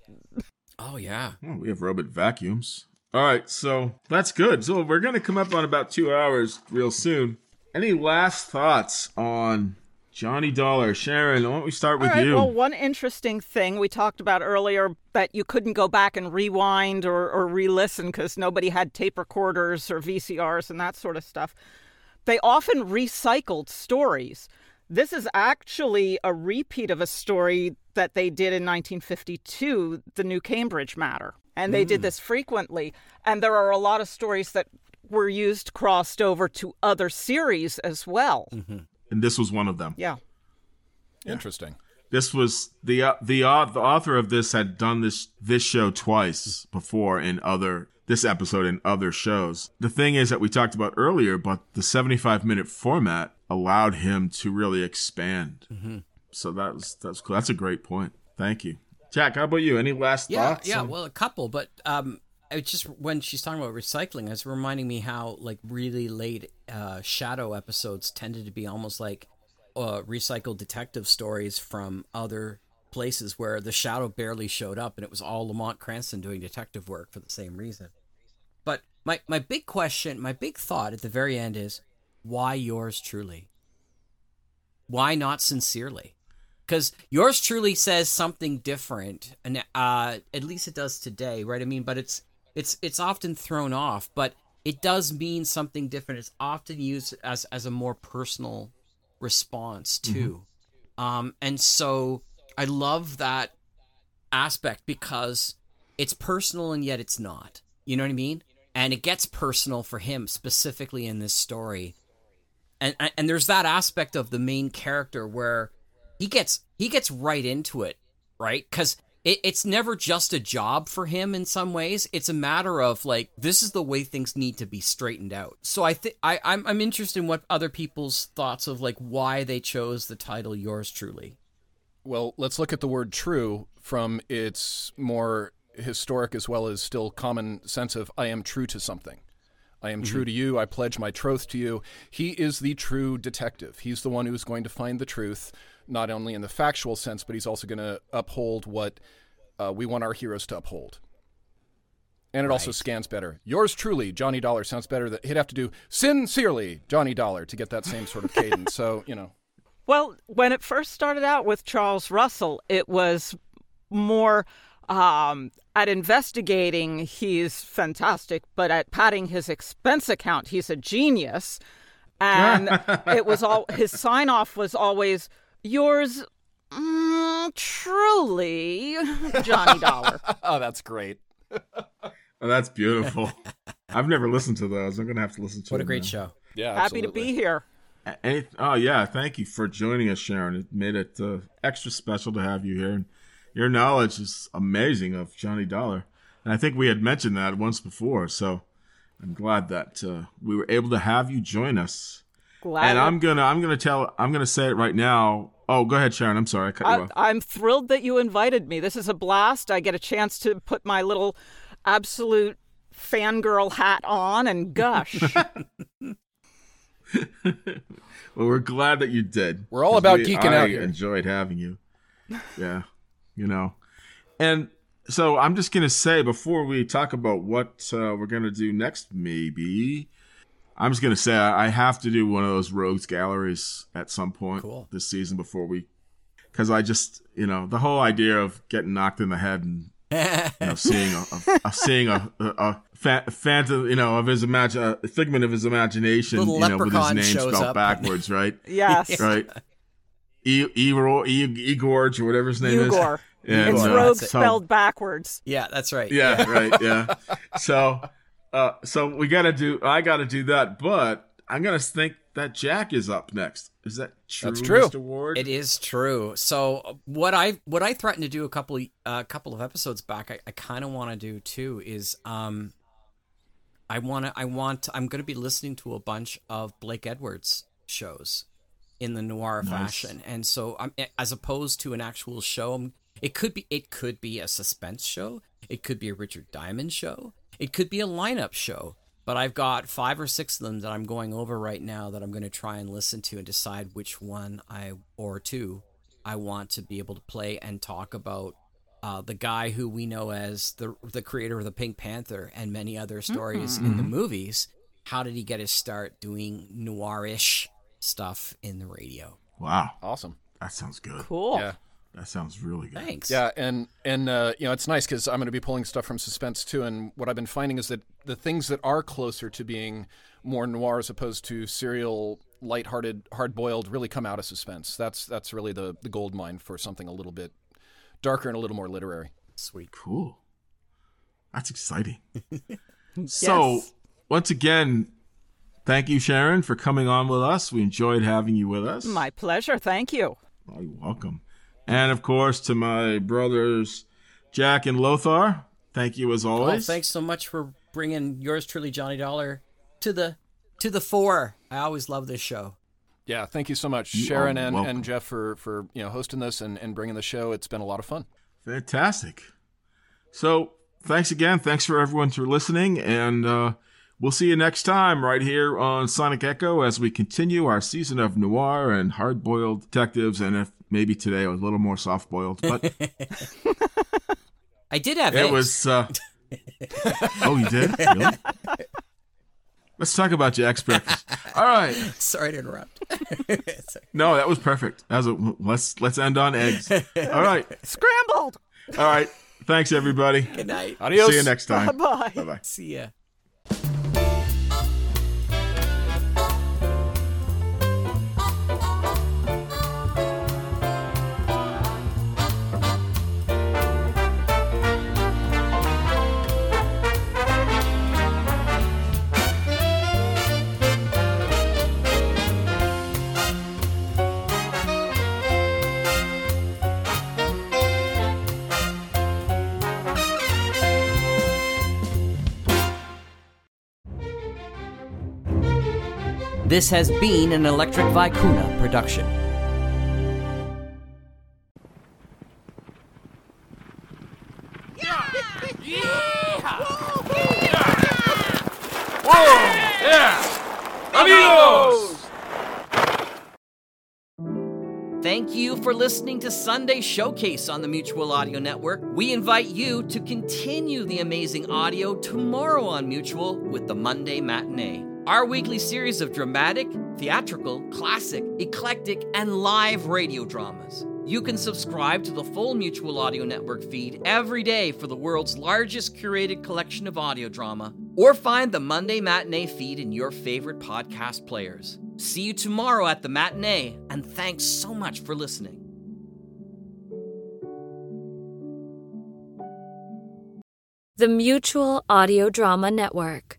Oh yeah. Oh, we have robot vacuums. All right, so that's good. So we're going to come up on about two hours real soon. Any last thoughts on Johnny Dollar? Sharon, why don't we start with All right. you? Well, one interesting thing we talked about earlier that you couldn't go back and rewind or, or re-listen because nobody had tape recorders or VCRs and that sort of stuff. They often recycled stories. This is actually a repeat of a story that they did in 1952, the New Cambridge Matter. And they did Mm. this frequently. And there are a lot of stories that were used crossed over to other series as well. and this was one of them. Yeah. Interesting. This was the uh, the uh, the author of this had done this this show twice before in other this episode in other shows. The thing is that we talked about earlier, but the 75 minute format allowed him to really expand. Mhm. So that was that's cool. That's a great point. Thank you, Jack. How about you? Any last Yeah, thoughts? yeah. on- Well, a couple, but um, it's just when she's talking about recycling, it's reminding me how like really late uh, Shadow episodes tended to be almost like uh, recycled detective stories from other places where the Shadow barely showed up, and it was all Lamont Cranston doing detective work for the same reason. But my my big question, my big thought at the very end is, why yours truly? Why not sincerely? Because yours truly says something different and uh at least it does today right? I mean but it's it's it's often thrown off but it does mean something different. It's often used as as a more personal response too. Um and so i love that aspect because it's personal and yet it's not. You know what i mean? And it gets personal for him specifically in this story. And- and there's that aspect of the main character where he gets he gets right into it right because it, it's never just a job for him in some ways it's a matter of like this is the way things need to be straightened out so i think i I'm, I'm interested in what other people's thoughts of like why they chose the title yours truly Well, let's look at the word true from its more historic as well as still common sense of I am true to something. I am true Mhm. to you. I pledge my troth to you. He is the true detective. He's the one who's going to find the truth, not only in the factual sense, but he's also going to uphold what uh, we want our heroes to uphold. And it also scans better. Yours truly, Johnny Dollar, sounds better. That he'd have to do sincerely, Johnny Dollar, to get that same sort of cadence. so you know, Well, when it first started out with Charles Russell, it was more um, at investigating, he's fantastic, but at padding his expense account, he's a genius. And it was all his sign off was always yours mm, truly, Johnny Dollar. oh, that's great. Oh, that's beautiful. I've never listened to those. I'm gonna have to listen to. What a great now. show. Yeah, Happy to be here. Any, oh yeah, thank you for joining us, Sharon. It made it uh, extra special to have you here, and your knowledge is amazing of Johnny Dollar. And I think we had mentioned that once before, so I'm glad that uh, we were able to have you join us. Glad and I'm gonna, I'm gonna tell, I'm gonna say it right now. Oh, go ahead, Sharon. I'm sorry, I cut you I, off. I'm thrilled that you invited me. This is a blast. I get a chance to put my little absolute fangirl hat on and gush. Well, we're glad that you did. We're all about we- geeking I out here. Enjoyed having you. Yeah, you know, and so I'm just gonna say before we talk about what uh, we're gonna do next, maybe I'm just gonna say I I have to do one of those rogues galleries at some point this season before we, because I just you know the whole idea of getting knocked in the head and you know, seeing a, a, a seeing a, a, a fa- phantom, you know, of his imagine, a figment of his imagination, Little you know, with his name spelled up. backwards, right? Yes. right. E- Igor, e- Igor, or whatever his name Igor. is. And, it's rogue spelled backwards. Yeah, that's right. yeah, right. Yeah. So, uh, so we got to do. I got to do that, but I'm gonna think that Jack is up next. Is that true? That's true. Mr. Ward. It is true. So uh, what I what I threatened to do a couple a uh, couple of episodes back, I, I kind of want to do too. Is um, I want to I want I'm going to be listening to a bunch of Blake Edwards shows in the noir Nice. fashion, and so I'm as opposed to an actual show. I'm, it could be it could be a suspense show. It could be a Richard Diamond show. It could be a lineup show. But I've got five or six of them that I'm going over right now that I'm going to try and listen to and decide which one I or two I want to be able to play and talk about uh, the guy who we know as the the creator of the Pink Panther and many other stories in the Mhm. movies. How did he get his start doing noirish stuff in the radio? Wow. Awesome. That sounds good. Cool. Yeah. That sounds really good. Thanks. Yeah, and and uh, you know it's nice because I'm going to be pulling stuff from suspense too. And what I've been finding is that the things that are closer to being more noir as opposed to serial, lighthearted, hard-boiled, really come out of suspense. That's that's really the the gold mine for something a little bit darker and a little more literary. Sweet. Cool. That's exciting. So, once again, thank you, Sharon, for coming on with us. We enjoyed having you with us. My pleasure. Thank you. Oh, you're welcome. And of course, to my brothers, Jack and Lothar, thank you as Oh, always. thanks so much for bringing yours truly, Johnny Dollar, to the to the fore. I always love this show. Yeah, thank you so much, You Sharon and, welcome. and Jeff for for you know hosting this and, and bringing the show. It's been a lot of fun. Fantastic. So, thanks again. Thanks for everyone for listening. And uh, we'll see you next time right here on Sonic Echo as we continue our season of noir and hard boiled detectives. And if maybe today was a little more soft boiled, but I did have it eggs. was. Uh... oh, you did? Really? Let's talk about Jack's breakfast. All right. Sorry to interrupt. No, that was perfect. That was a, let's let's end on eggs. All right. Scrambled. All right. Thanks everybody. Good night. Adios. See you next time. Bye-bye. Bye bye. See ya. This has been an Electric Vicuna production. Thank you for listening to Sunday Showcase on the Mutual Audio Network. We invite you to continue the amazing audio tomorrow on Mutual with the Monday Matinee, our weekly series of dramatic, theatrical, classic, eclectic, and live radio dramas. You can subscribe to the full Mutual Audio Network feed every day for the world's largest curated collection of audio drama, or find the Monday Matinee feed in your favorite podcast players. See you tomorrow at the matinee, and thanks so much for listening. The Mutual Audio Drama Network,